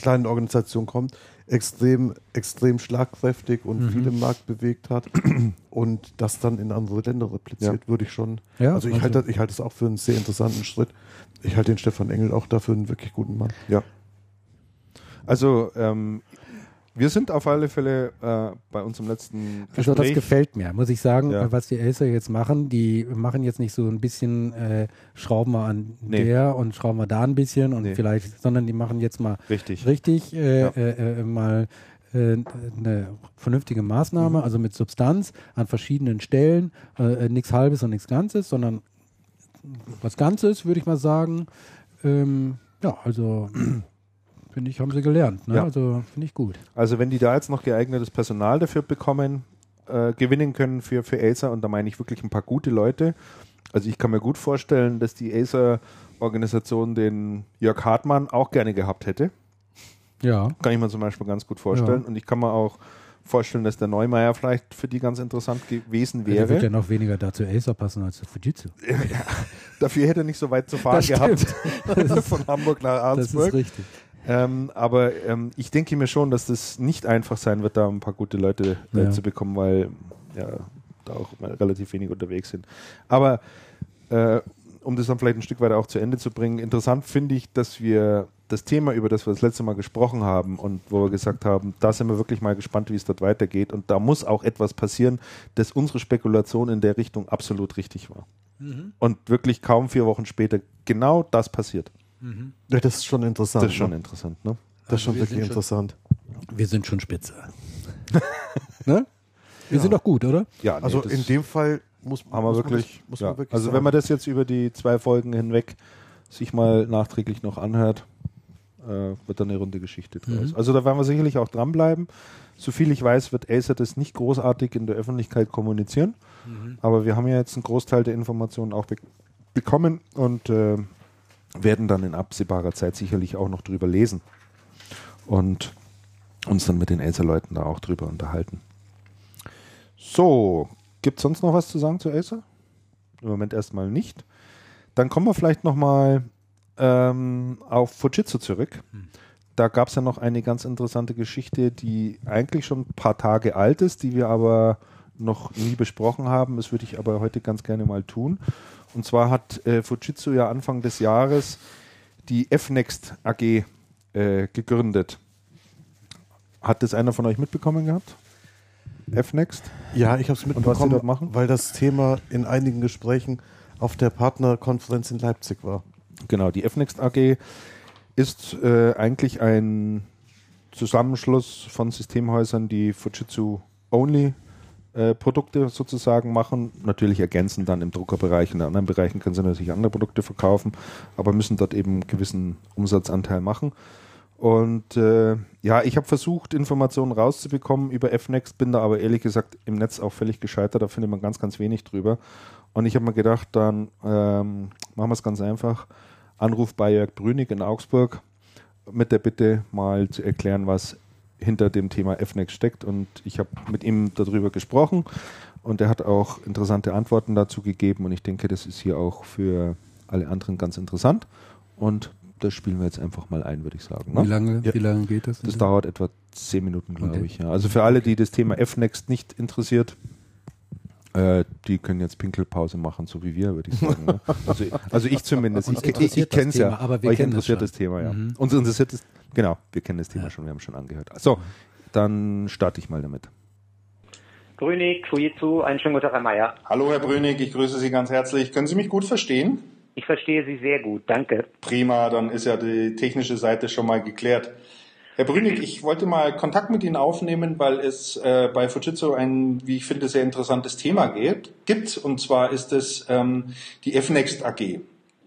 S3: kleinen Organisation kommt, extrem, extrem schlagkräftig und
S2: Mhm.
S3: viel im Markt bewegt hat und das dann in andere Länder repliziert, würde ich schon.
S2: Ja,
S3: also ich
S2: also-
S3: halte das- ich halte es auch für einen sehr interessanten Schritt. Ich halte den Stefan Engel auch dafür einen wirklich guten Mann.
S1: Ja. Also ähm, wir sind auf alle Fälle äh, bei unserem letzten
S2: Also das
S1: Gespräch.
S2: gefällt mir, muss ich sagen,
S1: Ja.
S2: was die Acer jetzt machen. Die machen jetzt nicht so ein bisschen, äh, schrauben wir an
S1: Nee.
S2: der und schrauben wir da ein bisschen und
S1: Nee.
S2: vielleicht, sondern die machen jetzt mal
S1: Richtig.
S2: richtig äh,
S1: Ja.
S2: äh, äh, mal äh, eine vernünftige Maßnahme,
S1: Mhm.
S2: also mit Substanz an verschiedenen Stellen, nichts Halbes und nichts Ganzes, sondern was Ganzes, würde ich mal sagen. Ähm, ja, also finde ich, haben sie gelernt. Ne?
S1: Ja.
S2: Also finde ich gut.
S1: Also wenn die da jetzt noch geeignetes Personal dafür bekommen, äh, gewinnen können für, für Acer, und da meine ich wirklich ein paar gute Leute. Also ich kann mir gut vorstellen, dass die Acer-Organisation den Jörg Hartmann auch gerne gehabt hätte.
S2: Ja.
S1: Kann ich mir zum Beispiel ganz gut vorstellen.
S2: Ja.
S1: Und ich kann mir auch vorstellen, dass der Neumeier vielleicht für die ganz interessant gewesen
S2: Der wird ja
S1: wäre.
S2: noch weniger dazu Acer passen als zu Fujitsu.
S1: Dafür hätte er nicht so weit zu fahren gehabt. Von Hamburg nach
S2: Das ist richtig.
S1: Ähm, aber ähm, ich denke mir schon, dass das nicht einfach sein wird, da ein paar gute Leute äh,
S2: Ja.
S1: zu bekommen, weil ja, da auch mal relativ wenig unterwegs sind. Aber äh, um das dann vielleicht ein Stück weiter auch zu Ende zu bringen, interessant finde ich, dass wir das Thema, über das wir das letzte Mal gesprochen haben und wo wir gesagt haben, da sind wir wirklich mal gespannt, wie es dort weitergeht und da muss auch etwas passieren, dass unsere Spekulation in der Richtung absolut richtig war. Und wirklich kaum vier Wochen später genau das passiert.
S3: Ja, das ist schon interessant.
S1: Das ist schon
S3: ne?
S1: interessant, ne?
S3: Das ist schon
S2: wir
S3: wirklich
S2: schon-
S3: interessant.
S2: Wir sind schon spitze. ne? Wir sind doch gut, oder?
S1: Ja, nee,
S3: Also in dem Fall muss,
S1: haben wir
S3: muss
S1: wirklich,
S3: Man muss
S1: ja.
S3: man wirklich
S1: also
S3: sagen.
S1: wenn man das jetzt über die zwei Folgen hinweg sich mal nachträglich noch anhört, äh, wird dann eine runde Geschichte draus.
S2: Mhm.
S1: Also da werden wir sicherlich auch dranbleiben. So viel ich weiß, wird Acer das nicht großartig in der Öffentlichkeit kommunizieren, aber wir haben ja jetzt einen Großteil der Informationen auch be bekommen und äh, werden dann in absehbarer Zeit sicherlich auch noch drüber lesen und uns dann mit den Acer-Leuten da auch drüber unterhalten. So, gibt es sonst noch was zu sagen zu Acer? Im Moment erstmal nicht. Dann kommen wir vielleicht nochmal ähm, auf Fujitsu zurück. Da gab es ja noch eine ganz interessante Geschichte, die eigentlich schon ein paar Tage alt ist, die wir aber noch nie besprochen haben. Das würde ich aber heute ganz gerne mal tun. Und zwar hat äh, Fujitsu ja Anfang des Jahres die Fnext AG äh, gegründet. Hat das einer von euch mitbekommen gehabt? Fnext?
S3: Ja, ich habe es mitbekommen, dort machen? weil das Thema in einigen Gesprächen auf der Partnerkonferenz in Leipzig war.
S1: Genau, die Fnext AG ist äh, eigentlich ein Zusammenschluss von Systemhäusern, die Fujitsu Only äh, Produkte sozusagen machen. Natürlich ergänzen dann im Druckerbereich und in anderen Bereichen können sie natürlich andere Produkte verkaufen, aber müssen dort eben einen gewissen Umsatzanteil machen. Und äh, ja, ich habe versucht, Informationen rauszubekommen über Fnext, bin da aber ehrlich gesagt im Netz auch völlig gescheitert. Da findet man ganz, ganz wenig drüber. Und ich habe mir gedacht, dann ähm, machen wir es ganz einfach. Anruf bei Jörg Brünig in Augsburg mit der Bitte mal zu erklären, was hinter dem Thema Fnext steckt. Und ich habe mit ihm darüber gesprochen und er hat auch interessante Antworten dazu gegeben. Und ich denke, das ist hier auch für alle anderen ganz interessant. Und das spielen wir jetzt einfach mal ein, würde ich sagen.
S2: Ne? Wie, lange, ja. wie lange geht das?
S1: Das dauert etwa zehn Minuten, glaube okay. ich. Ja. Also für alle, die das Thema Fnext nicht interessiert, äh, die können jetzt Pinkelpause machen, so wie wir, würde ich sagen. Ne? Also, also, ich zumindest.
S2: ich, ich, ich kenne es ja,
S1: aber wir euch interessiert das, das Thema, ja. Mhm. Uns interessiert das, genau, wir kennen das Thema ja. schon, wir haben es schon angehört. So, dann starte ich mal damit.
S4: Brünig, Fujitsu, einen schönen guten Tag, Herr Mayer.
S5: Hallo, Herr Brünig, ich grüße Sie ganz herzlich. Können Sie mich gut verstehen?
S4: Ich verstehe Sie sehr gut, danke.
S5: Prima, dann ist ja die technische Seite schon mal geklärt. Herr Brünig, ich wollte mal Kontakt mit Ihnen aufnehmen, weil es äh, bei Fujitsu ein, wie ich finde, sehr interessantes Thema geht, gibt. Und zwar ist es ähm, die Fnext AG.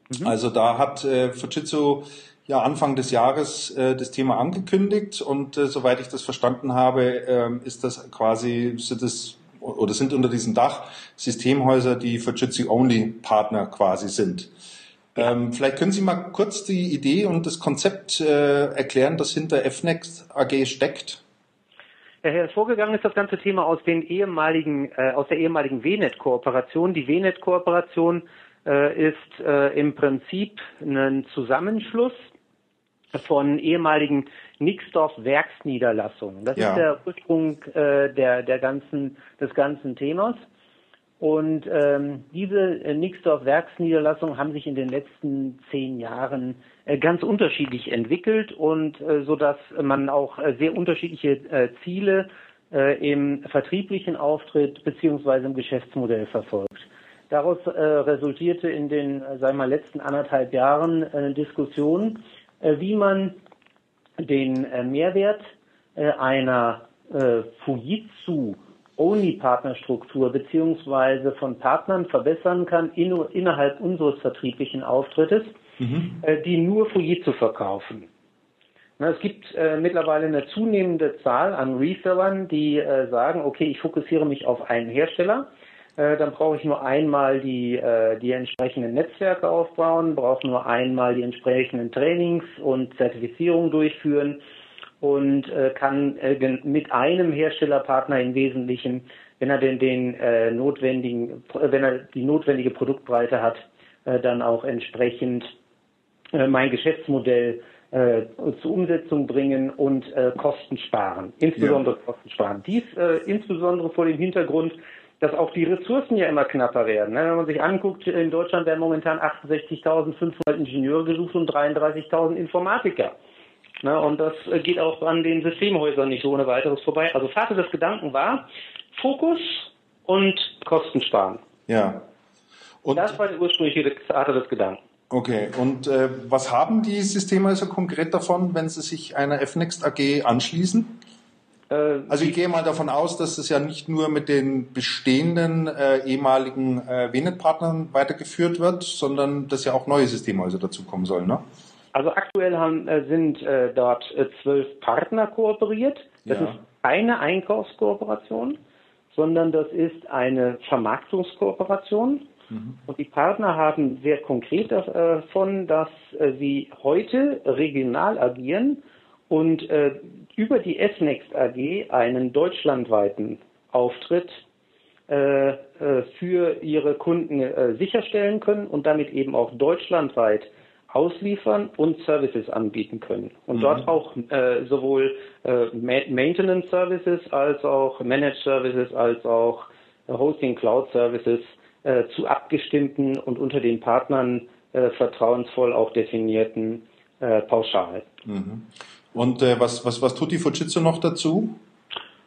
S5: Mhm. Also da hat äh, Fujitsu ja Anfang des Jahres äh, das Thema angekündigt und äh, soweit ich das verstanden habe, äh, ist das quasi, sind das oder sind unter diesem Dach Systemhäuser, die Fujitsu-Only-Partner quasi sind. Ähm, vielleicht können Sie mal kurz die Idee und das Konzept äh, erklären, das hinter FNext AG steckt.
S4: Ja, hervorgegangen ist das ganze Thema aus den ehemaligen, äh, aus der ehemaligen WNET-Kooperation. Die WNET-Kooperation äh, ist äh, im Prinzip ein Zusammenschluss von ehemaligen Nixdorf Werksniederlassungen. Das ja. ist der Ursprung äh, der, der ganzen, des ganzen Themas. Und ähm, diese äh, Nixdorf Werksniederlassungen haben sich in den letzten zehn Jahren äh, ganz unterschiedlich entwickelt und äh, so man auch äh, sehr unterschiedliche äh, Ziele äh, im vertrieblichen Auftritt beziehungsweise im Geschäftsmodell verfolgt. Daraus äh, resultierte in den, äh, sagen wir letzten anderthalb Jahren äh, Diskussion, äh, wie man den äh, Mehrwert äh, einer äh, Fujitsu Only-Partnerstruktur beziehungsweise von Partnern verbessern kann in, innerhalb unseres vertrieblichen Auftrittes, mhm. äh, die nur Fujitsu verkaufen. Na, es gibt äh, mittlerweile eine zunehmende Zahl an Resellern, die äh, sagen, okay, ich fokussiere mich auf einen Hersteller, äh, dann brauche ich nur einmal die, äh, die entsprechenden Netzwerke aufbauen, brauche nur einmal die entsprechenden Trainings und Zertifizierungen durchführen und äh, kann äh, mit einem Herstellerpartner im Wesentlichen, wenn er denn den äh, notwendigen, äh, wenn er die notwendige Produktbreite hat, äh, dann auch entsprechend äh, mein Geschäftsmodell zur Umsetzung bringen und Kosten sparen, insbesondere ja. Kosten sparen. Dies insbesondere vor dem Hintergrund, dass auch die Ressourcen ja immer knapper werden. Ne? Wenn man sich anguckt, in Deutschland werden momentan 68.500 Ingenieure gesucht und 33.000 Informatiker. Ne, und das geht auch an den Systemhäusern nicht so ohne weiteres vorbei. Also Vater des Gedanken war Fokus und Kosten sparen.
S5: Ja.
S4: Und das war der ursprüngliche Vater des Gedanken.
S5: Okay, und äh, was haben die Systemhäuser konkret davon, wenn sie sich einer FNext AG anschließen? Äh, also ich gehe mal davon aus, dass es ja nicht nur mit den bestehenden äh, ehemaligen äh, WNET-Partnern weitergeführt wird, sondern dass ja auch neue Systemhäuser dazukommen sollen, ne?
S4: Also aktuell haben, äh, sind äh, dort äh, zwölf Partner kooperiert. Das ja. ist keine Einkaufskooperation, sondern das ist eine Vermarktungskooperation. Mhm. Und die Partner haben sehr konkret davon, dass sie heute regional agieren und über die SNext AG einen deutschlandweiten Auftritt für ihre Kunden sicherstellen können und damit eben auch deutschlandweit ausliefern und Services anbieten können. Und mhm. dort auch äh, sowohl äh, Maintenance Services als auch Managed Services als auch Hosting Cloud Services äh, zu abgestimmten und unter den Partnern äh, vertrauensvoll auch definierten äh, Pauschal.
S5: Mhm. Und äh, was, was, was tut die Fujitsu noch dazu?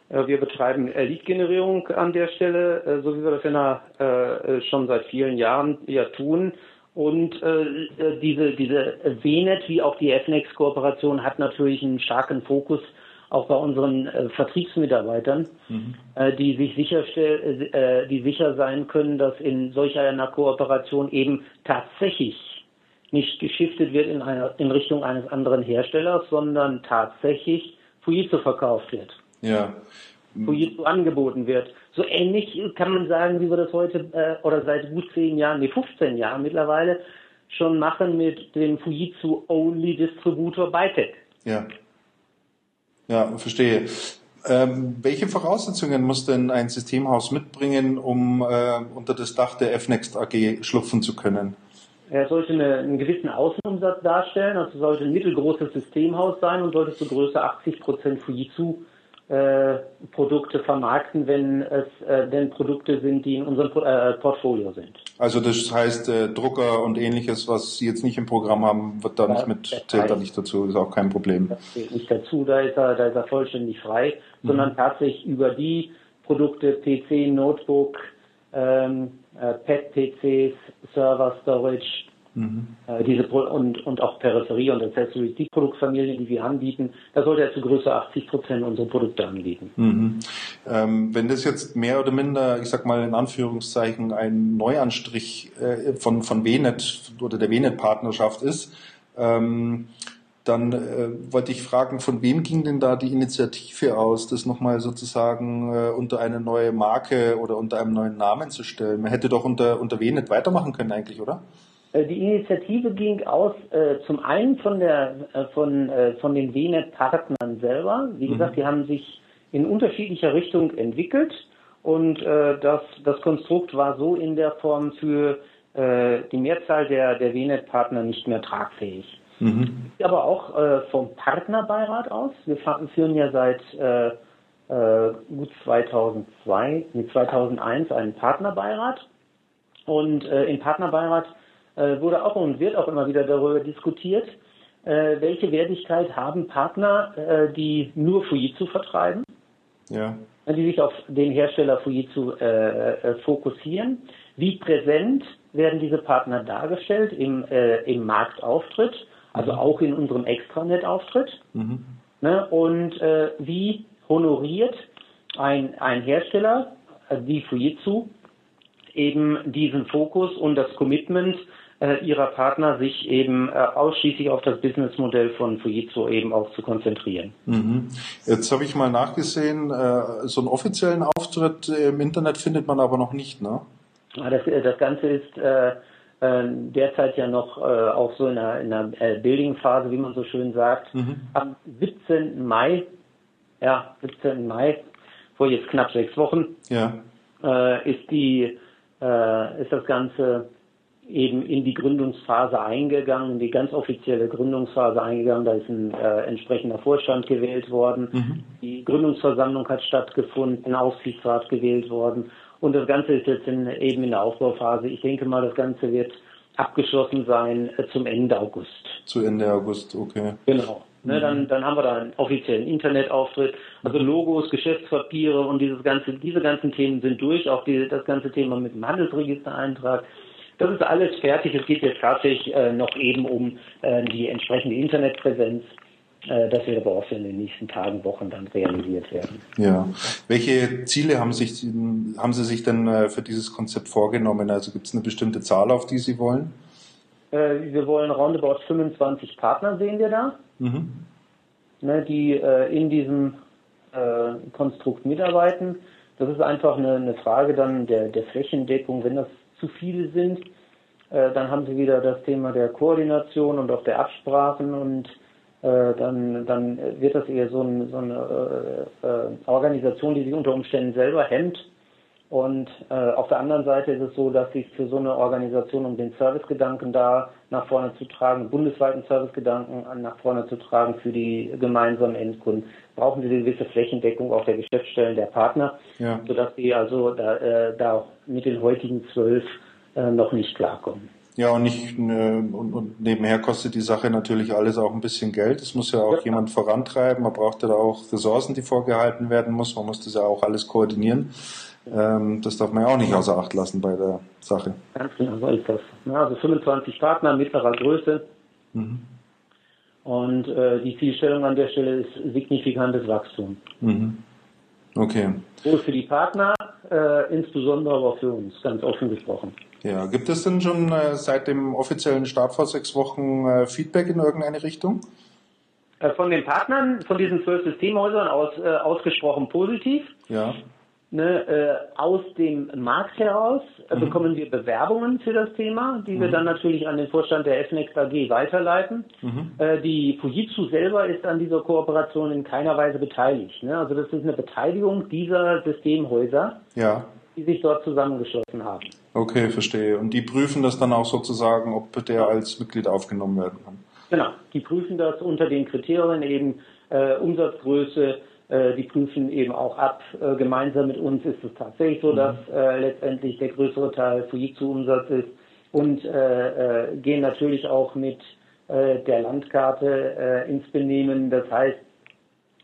S4: Wir betreiben Lead-Generierung an der Stelle, so wie wir das ja schon seit vielen Jahren ja tun. Und diese, diese VNet wie auch die FNEX-Kooperation hat natürlich einen starken Fokus auch bei unseren äh, Vertriebsmitarbeitern, mhm. äh, die sich sicherstellen, äh, die sicher sein können, dass in solch einer Kooperation eben tatsächlich nicht geschiftet wird in, einer, in Richtung eines anderen Herstellers, sondern tatsächlich Fujitsu verkauft wird.
S1: Ja.
S4: Fujitsu angeboten wird. So ähnlich kann man sagen, wie wir das heute äh, oder seit gut zehn Jahren, nee, 15 Jahren mittlerweile schon machen mit dem Fujitsu Only Distributor Bytec.
S1: Ja. Ja, verstehe. Ähm, welche Voraussetzungen muss denn ein Systemhaus mitbringen, um äh, unter das Dach der FNext AG schlupfen zu können?
S4: Er sollte eine, einen gewissen Außenumsatz darstellen, also sollte ein mittelgroßes Systemhaus sein und sollte zu Größe 80 Prozent Fujitsu äh, Produkte vermarkten, wenn es äh, denn Produkte sind, die in unserem äh, Portfolio sind.
S1: Also das heißt, äh, Drucker und ähnliches, was Sie jetzt nicht im Programm haben, wird da ja, nicht mit, zählt da nicht dazu, ist auch kein Problem.
S4: Das zählt nicht dazu, da ist er, da ist er vollständig frei, mhm. sondern tatsächlich über die Produkte PC, Notebook, ähm, äh, Pad-PCs, Server, Storage, Mhm. Äh, diese Pro und, und auch Peripherie und Accessories, die Produktfamilien, die wir anbieten, da sollte er zu Größe 80 Prozent unsere Produkte anbieten.
S1: Mhm. Ähm, wenn das jetzt mehr oder minder, ich sag mal in Anführungszeichen, ein Neuanstrich äh, von, von WNET oder der WNET-Partnerschaft ist, ähm, dann äh, wollte ich fragen, von wem ging denn da die Initiative aus, das nochmal sozusagen äh, unter eine neue Marke oder unter einem neuen Namen zu stellen? Man hätte doch unter, unter WNET weitermachen können eigentlich, oder?
S4: Äh, die Initiative ging aus äh, zum einen von der äh, von äh, von den WNET-Partnern selber. Wie mhm. gesagt, die haben sich in unterschiedlicher Richtung entwickelt und äh, das das Konstrukt war so in der Form für äh, die Mehrzahl der der WNET-Partner nicht mehr tragfähig. Mhm. Aber auch vom Partnerbeirat aus. Wir führen ja seit gut 2002, mit 2001 einen Partnerbeirat und im Partnerbeirat äh, wurde auch und wird auch immer wieder darüber diskutiert, äh, welche Wertigkeit haben Partner, äh, die nur Fujitsu vertreiben,
S1: ja.
S4: die sich auf den Hersteller Fujitsu äh, äh, fokussieren. Wie präsent werden diese Partner dargestellt im, äh, im Marktauftritt, also mhm. auch in unserem Extranet-Auftritt? Mhm. Ne? Und äh, wie honoriert ein, ein Hersteller wie Fujitsu eben diesen Fokus und das Commitment äh, ihrer Partner, sich eben äh, ausschließlich auf das Businessmodell von Fujitsu eben auch zu konzentrieren.
S1: Mhm. Jetzt habe ich mal nachgesehen, äh, so einen offiziellen Auftritt im Internet findet man aber noch nicht, ne?
S4: Das, äh, das Ganze ist äh, äh, derzeit ja noch äh, auch so in einer, in einer äh, Building-Phase, wie man so schön sagt. Mhm. Am 17. Mai, ja, 17. Mai, vor jetzt knapp sechs Wochen,
S1: ja.
S4: äh, ist die, äh, ist das Ganze eben in die Gründungsphase eingegangen, in die ganz offizielle Gründungsphase eingegangen. Da ist ein äh, entsprechender Vorstand gewählt worden. Mhm. Die Gründungsversammlung hat stattgefunden, Aufsichtsrat gewählt worden. Und das Ganze ist jetzt in, eben in der Aufbauphase. Ich denke mal, das Ganze wird abgeschlossen sein äh, zum Ende August.
S1: Zu Ende August, okay.
S4: Genau. Ne, mhm. dann, dann haben wir da einen offiziellen Internetauftritt. Also Logos, Geschäftspapiere und dieses ganze, diese ganzen Themen sind durch. Auch die, das ganze Thema mit dem Handelsregistereintrag das ist alles fertig. Es geht jetzt tatsächlich äh, noch eben um äh, die entsprechende Internetpräsenz. Äh, das wird aber auch in den nächsten Tagen, Wochen dann realisiert werden.
S1: Ja. Welche Ziele haben, sich, haben Sie sich denn äh, für dieses Konzept vorgenommen? Also gibt es eine bestimmte Zahl, auf die Sie wollen?
S4: Äh, wir wollen roundabout 25 Partner sehen wir da, mhm. ne, die in diesem Konstrukt mitarbeiten. Das ist einfach eine, eine Frage dann der, der Flächendeckung. Wenn das zu viele sind. Äh, dann haben sie wieder das Thema der Koordination und auch der Absprachen und äh, dann, dann wird das eher so, ein, so eine äh, äh, Organisation, die sich unter Umständen selber hemmt. Und äh, auf der anderen Seite ist es so, dass sich für so eine Organisation, um den Servicegedanken da nach vorne zu tragen, bundesweiten Servicegedanken nach vorne zu tragen für die gemeinsamen Endkunden, brauchen sie eine gewisse Flächendeckung auch der Geschäftsstellen der Partner,
S1: ja.
S4: sodass sie also da, äh, da mit den heutigen zwölf äh, noch nicht klarkommen.
S5: Ja, und nicht äh, und, und nebenher kostet die Sache natürlich alles auch ein bisschen Geld. Es muss ja auch
S4: Ja.
S5: jemand vorantreiben. Man braucht ja da auch Ressourcen, die vorgehalten werden muss. Man muss das ja auch alles koordinieren. Ähm, das darf man ja auch nicht außer Acht lassen bei der Sache.
S4: Ganz genau, so ist das. Ja, also 25 Partner mittlerer Größe. Und äh, die Zielstellung an der Stelle ist signifikantes Wachstum.
S5: Mhm. Okay.
S4: Sowohl für die Partner, äh, insbesondere aber auch für uns, ganz offen gesprochen.
S5: Ja, gibt es denn schon äh, seit dem offiziellen Start vor sechs Wochen äh, Feedback in irgendeine Richtung?
S4: Äh, von den Partnern, von diesen zwölf Systemhäusern aus, äh, ausgesprochen positiv.
S5: Ja.
S4: Ne, äh, aus dem Markt heraus äh, bekommen wir Bewerbungen für das Thema, die wir dann natürlich an den Vorstand der FNEX AG weiterleiten. Äh, die Fujitsu selber ist an dieser Kooperation in keiner Weise beteiligt. Ne? Also das ist eine Beteiligung dieser Systemhäuser,
S5: Ja.
S4: die sich dort zusammengeschlossen haben.
S5: Okay, verstehe. Und die prüfen das dann auch sozusagen, ob der als Mitglied aufgenommen werden kann.
S4: Genau, die prüfen das unter den Kriterien eben äh, Umsatzgröße, die prüfen eben auch ab. Äh, gemeinsam mit uns ist es tatsächlich so, dass äh, letztendlich der größere Teil Fujitsu-Umsatz ist und äh, äh, gehen natürlich auch mit äh, der Landkarte äh, ins Benehmen. Das heißt,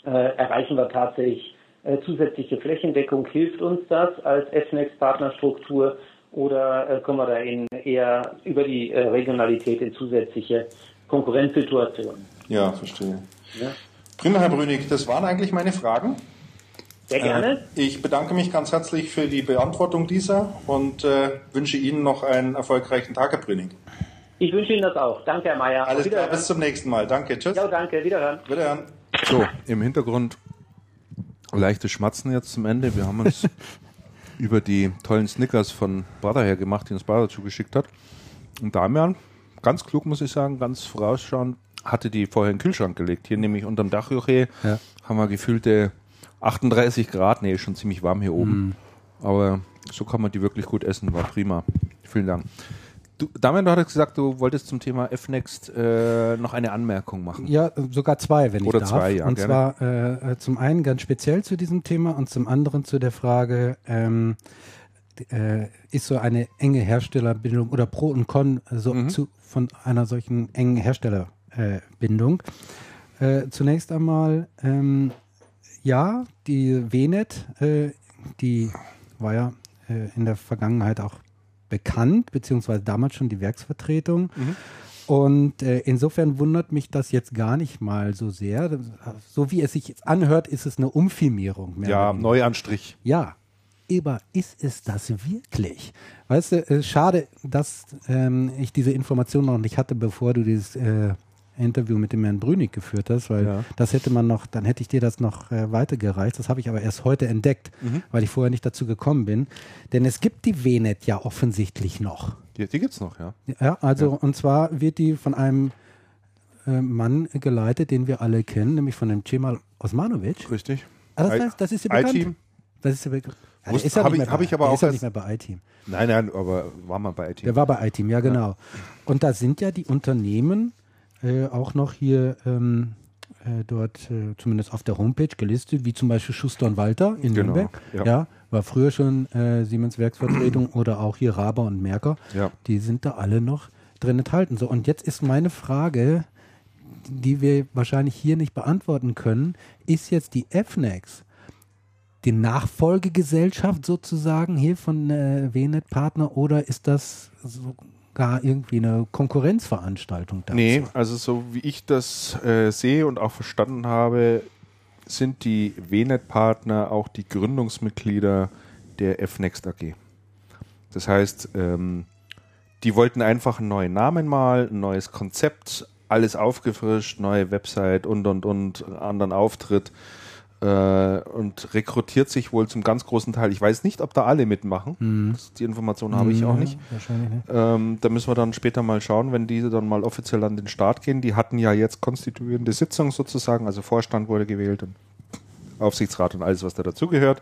S4: äh, erreichen wir tatsächlich äh, zusätzliche Flächendeckung? Hilft uns das als FNEX-Partnerstruktur oder äh, kommen wir da in eher über die äh, Regionalität in zusätzliche Konkurrenzsituationen?
S5: Ja, verstehe.
S4: Ja.
S5: Prima, Herr Brünig, das waren eigentlich meine Fragen.
S4: Sehr gerne.
S5: Äh, ich bedanke mich ganz herzlich für die Beantwortung dieser und äh, wünsche Ihnen noch einen erfolgreichen Tag, Herr Brünig.
S4: Ich wünsche Ihnen das auch. Danke, Herr Mayer.
S5: Alles klar, bis zum nächsten Mal. Danke, tschüss.
S4: Ja, danke. Wiederhören.
S5: Wiederhören.
S1: So, im Hintergrund leichtes Schmatzen jetzt zum Ende. Wir haben uns über die tollen Snickers von Brother her gemacht, die uns Brother zugeschickt hat. Und Damian, ganz klug muss ich sagen, ganz vorausschauend, hatte die vorher in den Kühlschrank gelegt. Hier nämlich unterm Dachjoche
S2: Ja.
S1: haben wir gefühlte 38 Grad. Nee, ist schon ziemlich warm hier oben. Aber so kann man die wirklich gut essen. War prima. Vielen Dank. Du, Damian, du hattest gesagt, du wolltest zum Thema Fnext äh, noch eine Anmerkung machen.
S2: Ja, sogar zwei, wenn
S1: Oder
S2: ich darf.
S1: zwei, ja,
S2: Und
S1: gerne.
S2: zwar äh, äh, zum einen ganz speziell zu diesem Thema und zum anderen zu der Frage, ähm, äh, ist so eine enge Herstellerbindung oder Pro und Con so
S1: Mhm.
S2: zu, von einer solchen engen Herstellerbindung? Äh, Bindung? äh, zunächst einmal, ähm, ja, die WNET, äh, die war ja äh, in der Vergangenheit auch bekannt, beziehungsweise damals schon die Werksvertretung. Und äh, insofern wundert mich das jetzt gar nicht mal so sehr. So wie es sich jetzt anhört, ist es eine Umfirmierung. mehr
S1: Ja. Neuanstrich.
S2: Ja, aber ist es das wirklich? Weißt du, äh, schade, dass ähm, ich diese Information noch nicht hatte, bevor du dieses äh, Interview mit dem Herrn Brünig geführt hast, weil
S1: Ja.
S2: das hätte man noch, dann hätte ich dir das noch äh, weitergereicht. Das habe ich aber erst heute entdeckt, weil ich vorher nicht dazu gekommen bin. Denn es gibt die WNET ja offensichtlich noch.
S1: Die, die gibt's noch, ja.
S2: Ja, also und zwar wird die von einem äh, Mann geleitet, den wir alle kennen, nämlich von dem Cemal Osmanovic.
S1: Richtig.
S2: Ah, das, heißt, das ist ja bekannt.
S1: I-Team?
S2: Das ist ja bekannt. Ja, ist ja
S1: hab
S2: nicht
S1: ich- hab
S2: bei-
S1: ich aber
S2: der
S1: auch
S2: ist ja nicht mehr bei iTeam.
S1: Nein, nein, aber war mal bei IT.
S2: Der war bei iTeam, ja genau. Und da sind ja die Unternehmen äh, auch noch hier ähm, äh, dort äh, zumindest auf der Homepage gelistet, wie zum Beispiel Schuster und Walter in
S1: Genau,
S2: Nürnberg.
S1: ja.
S2: Ja. war früher schon äh, Siemens Werksvertretung oder auch hier Raber und Merker.
S1: Ja.
S2: Die sind da alle noch drin enthalten. So, und jetzt ist meine Frage, die wir wahrscheinlich hier nicht beantworten können, ist jetzt die FNEX die Nachfolgegesellschaft sozusagen hier von äh, WNET-Partner oder ist das sogar irgendwie eine Konkurrenzveranstaltung dazu?
S1: Nee, also so wie ich das äh, sehe und auch verstanden habe, sind die WNET-Partner auch die Gründungsmitglieder der FNext AG. Das heißt, ähm, die wollten einfach einen neuen Namen mal, ein neues Konzept, alles aufgefrischt, neue Website und und und, anderen Auftritt äh, und rekrutiert sich wohl zum ganz großen Teil. Ich weiß nicht, ob da alle mitmachen. Das, die Information habe ich auch
S2: Ja,
S1: nicht.
S2: Wahrscheinlich nicht.
S1: Ähm, da müssen wir dann später mal schauen, wenn diese dann mal offiziell an den Start gehen. Die hatten ja jetzt konstituierende Sitzung sozusagen, also Vorstand wurde gewählt und Aufsichtsrat und alles, was da dazugehört.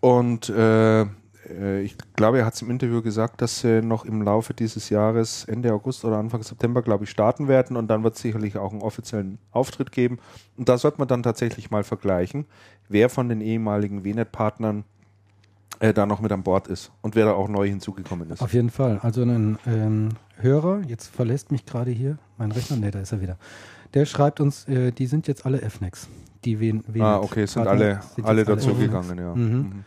S1: Und äh, äh, ich glaube, er hat es im Interview gesagt, dass sie noch im Laufe dieses Jahres, Ende August oder Anfang September, glaube ich, starten werden und dann wird es sicherlich auch einen offiziellen Auftritt geben. Und da sollte man dann tatsächlich mal vergleichen, wer von den ehemaligen WNET-Partnern äh, da noch mit an Bord ist und wer da auch neu hinzugekommen ist.
S2: Auf jeden Fall. Also ein ähm, Hörer, jetzt verlässt mich gerade hier mein Rechner, ne, da ist er wieder. Der schreibt uns, äh, die sind jetzt alle FNEX. Die wen, wen
S1: ah, okay, sind alle,
S2: sind
S1: alle
S2: alle
S1: dazugegangen, ja.
S2: Mhm.
S1: Mhm.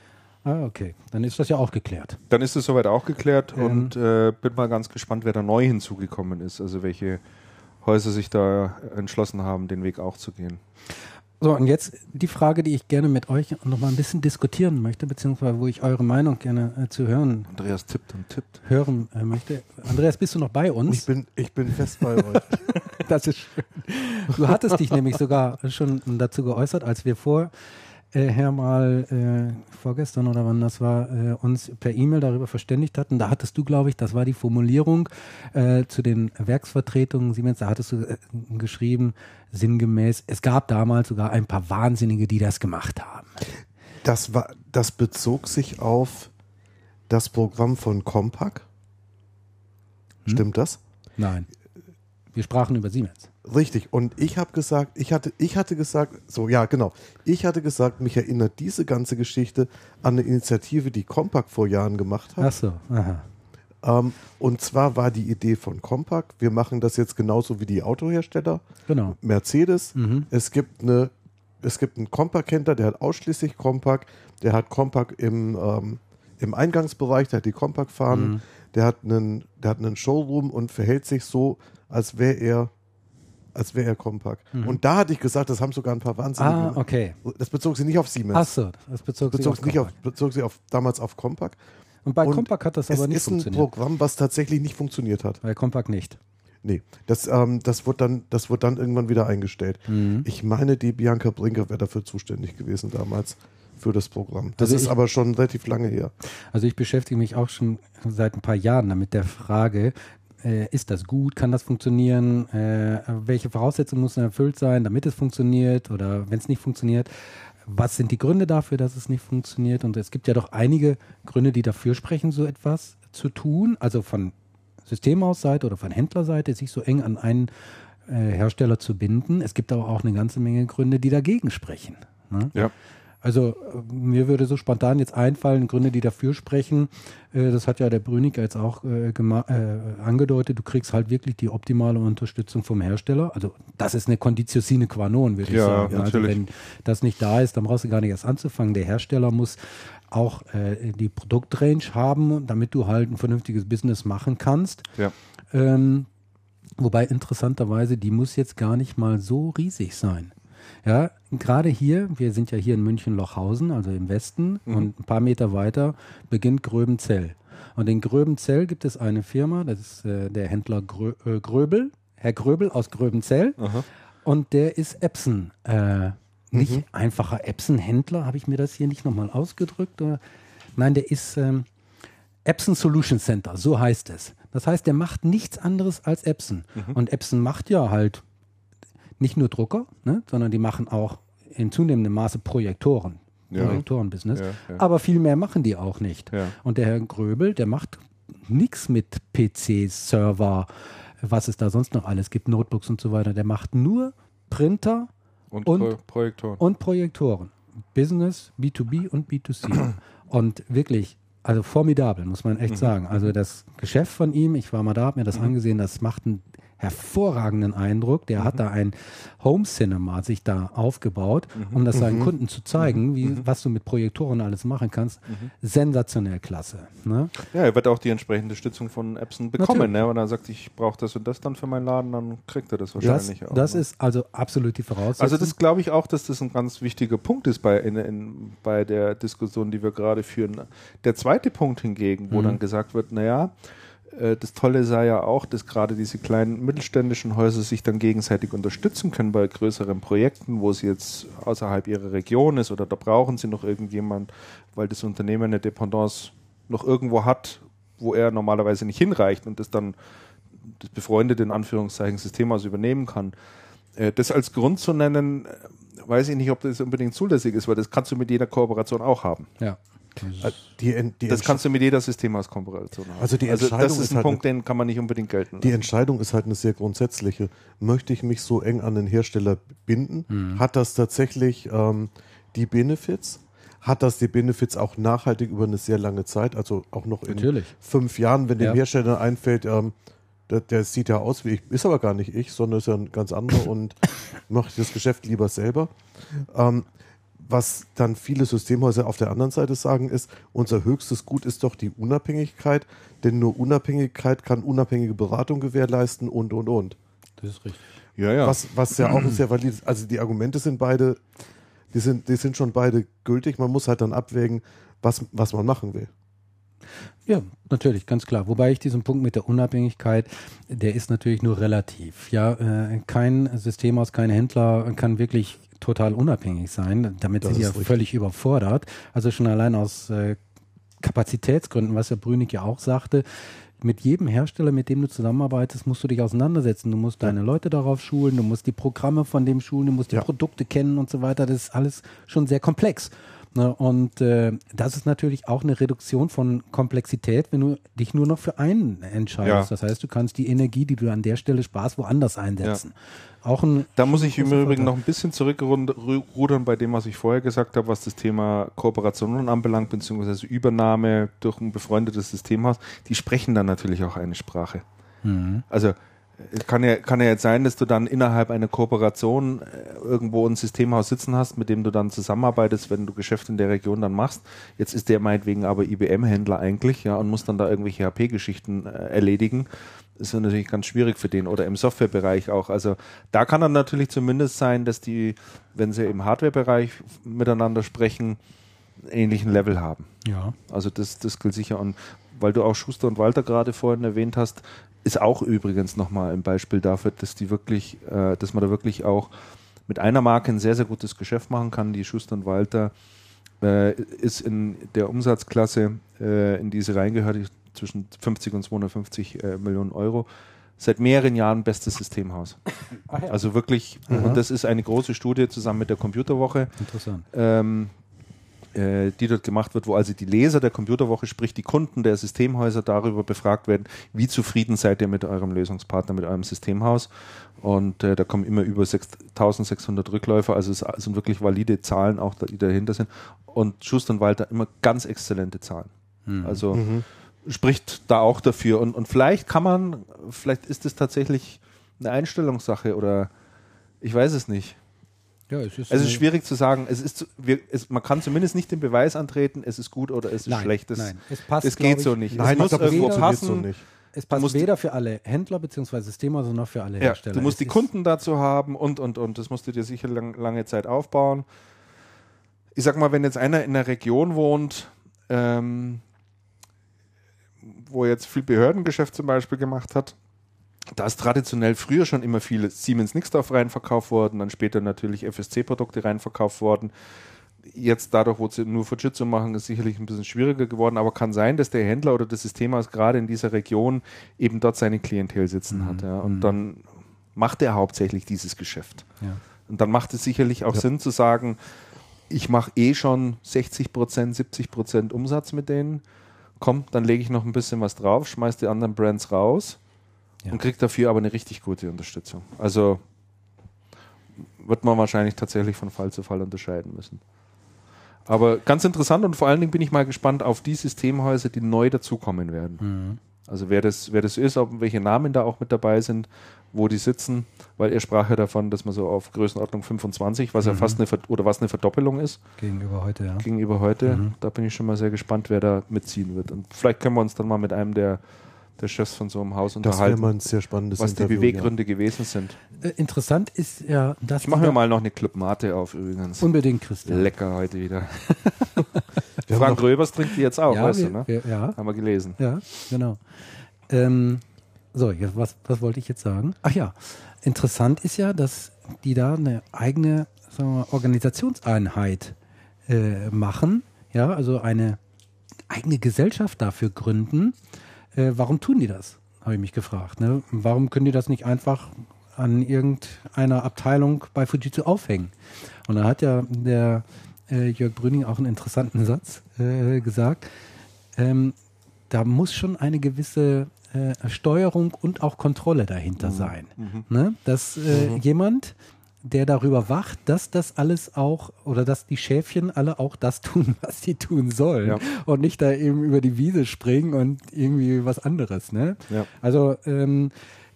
S2: Ah, okay. Dann ist das ja auch geklärt.
S1: Dann ist es soweit auch geklärt
S2: Ähm.
S1: und äh, bin mal ganz gespannt, wer da neu hinzugekommen ist. Also welche Häuser sich da entschlossen haben, den Weg auch zu gehen.
S2: So, und jetzt die Frage, die ich gerne mit euch noch mal ein bisschen diskutieren möchte, beziehungsweise wo ich eure Meinung gerne äh, zu hören,
S1: Andreas tippt und tippt.
S2: hören äh, möchte. Andreas, bist du noch bei uns?
S3: Ich bin, ich bin fest bei euch.
S2: Das ist schön. Du hattest dich nämlich sogar schon dazu geäußert, als wir vorher mal äh, vorgestern oder wann das war, äh, uns per E-Mail darüber verständigt hatten. Da hattest du, glaube ich, das war die Formulierung äh, zu den Werksvertretungen Siemens, da hattest du äh, geschrieben, sinngemäß, es gab damals sogar ein paar Wahnsinnige, die das gemacht haben.
S3: Das, war, das bezog sich auf das Programm von Compaq. Stimmt das?
S2: Nein. Wir sprachen über Siemens.
S3: Richtig. Und ich habe gesagt, ich hatte, ich hatte gesagt, so ja, genau. Ich hatte gesagt, mich erinnert diese ganze Geschichte an eine Initiative, die Compaq vor Jahren gemacht hat.
S2: Ach so, aha.
S3: Ähm, und zwar war die Idee von Compaq, wir machen das jetzt genauso wie die Autohersteller.
S2: Genau.
S3: Mercedes.
S2: Mhm.
S3: Es gibt eine, es gibt einen Compaq-Händler, der hat ausschließlich Compaq, der hat Compaq im, ähm, im Eingangsbereich, der hat die Compaq-Fahnen,
S2: Mhm.
S3: der hat einen, der hat einen Showroom und verhält sich so, als wäre er, als wäre er Compaq. Und da hatte ich gesagt, das haben sogar ein paar Wahnsinnige.
S2: Mhm. Ah, okay.
S3: Das bezog sich nicht auf Siemens.
S2: Ach so, das bezog,
S3: bezog
S2: sich
S3: sich nicht auf, bezog sich auf damals auf Compaq.
S2: Und bei
S3: Und
S2: Compaq hat das
S3: Es
S2: aber nicht
S3: ist ein
S2: funktioniert.
S3: Programm, was tatsächlich nicht funktioniert hat.
S2: Bei Compaq nicht.
S3: Nee, das, ähm, das, wird dann, das wird dann irgendwann wieder eingestellt.
S2: Mhm.
S3: Ich meine, die Bianca Brinker wäre dafür zuständig gewesen damals für das Programm. Das
S2: Also
S3: ist
S2: ich-
S3: aber schon relativ lange her.
S2: Also ich beschäftige mich auch schon seit ein paar Jahren damit der Frage, äh, ist das gut, kann das funktionieren, äh, welche Voraussetzungen müssen erfüllt sein, damit es funktioniert oder wenn es nicht funktioniert, was sind die Gründe dafür, dass es nicht funktioniert und es gibt ja doch einige Gründe, die dafür sprechen, so etwas zu tun, also von Systemhausseite oder von Händlerseite, sich so eng an einen äh, Hersteller zu binden. Es gibt aber auch eine ganze Menge Gründe, die dagegen sprechen. Ne?
S1: Ja.
S2: Also äh, mir würde so spontan jetzt einfallen, Gründe, die dafür sprechen. Äh, das hat ja der Brünig jetzt auch äh, äh, angedeutet. Du kriegst halt wirklich die optimale Unterstützung vom Hersteller. Also das ist eine Conditio sine qua non, würde ich
S1: Ja,
S2: sagen. Also
S1: natürlich.
S2: wenn das nicht da ist, dann brauchst du gar nicht erst anzufangen. Der Hersteller muss auch äh, die Produktrange haben, damit du halt ein vernünftiges Business machen kannst.
S1: Ja.
S2: Ähm, wobei interessanterweise, die muss jetzt gar nicht mal so riesig sein. Ja, gerade hier, wir sind ja hier in München-Lochhausen, also im Westen, und ein paar Meter weiter beginnt Gröbenzell. Und in Gröbenzell gibt es eine Firma, das ist äh, der Händler Grö äh, Gröbel, Herr Gröbel aus Gröbenzell.
S1: Aha.
S2: Und der ist Epson. Äh, nicht einfacher Epson-Händler, habe ich mir das hier nicht nochmal ausgedrückt? Oder? Nein, der ist ähm, Epson Solution Center, so heißt es. Das heißt, der macht nichts anderes als Epson. Und Epson macht ja halt nicht nur Drucker, ne, sondern die machen auch in zunehmendem Maße Projektoren.
S1: Ja.
S2: Projektoren-Business.
S1: Ja, ja.
S2: Aber viel mehr machen die auch nicht. Und der Herr Gröbel, der macht nichts mit PCs, Server, was es da sonst noch alles gibt, Notebooks und so weiter. Der macht nur Printer
S1: Und,
S2: Und-
S1: Pro Projektoren.
S2: und Projektoren. Business, B2B und B2C. und wirklich, also formidabel, muss man echt sagen. Also das Geschäft von ihm, ich war mal da, habe mir das angesehen, das macht einen hervorragenden Eindruck. Der hat da ein Home Cinema sich da aufgebaut, um das seinen Kunden zu zeigen, wie, was du mit Projektoren alles machen kannst. Sensationell klasse. Ne?
S1: Ja, er wird auch die entsprechende Stützung von Epson bekommen. Ne? Und er sagt, ich brauche das und das dann für meinen Laden, dann kriegt er das
S2: Das,
S1: wahrscheinlich auch.
S2: das
S1: ne?
S2: ist also absolut die Voraussetzung.
S1: Also das glaube ich auch, dass das ein ganz wichtiger Punkt ist bei, in, in, bei der Diskussion, die wir gerade führen. Der zweite Punkt hingegen, wo dann gesagt wird, naja, das Tolle sei ja auch, dass gerade diese kleinen mittelständischen Häuser sich dann gegenseitig unterstützen können bei größeren Projekten, wo sie jetzt außerhalb ihrer Region ist oder da brauchen sie noch irgendjemand, weil das Unternehmen eine Dependance noch irgendwo hat, wo er normalerweise nicht hinreicht und das dann das befreundete in Anführungszeichen Systemhaus übernehmen kann. Äh, Das als Grund zu nennen, äh, weiß ich nicht, ob das unbedingt zulässig ist, weil das kannst du mit jeder Kooperation auch haben.
S2: ja.
S3: Äh, Die, die,
S1: Das kannst du mit jeder Systemhauskooperation haben.
S3: Also die
S1: das
S3: Entscheidung
S1: ist
S3: ist
S1: ein
S3: halt
S1: Punkt, den kann man nicht unbedingt gelten
S3: die
S1: lassen.
S3: Entscheidung ist halt eine sehr grundsätzliche. Möchte ich mich so eng an den Hersteller binden?
S1: Mhm.
S3: Hat das tatsächlich ähm, die Benefits? hat das die Benefits auch nachhaltig über eine sehr lange Zeit, also auch noch in
S2: Natürlich.
S3: fünf Jahren, wenn dem
S2: Ja.
S3: Hersteller einfällt, ähm, der, der sieht ja aus wie ich, ist aber gar nicht ich, sondern ist ja ein ganz anderer und macht das Geschäft lieber selber. Ähm, was dann viele Systemhäuser auf der anderen Seite sagen, ist, unser höchstes Gut ist doch die Unabhängigkeit, denn nur Unabhängigkeit kann unabhängige Beratung gewährleisten und, und, und.
S2: Das ist richtig.
S1: Ja, ja.
S3: Was, was ja auch sehr valid ist. Also die Argumente sind beide, die sind, die sind schon beide gültig. Man muss halt dann abwägen, was, was man machen will.
S2: Ja, natürlich, ganz klar. Wobei ich diesen Punkt mit der Unabhängigkeit, der ist natürlich nur relativ. Ja, äh, kein Systemhaus, kein Händler kann wirklich total unabhängig sein. Damit
S3: Das
S2: die ja
S3: richtig.
S2: völlig überfordert. Also schon allein aus äh, Kapazitätsgründen, was der Brünig ja auch sagte, mit jedem Hersteller, mit dem du zusammenarbeitest, musst du dich auseinandersetzen. Du musst deine Leute darauf schulen, du musst die Programme von dem schulen, du musst die
S3: Ja.
S2: Produkte kennen und so weiter. Das ist alles schon sehr komplex. Ne? Und äh, das ist natürlich auch eine Reduktion von Komplexität, wenn du dich nur noch für einen entscheidest.
S1: Ja.
S2: Das heißt, du kannst die Energie, die du an der Stelle sparst, woanders einsetzen. Auch ein
S1: Da muss ich im Übrigen noch ein bisschen zurückrudern bei dem, was ich vorher gesagt habe, was das Thema Kooperationen anbelangt, beziehungsweise Übernahme durch ein befreundetes Systemhaus. Die sprechen dann natürlich auch eine Sprache.
S2: Mhm.
S1: Also kann ja, kann ja jetzt sein, dass du dann innerhalb einer Kooperation äh, irgendwo ein Systemhaus sitzen hast, mit dem du dann zusammenarbeitest, wenn du Geschäfte in der Region dann machst. Jetzt ist der meinetwegen aber IBM-Händler eigentlich, ja, und muss dann da irgendwelche HP-Geschichten äh, erledigen. ist ja natürlich ganz schwierig für den oder im Softwarebereich auch. Also da kann dann natürlich zumindest sein, dass die, wenn sie im Hardwarebereich miteinander sprechen, ähnlichen Level haben.
S2: Ja.
S1: Also das, das gilt sicher. Und weil du auch Schuster und Walter gerade vorhin erwähnt hast, ist auch übrigens nochmal ein Beispiel dafür, dass die wirklich, äh, dass man da wirklich auch mit einer Marke ein sehr, sehr gutes Geschäft machen kann. Die Schuster und Walter äh, ist in der Umsatzklasse, äh, in die sie reingehört, zwischen 50 und 250 äh, Millionen Euro, seit mehreren Jahren bestes Systemhaus. Also wirklich, und das ist eine große Studie zusammen mit der Computerwoche,
S2: Interessant.
S1: ähm, äh, die dort gemacht wird, wo also die Leser der Computerwoche, sprich die Kunden der Systemhäuser darüber befragt werden, wie zufrieden seid ihr mit eurem Lösungspartner, mit eurem Systemhaus. Und äh, da kommen immer über 6600 Rückläufer, also es sind wirklich valide Zahlen auch, die dahinter sind. Und Schuster und Walter immer ganz exzellente Zahlen. Also spricht da auch dafür. Und, und vielleicht kann man, vielleicht ist es tatsächlich eine Einstellungssache oder ich weiß es nicht.
S2: Ja, es ist,
S1: Es ist schwierig zu sagen. Es ist, wir, es, man kann zumindest nicht den Beweis antreten, es ist gut oder es ist
S2: Nein,
S1: schlecht. Das,
S2: nein. Es passt, glaub
S1: geht
S2: ich,
S1: so nicht.
S3: Nein,
S1: es muss irgendwo passen.
S3: so nicht.
S2: Es passt
S1: musst-
S2: weder für alle Händler bzw. Systemhäuser noch für alle
S1: Ja,
S2: Hersteller.
S1: du musst
S2: Es
S1: die Kunden dazu haben und, und, und. Das musst du dir sicher lang, lange Zeit aufbauen. Ich sag mal, wenn jetzt einer in einer Region wohnt, ähm, wo jetzt viel Behördengeschäft zum Beispiel gemacht hat, da ist traditionell früher schon immer viel Siemens Nixdorf reinverkauft worden, dann später natürlich FSC-Produkte reinverkauft worden. Jetzt dadurch, wo sie nur Fujitsu machen, ist sicherlich ein bisschen schwieriger geworden, aber kann sein, dass der Händler oder das Systemhaus gerade in dieser Region eben dort seine Klientel sitzen hat. Ja. Und dann macht er hauptsächlich dieses Geschäft.
S2: Ja.
S1: Und dann macht es sicherlich auch Sinn zu sagen, ich mache eh schon 60 Prozent, 70 Prozent Umsatz mit denen. Komm, dann lege ich noch ein bisschen was drauf, schmeiß die anderen Brands raus
S2: Ja.
S1: und kriege dafür aber eine richtig gute Unterstützung. Also wird man wahrscheinlich tatsächlich von Fall zu Fall unterscheiden müssen. Aber ganz interessant und vor allen Dingen bin ich mal gespannt auf die Systemhäuser, die neu dazukommen werden.
S2: Mhm.
S1: Also wer das, wer das ist, ob welche Namen da auch mit dabei sind, wo die sitzen, weil er sprach ja davon, dass man so auf Größenordnung 25, was ja fast eine oder was eine Verdoppelung ist
S2: Gegenüber heute, ja.
S1: gegenüber heute. Da bin ich schon mal sehr gespannt, wer da mitziehen wird. Und vielleicht können wir uns dann mal mit einem der, der Chefs von so einem Haus unterhalten,
S3: mal ein sehr spannendes
S1: was die. Beweggründe gewesen sind.
S2: Äh, interessant ist ja, dass
S1: Ich mache mir mal noch eine Club Mate auf übrigens.
S2: unbedingt, Christian.
S1: Lecker heute wieder. Frank Röbers trinkt die jetzt auch,
S2: ja,
S1: weißt
S2: wir,
S1: du, ne?
S2: wir, ja,
S1: Haben wir gelesen.
S2: ja, genau. Ähm, so, jetzt, was, was wollte ich jetzt sagen? Ach ja, interessant ist ja, dass die da eine eigene sagen wir, mal, Organisationseinheit äh, machen, ja, also eine eigene Gesellschaft dafür gründen. Äh, warum tun die das? Habe ich mich gefragt. Ne? Warum können die das nicht einfach an irgendeiner Abteilung bei Fujitsu aufhängen? Und da hat ja der äh, Jörg Brüning auch einen interessanten Satz äh, gesagt. Ähm, da muss schon eine gewisse äh, Steuerung und auch Kontrolle dahinter sein. Ne? Dass äh, jemand, der darüber wacht, dass das alles auch oder dass die Schäfchen alle auch das tun, was sie tun sollen
S1: Ja.
S2: und nicht da eben über die Wiese springen und irgendwie was anderes. Ne?
S1: Ja.
S2: Also ähm,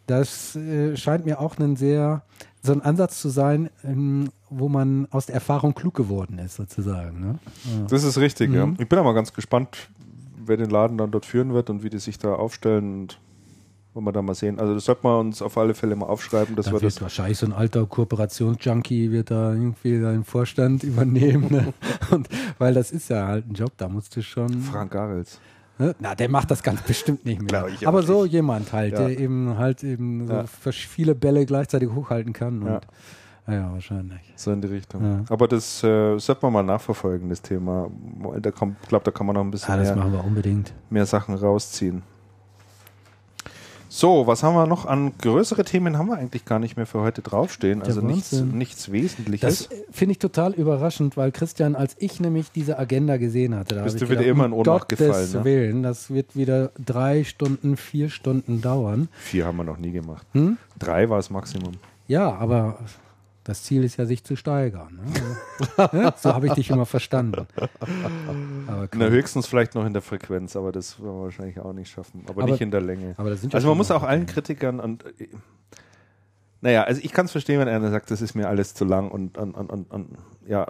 S2: das äh, scheint mir auch ein sehr so ein Ansatz zu sein, ähm, wo man aus der Erfahrung klug geworden ist, sozusagen. Ne?
S1: Das ist richtig, ja.
S2: Mhm.
S1: Ich bin aber ganz gespannt, wer den Laden dann dort führen wird und wie die sich da aufstellen und wollen wir da mal sehen. Also das sollte man uns auf alle Fälle mal aufschreiben, dass
S2: Da
S1: wir
S2: wird
S1: das
S2: wahrscheinlich so ein alter Kooperationsjunkie wird da irgendwie den Vorstand übernehmen. Ne? Und weil das ist ja halt ein Job, da musst du schon.
S1: Frank Garels.
S2: Ne? Na, der macht das ganz bestimmt nicht mehr. Aber
S1: auch
S2: so
S1: nicht.
S2: jemand halt,
S1: Ja.
S2: der eben halt eben so
S1: Ja.
S2: viele Bälle gleichzeitig hochhalten kann.
S1: Ja.
S2: ja. ja, wahrscheinlich.
S1: So in die Richtung.
S2: Ja.
S1: Aber das äh, sollte man mal nachverfolgen, das Thema. Da kommt, ich glaube, da kann man noch ein bisschen
S2: das
S1: mehr,
S2: wir
S1: mehr Sachen rausziehen. So, was haben wir noch an größere Themen haben wir eigentlich gar nicht mehr für heute draufstehen. Also nichts, nichts Wesentliches.
S2: Das äh, finde ich total überraschend, weil Christian, als ich nämlich diese Agenda gesehen hatte, da
S1: Bist du wieder
S2: gedacht,
S1: immer in Ohnmacht
S2: Gottes
S1: gefallen, ne?
S2: Willen, das wird wieder drei Stunden, vier Stunden dauern.
S1: Vier haben wir noch nie gemacht.
S2: Hm?
S1: Drei war das Maximum.
S2: Ja, aber das Ziel ist ja, sich zu steigern. Ne? Ne? so habe ich dich immer verstanden.
S1: Na, höchstens vielleicht noch in der Frequenz, aber das werden wir wahrscheinlich auch nicht schaffen. Aber,
S2: Aber-
S1: nicht in der Länge. also man muss auch allen Kritikern und äh, naja, also ich kann es verstehen, wenn einer sagt, das ist mir alles zu lang und, und, und, und, ja,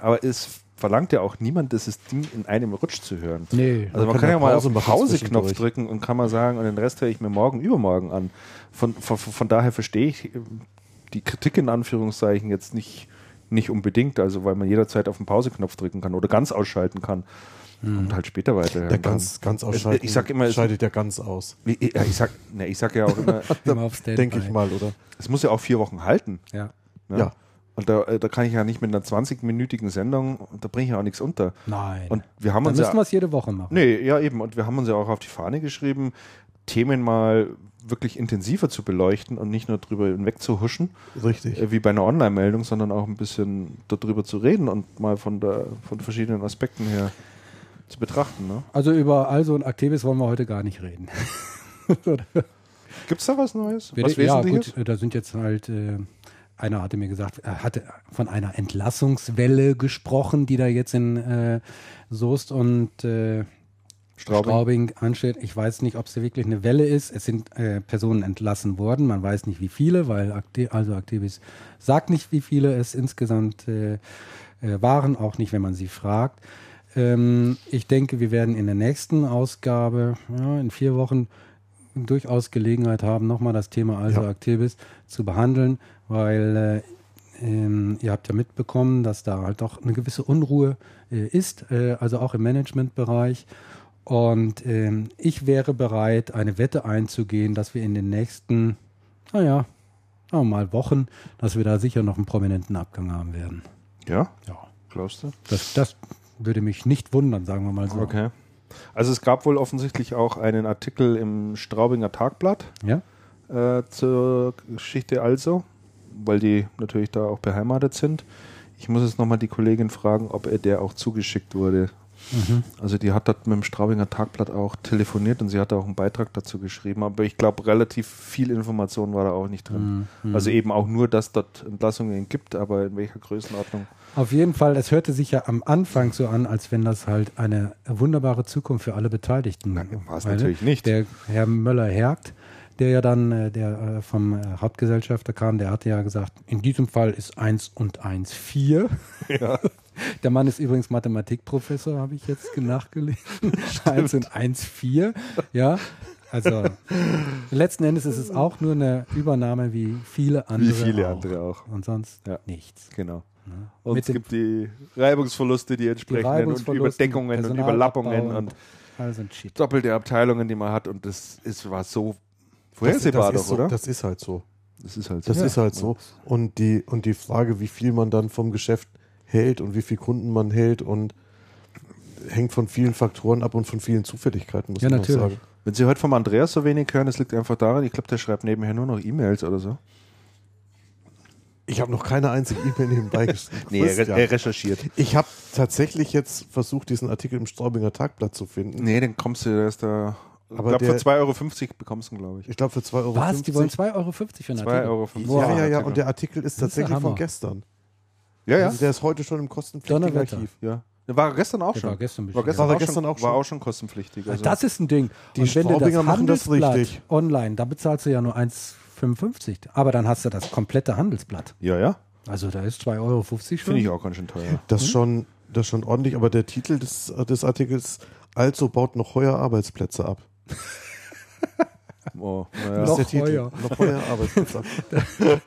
S1: aber es verlangt ja auch niemand, dieses Ding in einem Rutsch zu hören.
S2: Nee.
S1: Also man,
S3: kann
S1: kann ja mal auf den Pause-Knopf drücken und kann mal sagen, und den Rest höre ich mir morgen, übermorgen an. Von, von, von daher verstehe ich die Kritik in Anführungszeichen jetzt nicht, nicht unbedingt, also weil man jederzeit auf den Pause-Knopf drücken kann oder ganz ausschalten kann und halt später weiterhören
S3: Der
S1: kann.
S3: ganz, ganz ausschalten
S1: ich sag immer, es-
S3: scheidet ja ganz aus.
S1: Ich, ich, sag, ne, ich sag ja auch immer.
S3: Denke ich mal, oder?
S1: es muss ja auch vier Wochen halten.
S2: Ja.
S1: Ne?
S3: Ja.
S1: Und da, äh, da kann ich ja nicht mit einer 20-minütigen Sendung, da bringe ich ja auch nichts unter.
S2: Nein.
S1: Und wir haben
S2: Dann
S1: uns ja,
S2: müssen wir es jede Woche machen.
S1: Nee, ja eben. Und wir haben uns ja auch auf die Fahne geschrieben, Themen mal wirklich intensiver zu beleuchten und nicht nur drüber hinweg zu huschen,
S3: Richtig.
S1: äh, wie bei einer Online-Meldung, sondern auch ein bisschen darüber zu reden und mal von, der, von verschiedenen Aspekten her zu betrachten. Ne?
S2: Also über Also und Aktivis wollen wir heute gar nicht reden.
S1: Gibt es da was Neues? Was
S2: ja, gut, äh, da sind jetzt halt, äh, einer hatte mir gesagt, er hatte von einer Entlassungswelle gesprochen, die da jetzt in äh, Soest und äh,
S1: Straubing.
S2: Straubing ansteht. Ich weiß nicht, ob es wirklich eine Welle ist. Es sind äh, Personen entlassen worden. Man weiß nicht, wie viele, weil Akti also Aktivis sagt nicht, wie viele es insgesamt äh, äh, waren, auch nicht, wenn man sie fragt. Ähm, ich denke, wir werden in der nächsten Ausgabe, ja, in vier Wochen, durchaus Gelegenheit haben, nochmal das Thema also
S3: Ja.
S2: Aktivis zu behandeln, weil äh, ähm, ihr habt ja mitbekommen, dass da halt doch eine gewisse Unruhe äh, ist, äh, also auch im Managementbereich. Und ähm, ich wäre bereit, eine Wette einzugehen, dass wir in den nächsten, naja, mal Wochen, dass wir da sicher noch einen prominenten Abgang haben werden.
S1: Ja,
S2: Ja.
S1: glaubst du?
S2: Das, das würde mich nicht wundern, sagen wir mal so.
S1: Okay. Also es gab wohl offensichtlich auch einen Artikel im Straubinger Tagblatt
S2: Ja?
S1: äh, zur Geschichte also, weil die natürlich da auch beheimatet sind. Ich muss jetzt nochmal die Kollegin fragen, ob er der auch zugeschickt wurde. Also die hat dort mit dem Straubinger Tagblatt auch telefoniert und sie hat auch einen Beitrag dazu geschrieben, aber ich glaube, relativ viel Information war da auch nicht drin. Also eben auch nur, dass dort Entlassungen gibt, aber in welcher Größenordnung.
S2: Auf jeden Fall, es hörte sich ja am Anfang so an, als wenn das halt eine wunderbare Zukunft für alle Beteiligten
S1: Nein, war es natürlich nicht.
S2: Der Herr Möller-Hergt, der ja dann äh, der äh, vom äh, Hauptgesellschafter kam, der hatte ja gesagt, in diesem Fall ist 1 und 1 4. Der Mann ist übrigens Mathematikprofessor, habe ich jetzt nachgelesen. 1 und 1 4. Ja, also letzten Endes ist es auch nur eine Übernahme wie viele andere.
S1: viele
S2: auch.
S1: andere auch.
S2: Und sonst
S1: Ja.
S2: nichts.
S1: Genau. Und
S2: Mit
S1: es gibt die Reibungsverluste, die entsprechenden und
S2: Reibungsverluste,
S1: Überdeckungen und Überlappungen
S2: und-
S1: und
S2: Also
S1: doppelte Abteilungen, die man hat und das ist, war so vorhersehbar
S3: das,
S1: doch,
S3: ist so,
S1: oder?
S3: das ist halt so.
S1: Das ist halt
S3: Das
S1: so.
S3: ist halt so. Und die, und die Frage, wie viel man dann vom Geschäft hält und wie viel Kunden man hält und hängt von vielen Faktoren ab und von vielen Zufälligkeiten, muss
S2: Ja,
S3: man
S2: natürlich.
S3: sagen.
S1: Wenn Sie heute vom Andreas so wenig hören, das liegt einfach daran, ich glaube, der schreibt nebenher nur noch E-Mails oder so.
S3: Ich habe noch keine einzige E-Mail nebenbei geschrieben.
S1: Nee, er, er recherchiert.
S3: Ich habe tatsächlich jetzt versucht, diesen Artikel im Straubinger Tagblatt zu finden.
S1: Nee, dann kommst du, der ist da Ich glaube, für 2,50 Euro bekommst du ihn, glaube ich.
S3: Ich glaube für 2,50 Euro.
S2: Was? Die wollen 2,50 Euro für einen
S1: 2,50
S2: Artikel?
S1: Euro.
S2: Wow.
S3: Ja, ja, ja. Und der Artikel ist
S2: ist
S3: tatsächlich von gestern.
S1: Ja, ja.
S3: Also der ist heute schon im kostenpflichtigen. Archiv.
S1: ja. Der war gestern auch
S2: Der
S1: schon.
S2: war gestern
S1: war gestern,
S3: ja. War
S1: auch,
S3: er gestern
S1: schon,
S3: auch
S1: war
S3: schon?
S1: auch schon kostenpflichtig. Also
S2: Das ist ein Ding.
S3: Die
S2: Und wenn du
S3: Straubinger
S2: das
S3: machen das richtig.
S2: online, da bezahlst du ja nur 1,55. Aber dann hast du das komplette Handelsblatt.
S1: ja, ja.
S2: Also da ist 2,50 Euro schon.
S1: Finde ich auch ganz schön teuer.
S3: Das ist schon, das schon ordentlich, aber der Titel des, des Artikels, also baut noch heuer Arbeitsplätze ab.
S1: Oh,
S3: Das
S1: naja.
S3: ist
S2: Noch
S3: der Titel.
S2: heuer.
S3: Noch heuer Arbeitsplätze ab.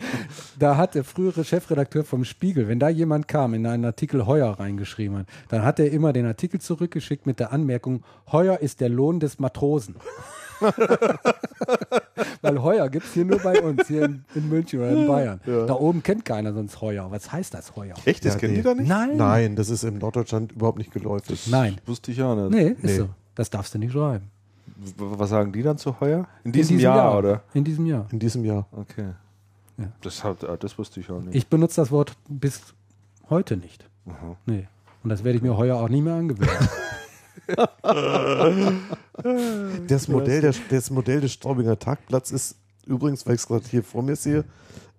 S2: Da hat der frühere Chefredakteur vom Spiegel, wenn da jemand kam, in einen Artikel Heuer reingeschrieben hat, dann hat er immer den Artikel zurückgeschickt mit der Anmerkung, Heuer ist der Lohn des Matrosen. Weil Heuer gibt es hier nur bei uns, hier in, in München oder in Bayern. Da oben kennt keiner sonst Heuer. Was heißt das Heuer?
S1: Echt? Das
S3: Ja,
S1: kennen
S3: nee.
S1: die da nicht?
S2: Nein.
S3: Nein, das ist in Norddeutschland überhaupt nicht geläufig.
S2: Nein.
S1: Wusste ich auch nicht.
S2: Nee, ist
S3: Nee.
S2: so. Das darfst du nicht schreiben.
S1: Was sagen die dann zu heuer? In
S2: In
S1: diesem, Jahr, oder?
S2: In diesem Jahr.
S3: In diesem Jahr.
S1: Okay.
S2: Ja.
S1: Das, hat, ah, das wusste ich auch nicht.
S2: Ich benutze das Wort bis heute nicht. Nee. Und das werde ich mir heuer auch nie mehr angewöhnen.
S3: Das Modell, der, das Modell des Straubinger Tagblatts ist übrigens, weil ich es gerade hier vor mir sehe,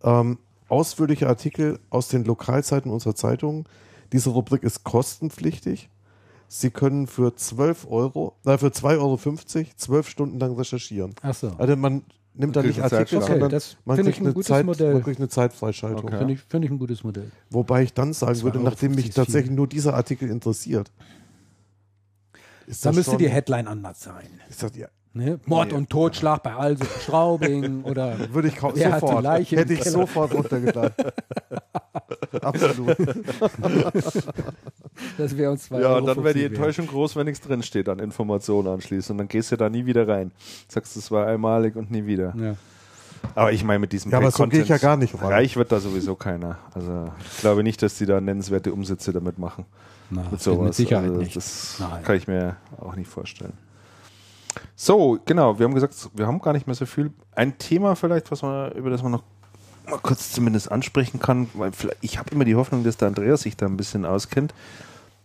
S3: ähm, ausführliche Artikel aus den Lokalzeiten unserer Zeitungen. Diese Rubrik ist kostenpflichtig. Sie können für 12 Euro, äh, für 2,50 Euro 12 Stunden lang recherchieren.
S2: Ach so.
S3: Also man nimmt da nicht Artikel.
S2: Okay,
S3: sondern
S2: das
S3: man kriegt,
S2: ein
S3: eine
S2: gutes
S3: Zeit,
S2: Modell.
S3: man kriegt eine Zeitfreischaltung.
S1: Okay.
S2: Finde ich, finde ich ein gutes Modell.
S3: Wobei ich dann sagen würde,
S2: 2,50
S3: nachdem mich tatsächlich
S2: viel.
S3: nur dieser Artikel interessiert, ist
S2: Da müsste
S3: schon-
S2: die Headline anders sein.
S3: ist das, ja,
S2: Ne? Mord und Totschlag bei Also Straubing oder
S3: Würde ich sofort, hätte ich sofort runtergeladen. Absolut.
S2: das wäre uns zwei
S1: ja,
S2: Euro
S1: und dann wäre die. Enttäuschung groß, wenn nichts drinsteht an Informationen anschließend. Und dann gehst du da nie wieder rein. Sagst, es war einmalig und nie wieder.
S2: Ja.
S1: Aber ich meine, mit diesem
S3: Ja, aber so gehe ich ja gar nicht ran.
S1: Reich wird da sowieso keiner. Also ich glaube nicht, dass die da nennenswerte Umsätze damit machen.
S2: Na,
S1: mit
S2: mit,
S1: sowas.
S2: mit Sicherheit
S1: also,
S2: nicht.
S1: Das
S2: Nein.
S1: kann ich mir auch nicht vorstellen. So, genau, wir haben gesagt, wir haben gar nicht mehr so viel. Ein Thema vielleicht, was man, über das man noch mal kurz zumindest ansprechen kann, weil vielleicht, ich habe immer die Hoffnung, dass der Andreas sich da ein bisschen auskennt.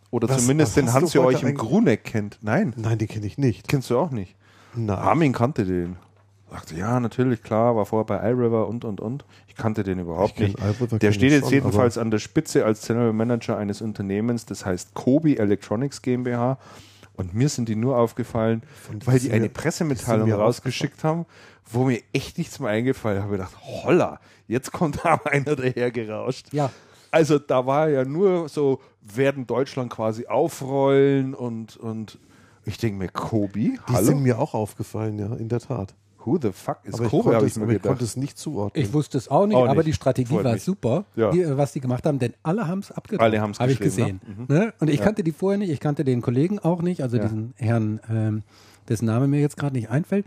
S1: Oder
S3: Was-
S1: zumindest
S3: was
S1: den Hans euch im Gruneck kennt. Nein,
S3: Nein, die kenne ich nicht.
S1: kennst du auch nicht.
S3: Nein.
S1: Armin kannte den. Sagte, ja, natürlich, klar, war vorher bei iRiver und, und, und. Ich kannte den überhaupt nicht.
S3: iRiver,
S1: Der steht jetzt
S3: schon,
S1: jedenfalls an der Spitze als General Manager eines Unternehmens, das heißt Kobi Electronics GmbH. Und mir sind die nur aufgefallen,
S3: Von-
S1: weil die eine Pressemitteilung rausgeschickt haben, wo mir echt nichts mehr eingefallen ist. Ich habe gedacht, holla, jetzt kommt da einer dahergerauscht.
S2: Ja.
S1: Also da war ja nur so, werden Deutschland quasi aufrollen und, und ich denke mir, Kobi,
S3: Die
S1: hallo?
S3: sind mir auch aufgefallen, ja, in der Tat.
S1: Who the fuck ist
S3: Aber
S1: habe
S3: es,
S1: ich mir
S3: aber ich
S1: gedacht.
S3: konnte es nicht zuordnen.
S2: Ich wusste es auch nicht,
S1: Auch
S2: aber
S1: nicht.
S2: die Strategie
S1: Freut
S2: war
S1: mich.
S2: super,
S1: Ja.
S2: die, äh, was die gemacht haben, denn alle haben es
S1: haben's
S2: Habe ich
S1: geschrieben,
S2: gesehen. Ne? Und ich kannte die vorher nicht, ich kannte den Kollegen auch nicht, also
S1: Ja.
S2: diesen Herrn, ähm, dessen Name mir jetzt gerade nicht einfällt.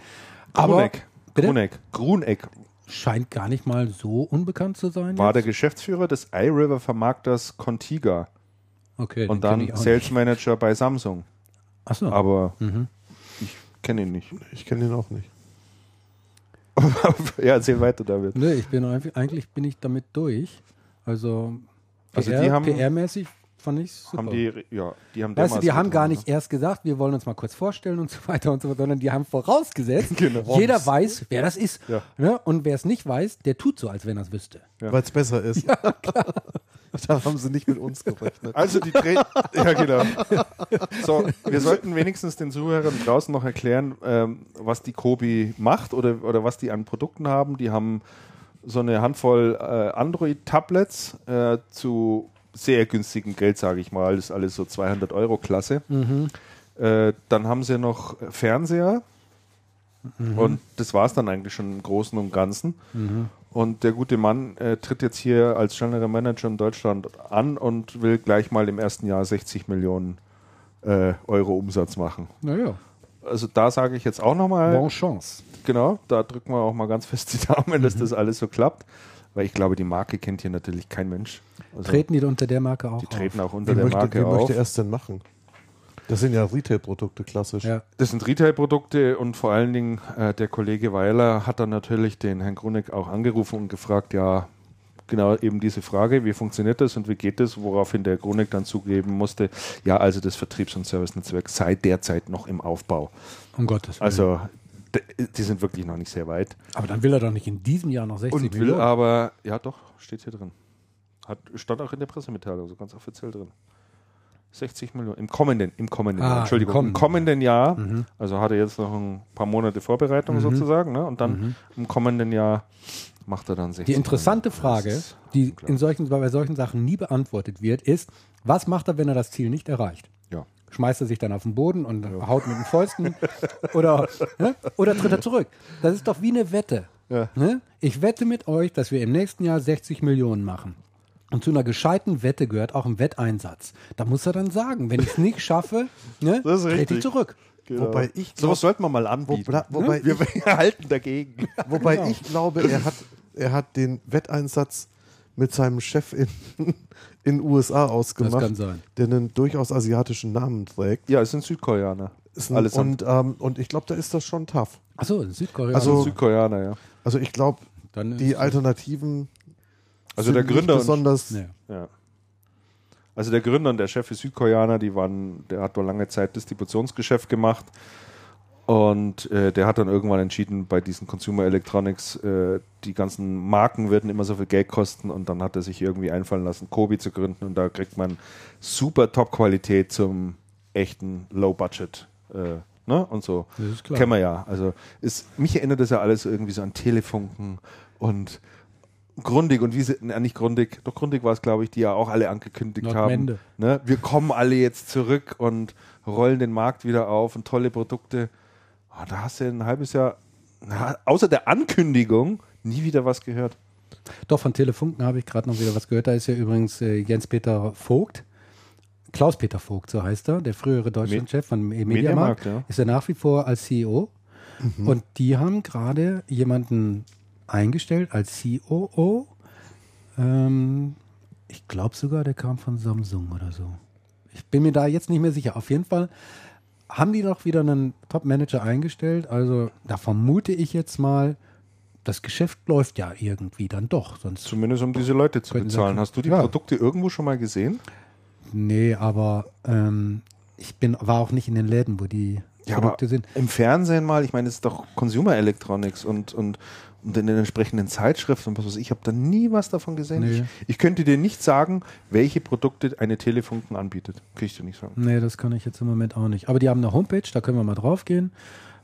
S2: Aber
S1: Gruneck.
S2: Bitte?
S1: Gruneck. Gruneck
S2: scheint gar nicht mal so unbekannt zu sein.
S1: war der
S2: jetzt.
S1: Geschäftsführer des iRiver Vermarkters Contiga
S2: okay,
S1: und dann Sales
S2: nicht.
S1: Manager bei Samsung.
S2: Achso.
S1: Aber
S2: Mhm.
S1: ich kenne ihn nicht.
S3: Ich kenne den auch nicht.
S1: ja, erzähl weiter, David.
S2: Nee, ich bin eigentlich, bin ich damit durch. Also,
S1: Also
S2: PR, PR-mäßig fand ich super.
S1: Haben die, ja, die haben
S2: Weißt du, die haben gar nicht erst gesagt, wir wollen uns mal kurz vorstellen und so weiter und so fort, sondern die haben vorausgesetzt,
S1: Genau.
S2: jeder weiß, wer das ist.
S1: Ja.
S2: Ne? Und wer es nicht weiß, der tut so, als wenn er es wüsste.
S1: Ja.
S3: Weil es besser ist. da haben sie nicht mit uns gerechnet.
S1: Also die Dreh ja genau. So, wir sollten wenigstens den Zuhörern draußen noch erklären, ähm, was die Kobi macht oder, oder was die an Produkten haben. Die haben so eine Handvoll äh, Android-Tablets äh, zu sehr günstigem Geld, sage ich mal. Das ist alles so 200 Euro Klasse. Äh, dann haben sie noch Fernseher. Und das war es dann eigentlich schon im Großen und Ganzen. Und der gute Mann äh, tritt jetzt hier als General Manager in Deutschland an und will gleich mal im ersten Jahr 60 Millionen äh, Euro Umsatz machen.
S2: Naja,
S1: Also da sage ich jetzt auch nochmal,
S2: bon chance.
S1: genau, da drücken wir auch mal ganz fest die Daumen, dass das alles so klappt. Weil ich glaube, die Marke kennt hier natürlich kein Mensch. Also,
S2: Treten die unter der Marke auch
S1: die treten auch
S3: Wie
S1: unter der
S3: möchte,
S1: Marke
S3: wie
S1: auf.
S3: möchte er es denn machen? Das sind ja Retail-Produkte, klassisch.
S2: Ja.
S1: Das sind Retail-Produkte und vor allen Dingen äh, der Kollege Weiler hat dann natürlich den Herrn Gruneck auch angerufen und gefragt, ja, genau eben diese Frage, wie funktioniert das und wie geht das, woraufhin der Chronik dann zugeben musste, ja, also das Vertriebs- und Servicenetzwerk sei derzeit noch im Aufbau.
S2: Um Gottes Willen.
S1: Also die sind wirklich noch nicht sehr weit.
S2: aber dann will er doch nicht in diesem Jahr noch 60
S1: Und will
S2: Millionen.
S1: aber, ja doch, steht hier drin. Hat, stand auch in der Pressemitteilung, so ganz offiziell drin. 60 Millionen im kommenden, im kommenden
S2: Ah,
S1: Jahr, Entschuldigung,
S2: im
S1: im
S2: kommenden
S1: kommenden,
S2: Mhm.
S1: Jahr, also hat er jetzt noch ein paar Monate Vorbereitung sozusagen, ne? und dann im kommenden Jahr macht er dann 60
S2: Die interessante
S1: Millionen.
S2: Frage, die in solchen, bei solchen Sachen nie beantwortet wird, ist, was macht er, wenn er das Ziel nicht erreicht?
S1: Ja.
S2: Schmeißt er sich dann auf den Boden und haut mit den Fäusten oder, ne? oder tritt er zurück? Das ist doch wie eine Wette.
S1: Ja.
S2: Ne? Ich wette mit euch, dass wir im nächsten Jahr 60 Millionen machen. Und zu einer gescheiten Wette gehört auch ein Wetteinsatz. Da muss er dann sagen, wenn ich es nicht schaffe, ne,
S1: ist
S2: trete ich zurück.
S3: Wobei ich
S1: Sowas
S3: glaub,
S1: sollten wir mal anbieten.
S3: Wobei- wobei
S1: wir, wir halten dagegen.
S3: wobei
S2: Genau.
S3: ich glaube, er hat, er hat den Wetteinsatz mit seinem Chef in in USA ausgemacht,
S2: Das kann sein.
S3: der einen durchaus asiatischen Namen trägt.
S1: Ja, es sind Südkoreaner.
S3: Ist ein, und, ähm, und ich glaube, da ist das schon tough.
S2: Achso, in Südkorea.
S3: Also-
S1: Südkoreaner, ja.
S3: Also ich glaube,
S2: ist-
S3: die Alternativen
S1: Also der Gründer
S3: nicht
S1: und-
S3: besonders
S2: Nee.
S1: Ja. Also der Gründer und der Chef ist Südkoreaner, die waren, der hat wohl lange Zeit Distributionsgeschäft gemacht und äh, der hat dann irgendwann entschieden, bei diesen Consumer Electronics, äh, die ganzen Marken würden immer so viel Geld kosten und dann hat er sich irgendwie einfallen lassen, Kobi zu gründen und da kriegt man super Top-Qualität zum echten Low-Budget. Äh, ne? Und so.
S2: Das ist klar.
S1: Kennen wir ja. Also ist, mich erinnert das ja alles irgendwie so an Telefunken und Grundig und wie sie, na, nicht Grundig, doch Grundig war es, glaube ich, die ja auch alle angekündigt
S2: Nordmende.
S1: haben. Ne? Wir kommen alle jetzt zurück und rollen den Markt wieder auf und tolle Produkte. Ah, da hast du ein halbes Jahr, na, außer der Ankündigung, nie wieder was gehört.
S2: Doch, von Telefunken habe ich gerade noch wieder was gehört. Da ist ja übrigens äh, Jens-Peter Vogt, Klaus-Peter Vogt, so heißt er, der frühere Deutschlandchef von Me- Mediamarkt,
S1: Mediamarkt, ja.
S2: ist er nach wie vor als CEO. Und die haben gerade jemanden eingestellt als COO. Ähm, ich glaube sogar, der kam von Samsung oder so. Ich bin mir da jetzt nicht mehr sicher. Auf jeden Fall haben die doch wieder einen Top-Manager eingestellt. Also da vermute ich jetzt mal, das Geschäft läuft ja irgendwie dann doch. Sonst
S1: Zumindest um diese Leute zu bezahlen. Hast du die
S2: Ja.
S1: Produkte irgendwo schon mal gesehen?
S2: Nee, aber ähm, ich bin, war auch nicht in den Läden, wo die Produkte sind.
S1: im Fernsehen mal, ich meine, es ist doch Consumer Electronics und, und, und in den entsprechenden Zeitschriften und was weiß ich, ich habe da nie was davon gesehen.
S2: Nee.
S1: Ich, ich könnte dir nicht sagen, welche Produkte eine Telefunken anbietet. Kann ich dir nicht sagen.
S2: Nee, das kann ich jetzt im Moment auch nicht. Aber die haben eine Homepage, da können wir mal drauf gehen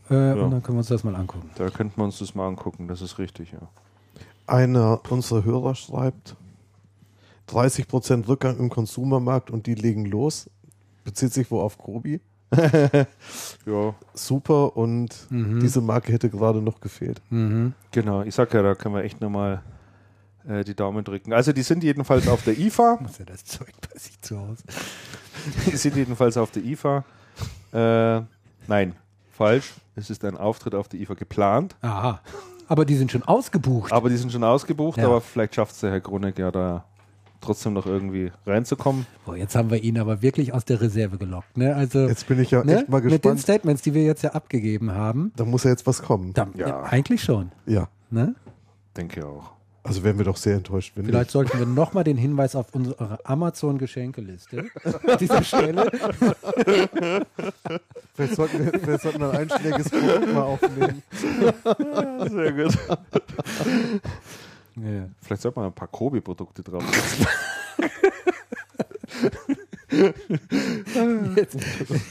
S2: äh, und dann können wir uns das mal angucken.
S1: Da könnten wir uns das mal angucken, das ist richtig, ja.
S3: einer unserer Hörer schreibt, 30% Rückgang im Konsumermarkt und die legen los. Bezieht sich wo auf Kobi.
S1: Ja,
S3: Super und
S2: Mhm.
S3: diese Marke hätte gerade noch gefehlt.
S2: Mhm.
S1: genau. Ich sag ja, da können wir echt nochmal äh, die Daumen drücken. Also die sind jedenfalls auf der IFA.
S2: Muss ja das Zeug bei sich zu Hause.
S1: Die sind jedenfalls auf der IFA. Äh, nein, falsch. Es ist ein Auftritt auf der IFA geplant.
S2: Aha. Aber die sind schon ausgebucht.
S1: Aber die sind schon ausgebucht,
S2: Ja.
S1: aber vielleicht schafft es der Herr Gruneck ja da trotzdem noch irgendwie reinzukommen.
S2: Boah, jetzt haben wir ihn aber wirklich aus der Reserve gelockt. Ne? Also
S3: Jetzt bin ich ja
S2: ne?
S3: echt mal
S2: mit den
S3: gespannt.
S2: Statements, die wir jetzt ja abgegeben haben,
S3: Da muss ja jetzt was kommen.
S2: da,
S1: Ja.
S2: ja. eigentlich schon.
S3: Ja.
S2: Ne?
S1: Denke auch.
S3: Also wären wir doch sehr enttäuscht, wenn
S2: Vielleicht
S3: nicht.
S2: sollten wir nochmal den Hinweis auf unsere Amazon-Geschenkeliste an dieser Stelle.
S3: Vielleicht sollten wir, vielleicht sollten wir ein einschlägiges Produkt mal aufnehmen.
S1: Sehr gut.
S2: Ja.
S1: Vielleicht sollte man ein paar Kobi-Produkte drauf.
S2: Jetzt,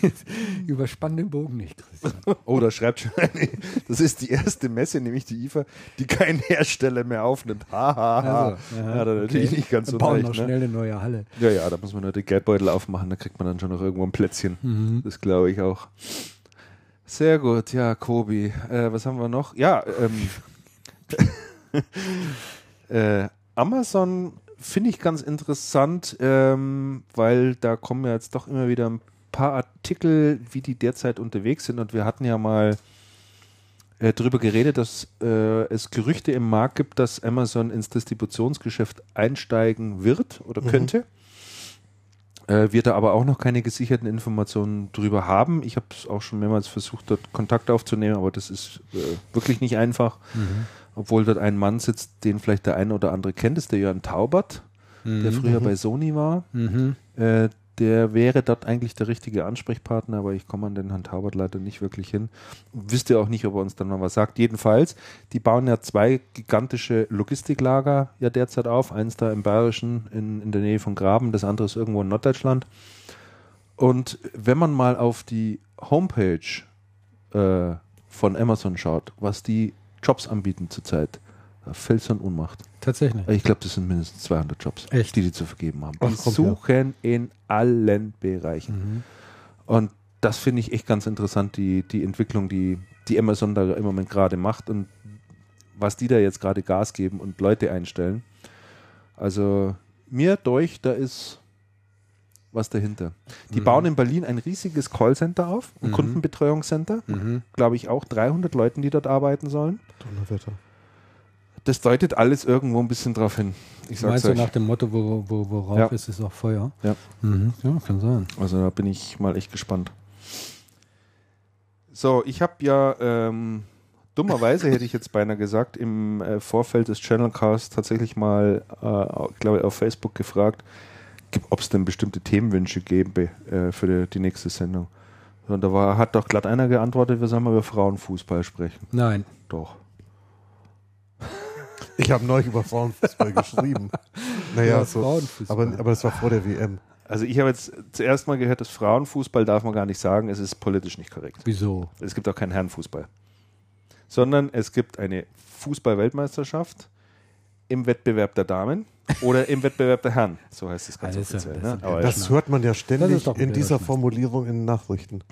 S2: jetzt überspann den Bogen nicht, Christian.
S1: Oh, da schreibt schon eine. Das ist die erste Messe, nämlich die IFA, die kein Hersteller mehr aufnimmt. Ha, ha, ha.
S2: Also, aha,
S1: ja, da natürlich
S2: okay.
S1: nicht ganz so
S2: Wir bauen
S1: leicht.
S2: noch
S1: Ne?
S2: schnell eine neue Halle.
S1: Ja, ja, da muss man nur die Geldbeutel aufmachen, da kriegt man dann schon noch irgendwo ein Plätzchen.
S2: Mhm.
S1: Das glaube ich auch. Sehr gut, ja, Kobi. Äh, was haben wir noch? Ja, ähm, äh, Amazon finde ich ganz interessant, ähm, weil da kommen ja jetzt doch immer wieder ein paar Artikel, wie die derzeit unterwegs sind. Und wir hatten ja mal äh, darüber geredet, dass äh, es Gerüchte im Markt gibt, dass Amazon ins Distributionsgeschäft einsteigen wird oder könnte. Äh, wir da aber auch noch keine gesicherten Informationen drüber haben. Ich habe es auch schon mehrmals versucht, dort Kontakt aufzunehmen, aber das ist äh, wirklich nicht einfach. Obwohl dort ein Mann sitzt, den vielleicht der eine oder andere kennt, ist der Jörn Taubert, der früher bei Sony war.
S2: Mhm.
S1: Äh, der wäre dort eigentlich der richtige Ansprechpartner, aber ich komme an den Herrn Taubert leider nicht wirklich hin. Wüsste auch nicht, ob er uns dann mal was sagt. Jedenfalls, die bauen ja zwei gigantische Logistiklager ja derzeit auf. Eins da im Bayerischen in, in der Nähe von Graben, das andere ist irgendwo in Norddeutschland. Und wenn man mal auf die Homepage äh, von Amazon schaut, was die Jobs anbieten zurzeit, fällt es in Unmacht.
S2: Tatsächlich.
S1: Ich glaube, das sind mindestens 200 Jobs,
S2: Echt?
S1: die die zu vergeben haben.
S3: Komm,
S1: suchen in allen Bereichen.
S2: Mhm.
S1: Und das finde ich echt ganz interessant, die, die Entwicklung, die, die Amazon da im Moment gerade macht und was die da jetzt gerade Gas geben und Leute einstellen. Also mir durch, da ist was dahinter. Die
S2: Mhm.
S1: bauen in Berlin ein riesiges Callcenter auf, ein
S2: Mhm.
S1: Kundenbetreuungscenter.
S2: Mhm.
S1: Glaube ich auch 300 Leuten, die dort arbeiten sollen.
S3: Donnerwetter.
S1: Das deutet alles irgendwo ein bisschen drauf hin. Ich sag's
S2: Meinst du
S1: euch.
S2: nach dem Motto, wo, wo, worauf
S1: Ja.
S2: ist, ist auch Feuer?
S1: Ja.
S2: Mhm. Ja, kann sein.
S1: Also da bin ich mal echt gespannt. So, ich habe ja ähm, dummerweise hätte ich jetzt beinahe gesagt im äh, Vorfeld des Channelcasts tatsächlich mal, äh, ich glaube auf Facebook gefragt, ob es denn bestimmte Themenwünsche gäbe äh, für die, die nächste Sendung. Und da war, hat doch glatt einer geantwortet, wir sollen mal über Frauenfußball sprechen.
S2: Nein.
S1: Doch.
S3: Ich habe neulich über Frauenfußball geschrieben. Naja,
S2: Ja,
S3: so.
S2: Frauenfußball.
S3: Aber, aber das war vor der WM.
S1: Also ich habe jetzt zuerst mal gehört, dass Frauenfußball darf man gar nicht sagen, es ist politisch nicht korrekt.
S2: Wieso?
S1: Es gibt auch keinen Herrenfußball. Sondern es gibt eine Fußball-Weltmeisterschaft im Wettbewerb der Damen oder im Wettbewerb der Herren. So heißt es ganz
S2: Also,
S1: offiziell.
S2: das
S1: Ne?
S3: Das hört man ja ständig in dieser. Formulierung in den Nachrichten.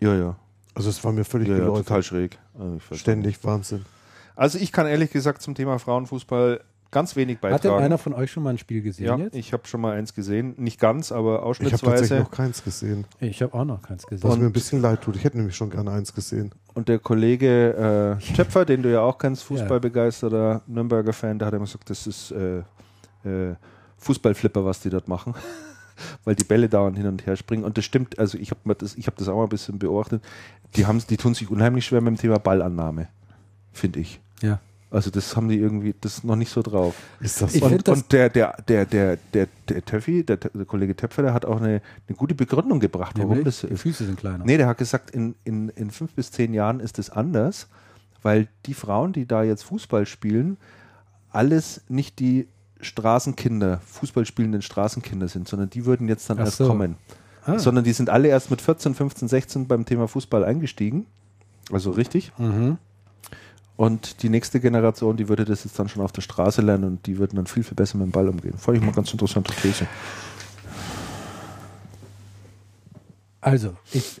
S1: ja, ja.
S3: Also es war mir völlig
S1: ja, ja total schräg. Also,
S3: Ständig Wahnsinn.
S1: Also ich kann ehrlich gesagt zum Thema Frauenfußball ganz wenig
S2: Hat denn
S1: beitragen.
S2: einer von euch schon mal ein Spiel gesehen
S1: ja,
S2: jetzt?
S1: ich habe schon mal eins gesehen. Nicht ganz, aber
S3: Ich habe tatsächlich
S1: ausschnittsweise.
S3: noch keins gesehen.
S2: Ich habe auch noch keins
S3: Was
S2: gesehen.
S3: mir ein bisschen leid tut. Ich hätte nämlich schon gerne eins gesehen.
S1: Und der Kollege äh, Töpfer, den du ja auch kennst, Fußballbegeisterter Nürnberger Fan, der hat immer gesagt, das ist äh, äh, Fußballflipper, was die dort machen. Weil die Bälle dauernd hin und her springen. Und das stimmt, also ich habe das, ich hab das auch mal ein bisschen beobachtet. Die, haben, die tun sich unheimlich schwer mit dem Thema Ballannahme, finde ich.
S2: Ja.
S1: Also das haben die irgendwie, das ist noch nicht so drauf.
S3: Ist das so?
S1: Und, und der, der, der, der, der, der Töffi, der, der Kollege Töpfer, der hat auch eine, eine gute Begründung gebracht, warum
S2: Nämlich,
S1: das so
S2: die. Füße sind kleiner.
S1: Nee, der hat gesagt, in, in, in fünf bis zehn Jahren ist es anders, weil die Frauen, die da jetzt Fußball spielen, alles nicht die Straßenkinder, Fußball spielenden Straßenkinder sind, sondern die würden jetzt dann
S2: Ach
S1: erst
S2: so.
S1: kommen.
S2: Ah.
S1: Sondern die sind alle erst mit 14, 15, 16 beim Thema Fußball eingestiegen. Also richtig.
S2: Mhm.
S1: Und die nächste Generation, die würde das jetzt dann schon auf der Straße lernen und die würden dann viel, viel besser mit dem Ball umgehen. Fand ich mal ganz interessante These.
S2: Also, ich,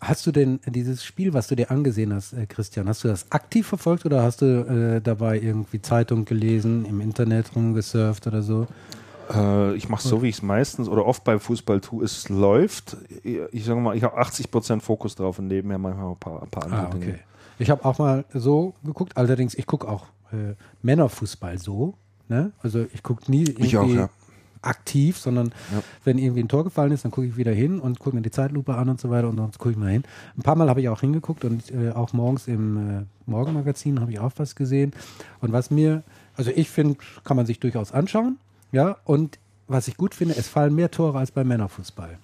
S2: hast du denn dieses Spiel, was du dir angesehen hast, äh, Christian, hast du das aktiv verfolgt oder hast du äh, dabei irgendwie Zeitung gelesen, im Internet rumgesurft oder so?
S1: Äh, ich mache so, wie ich es meistens oder oft beim Fußball tue. Es läuft. Ich, ich sage mal, ich habe 80% Fokus drauf und nebenher manchmal ein paar, ein paar andere
S2: Ah, okay.
S1: Dinge.
S2: Ich habe auch mal so geguckt, allerdings, ich gucke auch äh, Männerfußball so. Ne? Also ich gucke nie irgendwie
S1: Ich auch, ja.
S2: aktiv, sondern
S1: Ja.
S2: wenn irgendwie ein Tor gefallen ist, dann gucke ich wieder hin und gucke mir die Zeitlupe an und so weiter und sonst gucke ich mal hin. Ein paar Mal habe ich auch hingeguckt und äh, auch morgens im äh, Morgenmagazin habe ich auch was gesehen. Und was mir, also ich finde, kann man sich durchaus anschauen. Ja, und was ich gut finde, es fallen mehr Tore als beim Männerfußball.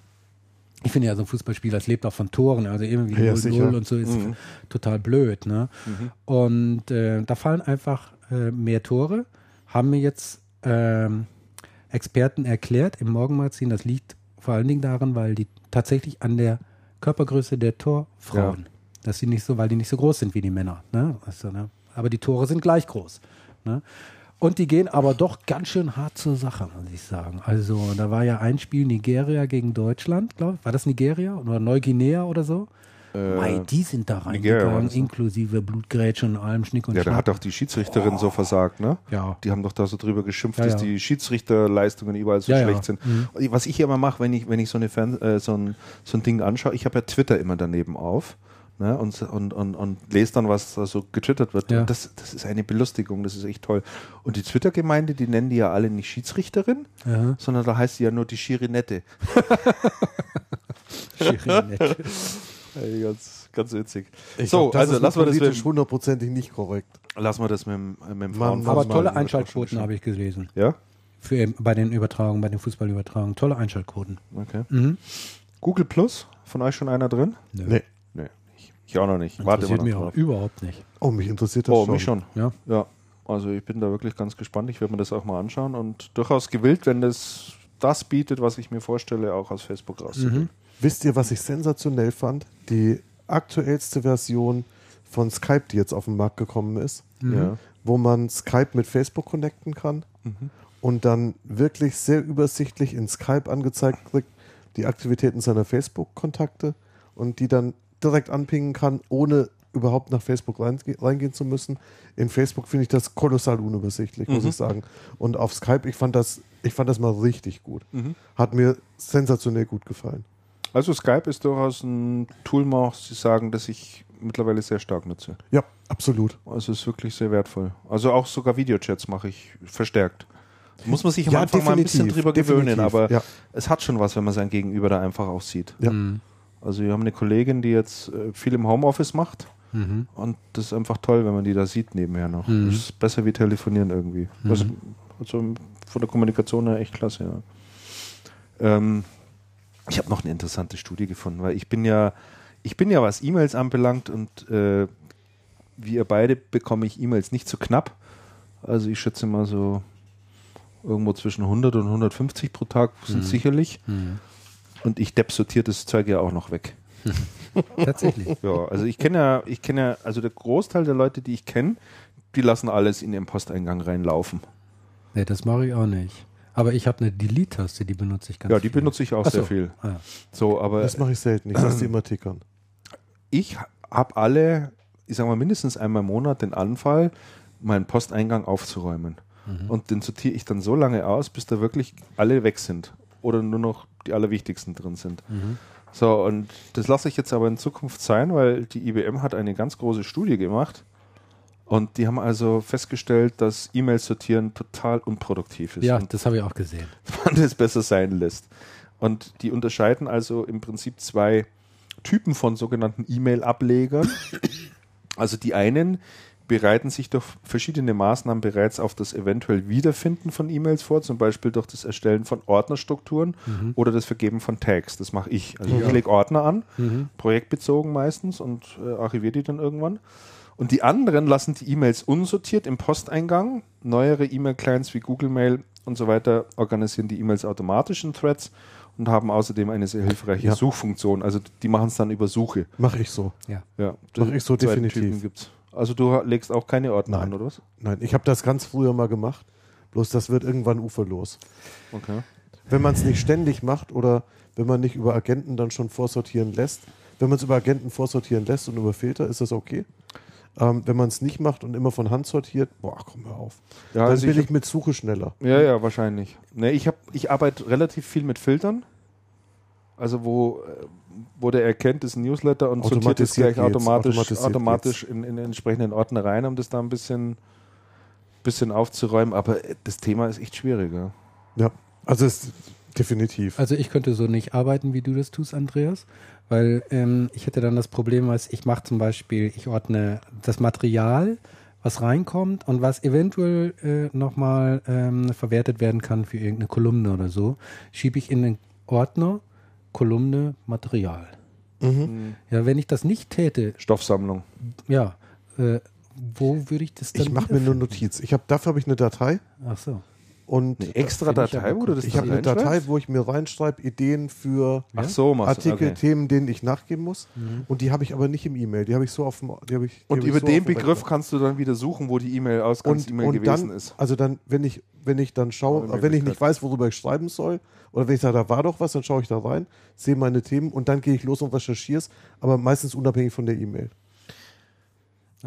S2: Ich finde ja, so ein Fußballspiel, das lebt auch von Toren, also irgendwie
S3: Ja,
S2: 0-0
S3: sicher.
S2: und so ist
S1: Mhm.
S2: total blöd. Ne? Und äh, da fallen einfach äh, mehr Tore, haben mir jetzt ähm, Experten erklärt im Morgenmagazin, das liegt vor allen Dingen daran, weil die tatsächlich an der Körpergröße der Torfrauen, dass sie nicht so, weil die nicht so groß sind wie die Männer. Ne? Also, ne? Aber die Tore sind gleich groß. Ne? Und die gehen aber doch ganz schön hart zur Sache, muss ich sagen. Also, da war ja ein Spiel Nigeria gegen Deutschland, glaube ich. War das Nigeria oder Neuguinea oder so? Mei, die sind da
S1: Äh,
S2: reingegangen,
S1: ne?
S2: inklusive Blutgrätsche und allem Schnick und
S1: Ja, da
S2: Schnack.
S1: hat auch die Schiedsrichterin so versagt, ne?
S2: Ja.
S1: Die haben doch da so drüber geschimpft,
S2: Ja,
S1: dass
S2: ja.
S1: die Schiedsrichterleistungen überall so
S2: Ja,
S1: schlecht sind.
S2: Mhm.
S1: Was ich hier immer mache, wenn ich, wenn ich so, eine Fern äh, so, ein, so ein Ding anschaue, ich habe ja Twitter immer daneben auf. Ne, und, und, und, und lese dann, was da so getwittert wird.
S2: Ja.
S1: Und das, das ist eine Belustigung, das ist echt toll. Und die Twitter-Gemeinde, die nennen die ja alle nicht Schiedsrichterin,
S2: Ja.
S1: sondern da heißt sie ja nur die Schirinette.
S2: Schirinette.
S1: Ey, ganz, ganz witzig.
S3: Ich
S1: so,
S3: glaub, das
S1: also
S3: ist
S1: lassen wir das werden.
S3: hundertprozentig nicht korrekt.
S1: Lassen wir das mit dem, mit dem Frauen.
S2: Aber tolle Einschaltquoten habe ich gelesen.
S1: Ja?
S2: Für, eben bei den Übertragungen, bei den Fußballübertragungen. Tolle Einschaltquoten.
S1: Okay.
S2: Mhm.
S1: Google Plus, von euch schon einer drin?
S3: Nee.
S1: Nee, ich, auch noch nicht. Warte
S2: Interessiert
S1: mal
S2: mich
S1: drauf.
S2: überhaupt nicht.
S3: Oh, mich interessiert das
S1: Oh,
S3: schon.
S1: mich schon.
S2: Ja.
S1: Ja, also ich bin da wirklich ganz gespannt. Ich werde mir das auch mal anschauen und durchaus gewillt, wenn das das bietet, was ich mir vorstelle, auch aus Facebook rauszugehen.
S3: Wisst ihr, was ich sensationell fand? Die aktuellste Version von Skype, die jetzt auf den Markt gekommen ist,
S1: Ja.
S3: wo man Skype mit Facebook connecten kann und dann wirklich sehr übersichtlich in Skype angezeigt kriegt, die Aktivitäten seiner Facebook-Kontakte und die dann direkt anpingen kann, ohne überhaupt nach Facebook reinge- reingehen zu müssen. In Facebook finde ich das kolossal unübersichtlich, muss ich sagen. Und auf Skype, ich fand das, ich fand das mal richtig gut. Hat mir sensationell gut gefallen.
S1: Also Skype ist durchaus ein Tool, muss Sie sagen, das ich mittlerweile sehr stark nutze.
S3: Ja, absolut.
S1: Also es ist wirklich sehr wertvoll. Also auch sogar Videochats mache ich verstärkt. Muss man sich am
S3: Ja,
S1: Anfang mal ein bisschen
S3: definitiv,
S1: drüber gewöhnen, aber
S3: ja.
S1: es hat schon was, wenn man sein Gegenüber da einfach auch sieht.
S3: Ja.
S1: Also wir haben eine Kollegin, die jetzt äh, viel im Homeoffice macht und das ist einfach toll, wenn man die da sieht nebenher noch. Das ist besser wie telefonieren irgendwie. Das, also von der Kommunikation her echt klasse, ja. Ähm, ich habe noch eine interessante Studie gefunden, weil ich bin ja, ich bin ja, was E-Mails anbelangt und äh, wie ihr beide bekomme ich E-Mails nicht so knapp. Also ich schätze mal so irgendwo zwischen 100 und 150 pro Tag sind sicherlich. Und ich depp sortiert das Zeug ja auch noch weg.
S2: Tatsächlich.
S1: Ja, also ich kenne ja, ich kenne ja, also der Großteil der Leute, die ich kenne, die lassen alles in ihren Posteingang reinlaufen.
S2: nee, das mache ich auch nicht. Aber ich habe eine Delete-Taste, die benutze ich ganz
S1: Ja, die
S2: viel.
S1: benutze ich auch
S2: Ach
S1: sehr
S2: so.
S1: viel.
S2: Ah, ja.
S1: So, aber
S3: Das mache ich selten. Ich lasse die immer tickern.
S1: ich habe alle, ich sage mal mindestens einmal im Monat den Anfall, meinen Posteingang aufzuräumen. Und den sortiere ich dann so lange aus, bis da wirklich alle weg sind. Oder nur noch die allerwichtigsten drin sind. So, und das lasse ich jetzt aber in Zukunft sein, weil die IBM hat eine ganz große Studie gemacht. Und die haben also festgestellt, dass E-Mails sortieren total unproduktiv ist.
S2: ja,
S1: und
S2: das habe ich auch gesehen.
S1: man das besser sein lässt. Und die unterscheiden also im Prinzip zwei Typen von sogenannten E-Mail-Ablegern. Also die einen bereiten sich durch verschiedene Maßnahmen bereits auf das eventuell Wiederfinden von E-Mails vor, zum Beispiel durch das Erstellen von Ordnerstrukturen oder das Vergeben von Tags. Das mache ich. Also ich lege Ordner an, projektbezogen meistens und äh, archiviere die dann irgendwann. Und die anderen lassen die E-Mails unsortiert im Posteingang. Neuere E-Mail-Clients wie Google Mail und so weiter organisieren die E-Mails automatisch in Threads und haben außerdem eine sehr hilfreiche
S3: Ja.
S1: Suchfunktion. Also die machen es dann über Suche.
S3: Mache ich so.
S2: Ja.
S1: Ja,
S3: Mach ich so definitiv.
S1: Typen gibt's. Also du legst auch keine Ordner
S3: Nein.
S1: an, oder was?
S3: Nein, ich habe das ganz früher mal gemacht. Bloß das wird irgendwann uferlos.
S1: Okay.
S3: Wenn man es nicht ständig macht oder wenn man nicht über Agenten dann schon vorsortieren lässt, wenn man es über Agenten vorsortieren lässt und über Filter, ist das okay. Ähm, wenn man es nicht macht und immer von Hand sortiert, boah, komm mal auf.
S1: Ja,
S3: dann
S1: also
S3: bin
S1: ich
S3: ich, mit Suche schneller.
S1: Ja, ja, wahrscheinlich. Ne, ich, hab, ich arbeite relativ viel mit Filtern. Also wo, äh, wo der erkennt, ist ein Newsletter und sortiert es gleich automatisch,
S3: automatisiert
S1: automatisch in, in den entsprechenden Ordner rein, um das da ein bisschen, bisschen aufzuräumen. Aber das Thema ist echt schwieriger.
S3: Ja, also es definitiv.
S2: Also ich könnte so nicht arbeiten, wie du das tust, Andreas, weil ähm, ich hätte dann das Problem, was ich mache zum Beispiel, ich ordne das Material, was reinkommt und was eventuell äh, nochmal ähm, verwertet werden kann für irgendeine Kolumne oder so, schiebe ich in den Ordner Kolumne Material.
S3: Mhm.
S2: Ja, wenn ich das nicht täte,
S1: Stoffsammlung.
S2: ja, äh, wo würde ich das dann
S3: Ich mache mir nur? Notiz. Ich habe dafür habe ich eine Datei
S2: Ach so.
S3: Und
S1: Eine extra
S2: finde ich
S1: Datei, wo du das
S3: ich habe eine Datei, wo ich mir reinschreibe Ideen für
S1: Ach so,
S3: Artikel,
S1: okay.
S3: Themen, denen ich nachgeben muss. Und die habe ich aber nicht im E-Mail. Die habe ich so auf dem. Die ich, die
S1: Und
S3: ich
S1: über
S3: so
S1: den Begriff kannst du dann wieder suchen, wo die E-Mail Ausgangs-E-Mail gewesen
S3: dann,
S1: ist.
S3: also dann, wenn ich, wenn ich dann schaue, wenn ich nicht weiß, worüber ich schreiben soll, oder wenn ich sage, da war doch was, dann schaue ich da rein, sehe meine Themen und dann gehe ich los und recherchiere es, aber meistens unabhängig von der E-Mail.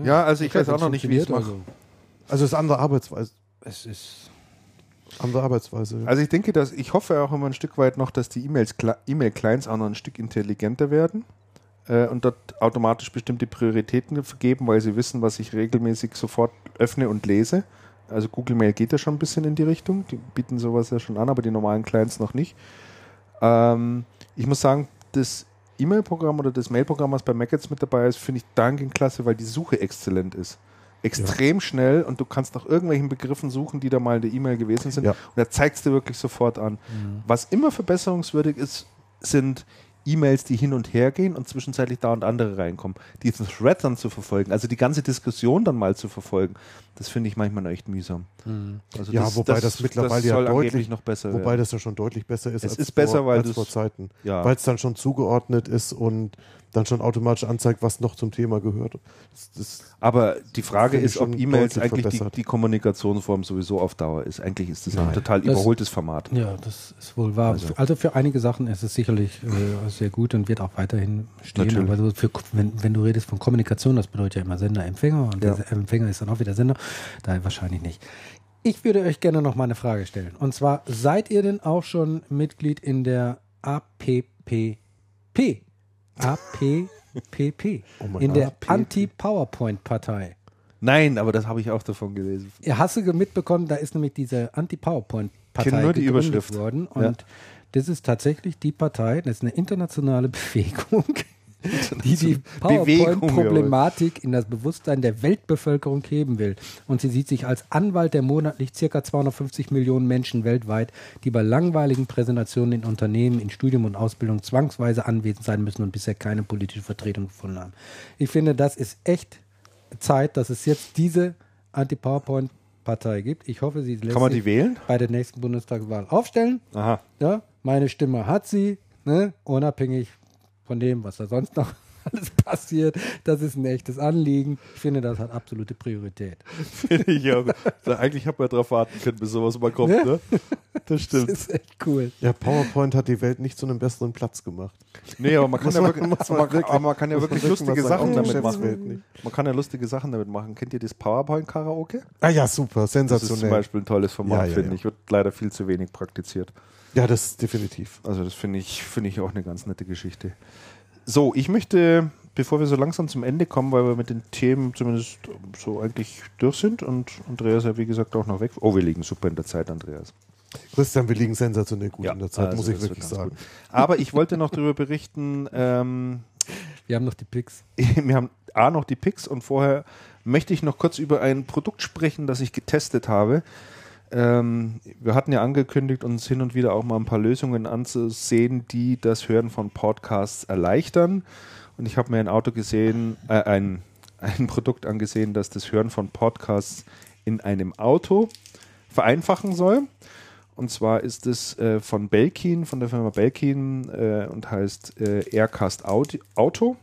S1: Ja, also ich
S2: Okay,
S1: weiß auch
S2: das
S1: noch nicht, wie ich es mache.
S3: Also es ist andere Arbeitsweise.
S2: Es ist
S3: Andere Arbeitsweise. ja.
S1: Also ich denke, dass ich hoffe auch immer ein Stück weit noch, dass die E-Mail-Clients auch noch ein Stück intelligenter werden äh, und dort automatisch bestimmte Prioritäten vergeben, weil sie wissen, was ich regelmäßig sofort öffne und lese. Also Google Mail geht ja schon ein bisschen in die Richtung. Die bieten sowas ja schon an, aber die normalen Clients noch nicht. Ähm, ich muss sagen, das E-Mail-Programm oder das Mail-Programm, was bei Mac jetzt mit dabei ist, finde ich dahingehend klasse, weil die Suche exzellent ist. Extrem schnell und du kannst nach irgendwelchen Begriffen suchen, die da mal in der E-Mail gewesen sind.
S3: Ja.
S1: Und er zeigt es dir wirklich sofort an. Was immer verbesserungswürdig ist, sind E-Mails, die hin und her gehen und zwischenzeitlich da und andere reinkommen. Diesen Thread dann zu verfolgen, also die ganze Diskussion dann mal zu verfolgen, das finde ich manchmal noch echt mühsam. Also
S3: Ja, wobei das mittlerweile ja
S1: soll
S3: deutlich-
S1: noch besser
S3: Wobei
S1: werden.
S3: das ja schon deutlich besser ist
S1: Es
S3: als,
S1: ist besser,
S3: vor,
S1: weil
S3: als vor Zeiten.
S1: Ja.
S3: Weil es dann schon zugeordnet ist und dann schon automatisch anzeigt, was noch zum Thema gehört. Das, das,
S1: Aber die Frage ist, ob E-Mails eigentlich die, die Kommunikationsform sowieso auf Dauer ist. Eigentlich ist das ein
S3: Nein.
S1: total
S2: Das-
S1: überholtes Format.
S2: Ja, das ist wohl wahr.
S1: Also-
S2: Also, für einige Sachen ist es sicherlich äh, sehr gut und wird auch weiterhin stehen.
S1: Natürlich.
S2: Aber so für, wenn, wenn du redest von Kommunikation, das bedeutet ja immer Sender, Empfänger und
S1: Ja.
S2: der Empfänger ist dann auch wieder Sender. Daher wahrscheinlich nicht. Ich würde euch gerne noch mal eine Frage stellen. Und zwar, seid ihr denn auch schon Mitglied in der APPP? APPP.
S3: Oh
S2: in der. Anti-PowerPoint-Partei.
S1: Nein, aber das habe ich auch davon gelesen.
S2: Ihr hast du mitbekommen, da ist nämlich diese Anti-PowerPoint-Partei
S1: nur die Überschrift.
S2: worden. Und
S1: Ja.
S2: das ist tatsächlich die Partei, das ist eine internationale Bewegung, die die PowerPoint-Problematik in das Bewusstsein der Weltbevölkerung heben will. Und sie sieht sich als Anwalt der monatlich ca. 250 Millionen Menschen weltweit, die bei langweiligen Präsentationen in Unternehmen, in Studium und Ausbildung zwangsweise anwesend sein müssen und bisher keine politische Vertretung gefunden haben. Ich finde, das ist echt Zeit, dass es jetzt diese Anti-PowerPoint-Partei gibt. Ich hoffe, sie lässt
S1: Kann man
S2: sich
S1: die wählen?
S2: bei der nächsten Bundestagswahl aufstellen.
S1: Aha.
S2: Ja, meine Stimme hat sie, ne? unabhängig von dem, was da sonst noch alles passiert. Das ist ein echtes Anliegen. Ich finde, das hat absolute Priorität.
S1: Finde ich auch. Da, eigentlich hat man darauf warten können, bis sowas mal kommt. Ne? Das
S2: Das
S1: stimmt.
S2: ist echt cool.
S3: ja, PowerPoint hat die Welt nicht zu einem besseren Platz gemacht.
S1: Nee, aber man kann, ja, wirklich,
S3: man wirklich-
S1: aber man kann ja wirklich lustige Sachen damit machen. Man kann ja lustige Sachen damit machen. Kennt ihr das PowerPoint-Karaoke?
S3: Ah ja, super,
S1: Das ist zum
S3: sensationell.
S1: Beispiel ein tolles Format,
S3: Ja, ja,
S1: finde
S3: ja.
S1: ich. Wird leider viel zu wenig praktiziert.
S3: Ja, das ist definitiv.
S1: Also das finde ich, finde ich auch eine ganz nette Geschichte. So, ich möchte, bevor wir so langsam zum Ende kommen, weil wir mit den Themen zumindest so eigentlich durch sind und Andreas ja wie gesagt auch noch weg. Oh, wir liegen super in der Zeit, Andreas.
S3: Christian, wir liegen sensationell gut in der Zeit,
S1: also
S3: muss ich wirklich sagen.
S1: gut. Aber ich wollte noch darüber berichten, ähm,
S2: Wir haben noch die Picks.
S1: wir haben A noch die Picks und vorher möchte ich noch kurz über ein Produkt sprechen, das ich getestet habe. Ähm, wir hatten ja angekündigt, uns hin und wieder auch mal ein paar Lösungen anzusehen, die das Hören von Podcasts erleichtern. Und ich habe mir ein Auto gesehen, äh, ein, ein Produkt angesehen, das das Hören von Podcasts in einem Auto vereinfachen soll. Und zwar ist es äh, von Belkin, von der Firma Belkin äh, und heißt äh, Aircast Audi Auto.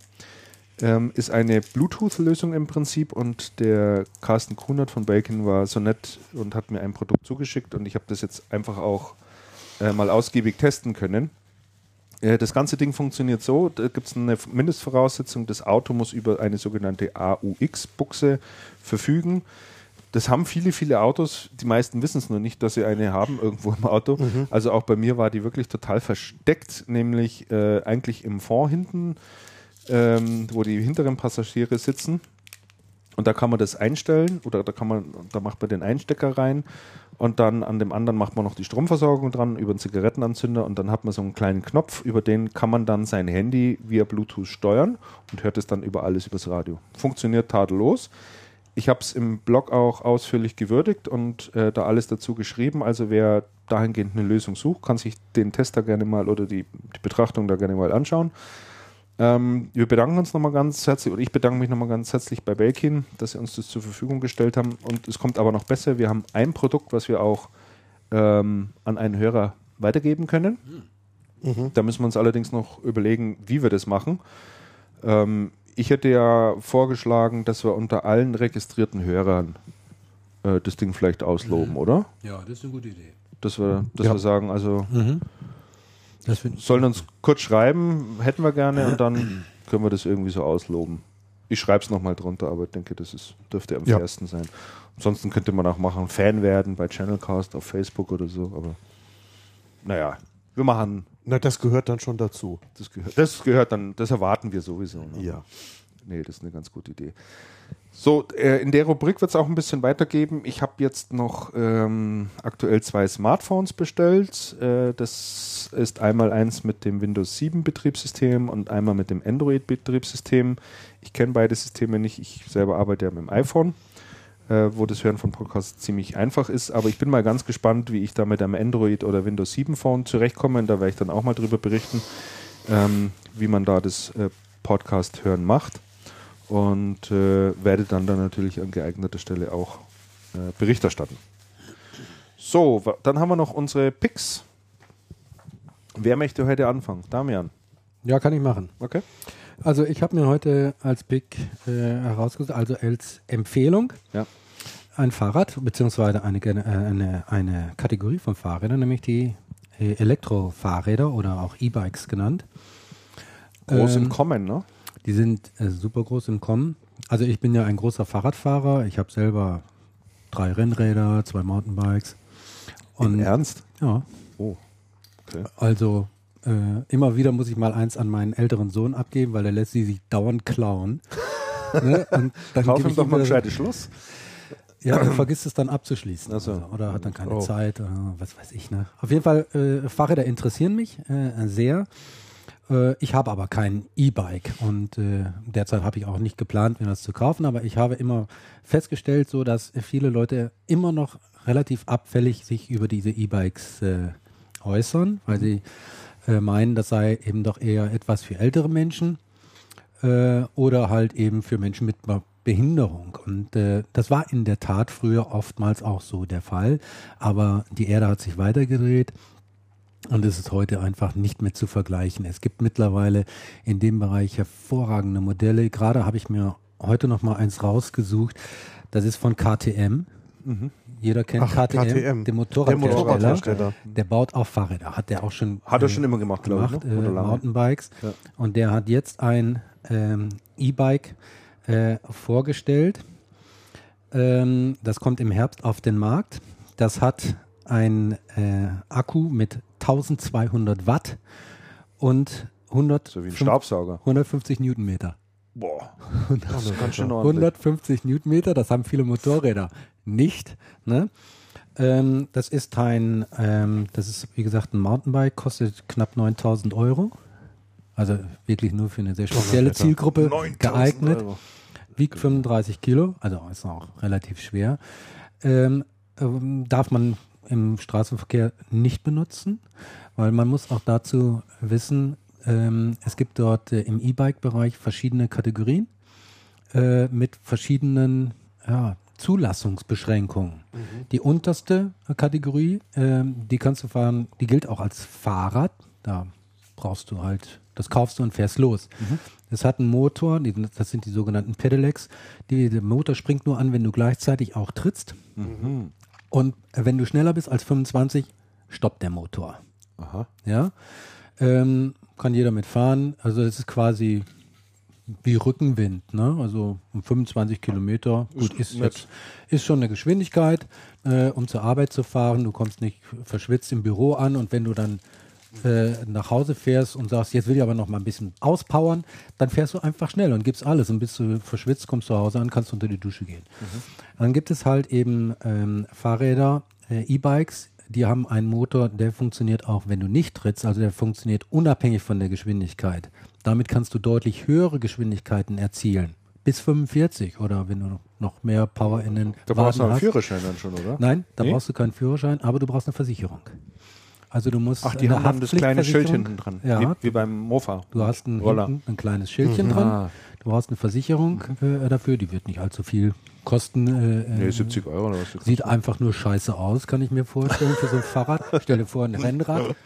S1: Ähm, ist eine Bluetooth-Lösung im Prinzip und der Carsten Kunert von Belkin war so nett und hat mir ein Produkt zugeschickt und ich habe das jetzt einfach auch äh, mal ausgiebig testen können. Äh, das ganze Ding funktioniert so, da gibt es eine Mindestvoraussetzung, das Auto muss über eine sogenannte AUX-Buchse verfügen. Das haben viele, viele Autos. Die meisten wissen es nur nicht, dass sie eine haben irgendwo im Auto. Also auch bei mir war die wirklich total versteckt, nämlich äh, eigentlich im Fond hinten, ähm, wo die hinteren Passagiere sitzen. Und da kann man das einstellen oder da kann man, da macht man den Einstecker rein und dann an dem anderen macht man noch die Stromversorgung dran über einen Zigarettenanzünder und dann hat man so einen kleinen Knopf, über den kann man dann sein Handy via Bluetooth steuern und hört es dann über alles übers Radio. Funktioniert tadellos. Ich habe es im Blog auch ausführlich gewürdigt und äh, da alles dazu geschrieben. Also wer dahingehend eine Lösung sucht, kann sich den Tester gerne mal oder die, die Betrachtung da gerne mal anschauen. Ähm, wir bedanken uns nochmal ganz herzlich, oder ich bedanke mich nochmal ganz herzlich bei Belkin, dass sie uns das zur Verfügung gestellt haben. Und es kommt aber noch besser. Wir haben ein Produkt, was wir auch ähm, an einen Hörer weitergeben können. Da müssen wir uns allerdings noch überlegen, wie wir das machen. Ähm, ich hätte ja vorgeschlagen, dass wir unter allen registrierten Hörern äh, das Ding vielleicht ausloben, oder?
S2: Ja, das ist eine gute Idee.
S1: Dass wir, dass
S3: Ja.
S1: wir sagen, also
S2: find-
S1: sollen uns kurz schreiben, hätten wir gerne und dann können wir das irgendwie so ausloben. Ich schreibe es nochmal drunter, aber ich denke, das ist, dürfte am
S3: Ja.
S1: fairsten sein. Ansonsten könnte man auch machen, Fan werden bei Channelcast auf Facebook oder so, aber naja, wir machen,
S3: Na, das gehört dann schon dazu.
S1: das gehört, das gehört dann, das erwarten wir sowieso. Ne?
S3: Ja.
S1: Nee, das ist eine ganz gute Idee. So, äh, in der Rubrik wird es auch ein bisschen weitergeben. Ich habe jetzt noch ähm, aktuell zwei Smartphones bestellt. Äh, das ist einmal eins mit dem Windows 7 Betriebssystem und einmal mit dem Android Betriebssystem. Ich kenne beide Systeme nicht. Ich selber arbeite ja mit dem iPhone. äh, wo das Hören von Podcasts ziemlich einfach ist. Aber ich bin mal ganz gespannt, wie ich da mit einem Android oder Windows 7 Phone zurechtkomme. Und da werde ich dann auch mal drüber berichten, ähm, wie man da das äh, Podcast hören macht. Und äh, werde dann dann natürlich an geeigneter Stelle auch äh, Bericht erstatten. So, dann haben wir noch unsere Picks. Wer möchte heute anfangen? Damian.
S2: Ja, kann ich machen.
S1: Okay.
S2: Also ich habe mir heute als Pick äh, herausgesucht, also als Empfehlung,
S1: Ja.
S2: ein Fahrrad, beziehungsweise eine, äh, eine, eine Kategorie von Fahrrädern, nämlich die äh, Elektrofahrräder oder auch E-Bikes genannt.
S1: Groß
S2: Ähm,
S1: im Kommen, ne?
S2: Die sind äh, super groß im Kommen. Also ich bin ja ein großer Fahrradfahrer. Ich habe selber drei Rennräder, zwei Mountainbikes.
S1: Im Ernst?
S2: Ja.
S1: Oh. Okay.
S2: Also äh, immer wieder muss ich mal eins an meinen älteren Sohn abgeben, weil er lässt sie sich dauernd klauen. ne? Und dann
S1: Kauf ihm doch mal gescheites Schluss.
S2: Ja, er vergisst es dann abzuschließen.
S1: So.
S2: Also, oder hat dann keine
S1: Oh.
S2: Zeit oder was weiß ich. Ne? Auf jeden Fall, äh, Fahrräder interessieren mich äh, sehr. Äh, ich habe aber kein E-Bike und äh, derzeit habe ich auch nicht geplant, mir das zu kaufen, aber ich habe immer festgestellt, so dass viele Leute immer noch relativ abfällig sich über diese E-Bikes äh, äußern, weil sie meinen, das sei eben doch eher etwas für ältere Menschen oder halt eben für Menschen mit Be- Behinderung. Und das war in der Tat früher oftmals auch so der Fall. Aber die Erde hat sich weitergedreht. Und es ist heute einfach nicht mehr zu vergleichen. Es gibt mittlerweile in dem Bereich hervorragende Modelle. Gerade habe ich mir heute noch mal eins rausgesucht. Das ist von KTM. Jeder kennt
S3: Ach,
S2: KTM,
S3: KTM.
S2: den
S3: Der
S2: Motorradhersteller.
S3: Motorradhersteller.
S2: Der baut auch Fahrräder. Hat der auch schon
S1: Hat er
S2: äh,
S1: schon immer gemacht, glaube ich.
S2: gemacht,
S1: Ne?
S2: äh. Mountainbikes.
S1: Ja.
S2: Und der hat jetzt ein ähm, E-Bike äh, vorgestellt. Ähm, das kommt im Herbst auf den Markt. Das hat ein äh, Akku mit 1200 Watt und 100,
S1: So wie ein Staubsauger.
S2: 150 Newtonmeter.
S1: Boah. Das ist ganz schön ordentlich.
S2: 150 Newtonmeter, das haben viele Motorräder nicht. Ne? Ähm, das ist ein, ähm, das ist wie gesagt ein Mountainbike, kostet knapp 9000 Euro. Also wirklich nur für eine sehr spezielle Zielgruppe
S1: 9000
S2: geeignet.
S1: Euro.
S2: Wiegt 35 Kilo, also ist auch relativ schwer. Ähm, ähm, darf man im Straßenverkehr nicht benutzen, weil man muss auch dazu wissen, ähm, es gibt dort äh, im E-Bike-Bereich verschiedene Kategorien äh, mit verschiedenen ja, Zulassungsbeschränkungen. Die unterste Kategorie, ähm, die kannst du fahren, die gilt auch als Fahrrad. Da brauchst du halt, das kaufst du und fährst los. Es hat einen Motor, die, das sind die sogenannten Pedelecs. Die, der Motor springt nur an, wenn du gleichzeitig auch trittst. Und wenn du schneller bist als 25, stoppt der Motor.
S1: Aha.
S2: Ja, ähm, kann jeder mitfahren. Also es ist quasi wie Rückenwind, ne? Also um 25 Kilometer. Gut, ist jetzt ist schon eine Geschwindigkeit, äh, um zur Arbeit zu fahren. Du kommst nicht verschwitzt im Büro an und wenn du dann äh, nach Hause fährst und sagst, jetzt will ich aber noch mal ein bisschen auspowern, dann fährst du einfach schnell und gibst alles und bist du verschwitzt, kommst zu Hause an, kannst unter die Dusche gehen. Dann gibt es halt eben ähm, Fahrräder, äh, E-Bikes, die haben einen Motor, der funktioniert auch, wenn du nicht trittst, also der funktioniert unabhängig von der Geschwindigkeit. Damit kannst du deutlich höhere Geschwindigkeiten erzielen. Bis 45 oder wenn du noch mehr Power in den
S1: Da brauchst du
S2: Waden
S1: einen
S2: hast.
S1: Führerschein dann schon, oder?
S2: Nein, da
S1: Nee?
S2: brauchst du keinen Führerschein, aber du brauchst eine Versicherung. Also du musst
S1: Ach, die haben dann das kleine Schild hinten dran.
S2: Ja,
S1: Wie, wie beim Mofa.
S2: Du hast ein, hinten ein kleines Schildchen
S1: Mhm.
S2: dran.
S1: Ah.
S2: Du brauchst eine Versicherung äh, dafür. Die wird nicht allzu viel kosten. Äh,
S1: Nee,
S2: äh,
S1: 70 Euro oder was.
S2: Sieht einfach nur scheiße aus, kann ich mir vorstellen, für so ein Fahrrad. Stell dir vor, ein Rennrad.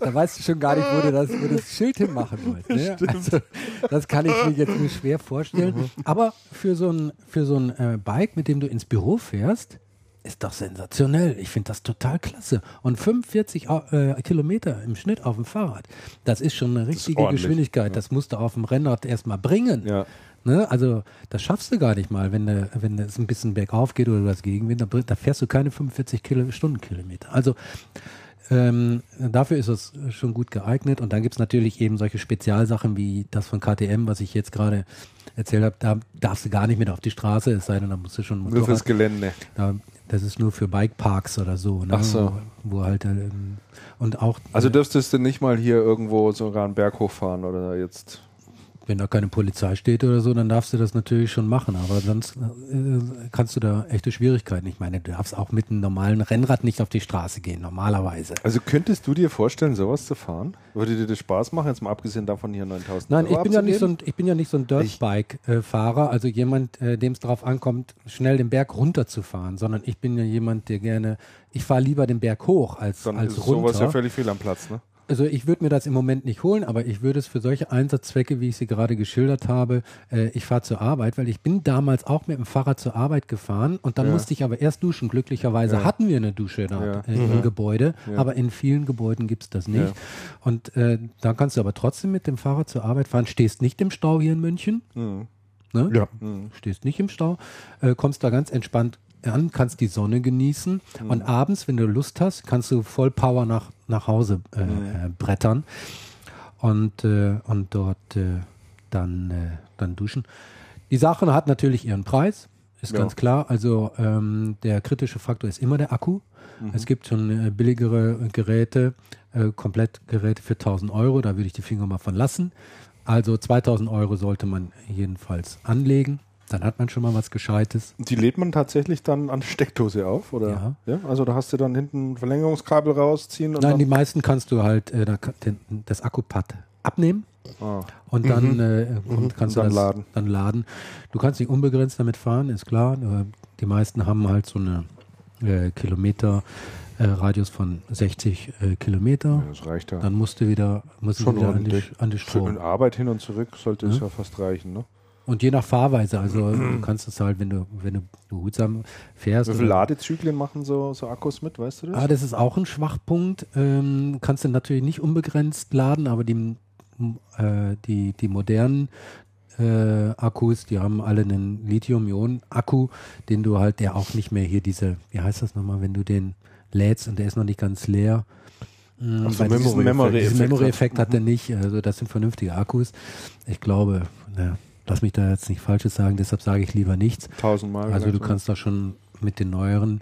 S2: da weißt du schon gar nicht, wo du das, wo du das Schild hinmachen willst. Ne? Also, das kann ich mir jetzt nur schwer vorstellen. Aber für so ein, für so ein äh, Bike, mit dem du ins Büro fährst, ist doch sensationell. Ich finde das total klasse. Und 45 Au- äh, Kilometer im Schnitt auf dem Fahrrad, das ist schon eine richtige
S1: ordentlich,
S2: Geschwindigkeit. Das musst du auf dem Rennrad erstmal bringen.
S1: Ja.
S2: Ne? Also das schaffst du gar nicht mal, wenn, du, wenn es ein bisschen bergauf geht oder du hast Gegenwind, da, fährst du keine 45 Kilo, Stundenkilometer. Also ähm, dafür ist es schon gut geeignet. Und dann gibt es natürlich eben solche Spezialsachen wie das von KTM, was ich jetzt gerade erzählt habe. Da darfst du gar nicht mit auf die Straße, es sei denn, da musst du schon
S1: Nur fürs Gelände.
S2: da, das ist nur für Bikeparks oder so. Ne?
S1: Ach so.
S2: Wo, wo halt ähm, und auch
S1: Also dürftest du nicht mal hier irgendwo sogar einen Berg hochfahren oder jetzt.
S2: Wenn da keine Polizei steht oder so, dann darfst du das natürlich schon machen. Aber sonst äh, kannst du da echte Schwierigkeiten. Ich meine, du darfst auch mit einem normalen Rennrad nicht auf die Straße gehen, normalerweise.
S1: Also könntest du dir vorstellen, sowas zu fahren? Würde dir das Spaß machen, jetzt mal abgesehen davon hier 9000
S2: Nein,
S1: Euro
S2: ich bin, ja nicht so ein, ich bin ja nicht so ein Dirtbike-Fahrer, also jemand, äh, dem es darauf ankommt, schnell den Berg runterzufahren, sondern ich bin ja jemand, der gerne, ich fahre lieber den Berg hoch als,
S1: Dann
S2: als
S1: ist
S2: runter.
S1: sowas ja völlig fehl am Platz, ne?
S2: Also ich würde mir das im Moment nicht holen, aber ich würde es für solche Einsatzzwecke, wie ich sie gerade geschildert habe, äh, ich fahre zur Arbeit, weil ich bin damals auch mit dem Fahrrad zur Arbeit gefahren und dann
S1: Ja.
S2: musste ich aber erst duschen. Glücklicherweise
S1: Ja.
S2: hatten wir eine Dusche da
S1: Ja.
S2: äh, im Gebäude,
S1: Ja.
S2: aber in vielen Gebäuden gibt es das nicht. Und äh, dann kannst du aber trotzdem mit dem Fahrrad zur Arbeit fahren, stehst nicht im Stau hier in München,
S1: Mhm.
S2: ne?
S3: Ja.
S2: stehst nicht im Stau, äh, kommst da ganz entspannt an, kannst die Sonne genießen und abends, wenn du Lust hast, kannst du voll Power nach, nach Hause äh, äh, brettern und, äh, und dort äh, dann, äh, dann duschen. Die Sache hat natürlich ihren Preis, ist
S1: Ja.
S2: ganz klar. Also ähm, der kritische Faktor ist immer der Akku. Es gibt schon äh, billigere Geräte, äh, Komplettgeräte für 1000 Euro, da würde ich die Finger mal von lassen. Also 2000 Euro sollte man jedenfalls anlegen. Dann hat man schon mal was Gescheites.
S1: Die lädt man tatsächlich dann an Steckdose auf, oder? Ja. Also da hast du dann hinten ein Verlängerungskabel rausziehen und
S2: Nein, die meisten kannst du halt äh, das Akkupad abnehmen
S1: ah,
S2: und dann, äh, und kannst
S1: Und dann
S2: du das
S1: laden.
S2: dann laden. Du kannst nicht unbegrenzt damit fahren, ist klar. Nur Die meisten haben halt so eine äh, Kilometer äh, Radius von 60 äh, Kilometer.
S1: das reicht ja.
S2: Dann musst du wieder, musst
S1: Schon
S2: wieder an die, an die Strom.
S1: eine Arbeit hin und zurück sollte es
S2: Ja.
S1: ja fast reichen, ne?
S2: Und je nach Fahrweise, also du kannst es halt, wenn du, wenn du behutsam fährst.
S1: Wie viele Ladezyklen machen so, so Akkus mit, weißt du das?
S2: Ah, das ist auch ein Schwachpunkt. Ähm, kannst du natürlich nicht unbegrenzt laden, aber die, äh, die, die modernen äh, Akkus, die haben alle einen Lithium-Ionen-Akku, den du halt, der auch nicht mehr hier diese, wie heißt das nochmal, wenn du den lädst und der ist noch nicht ganz leer. Mm,
S1: Ach so, Memory-Effekt.
S2: Memory-Effekt hat
S1: Mhm.
S2: er nicht. Also das sind vernünftige Akkus. Ich glaube, na, lass mich da jetzt nicht Falsches sagen, deshalb sage ich lieber nichts.
S1: Tausendmal.
S2: Also du kannst da schon mit den neueren,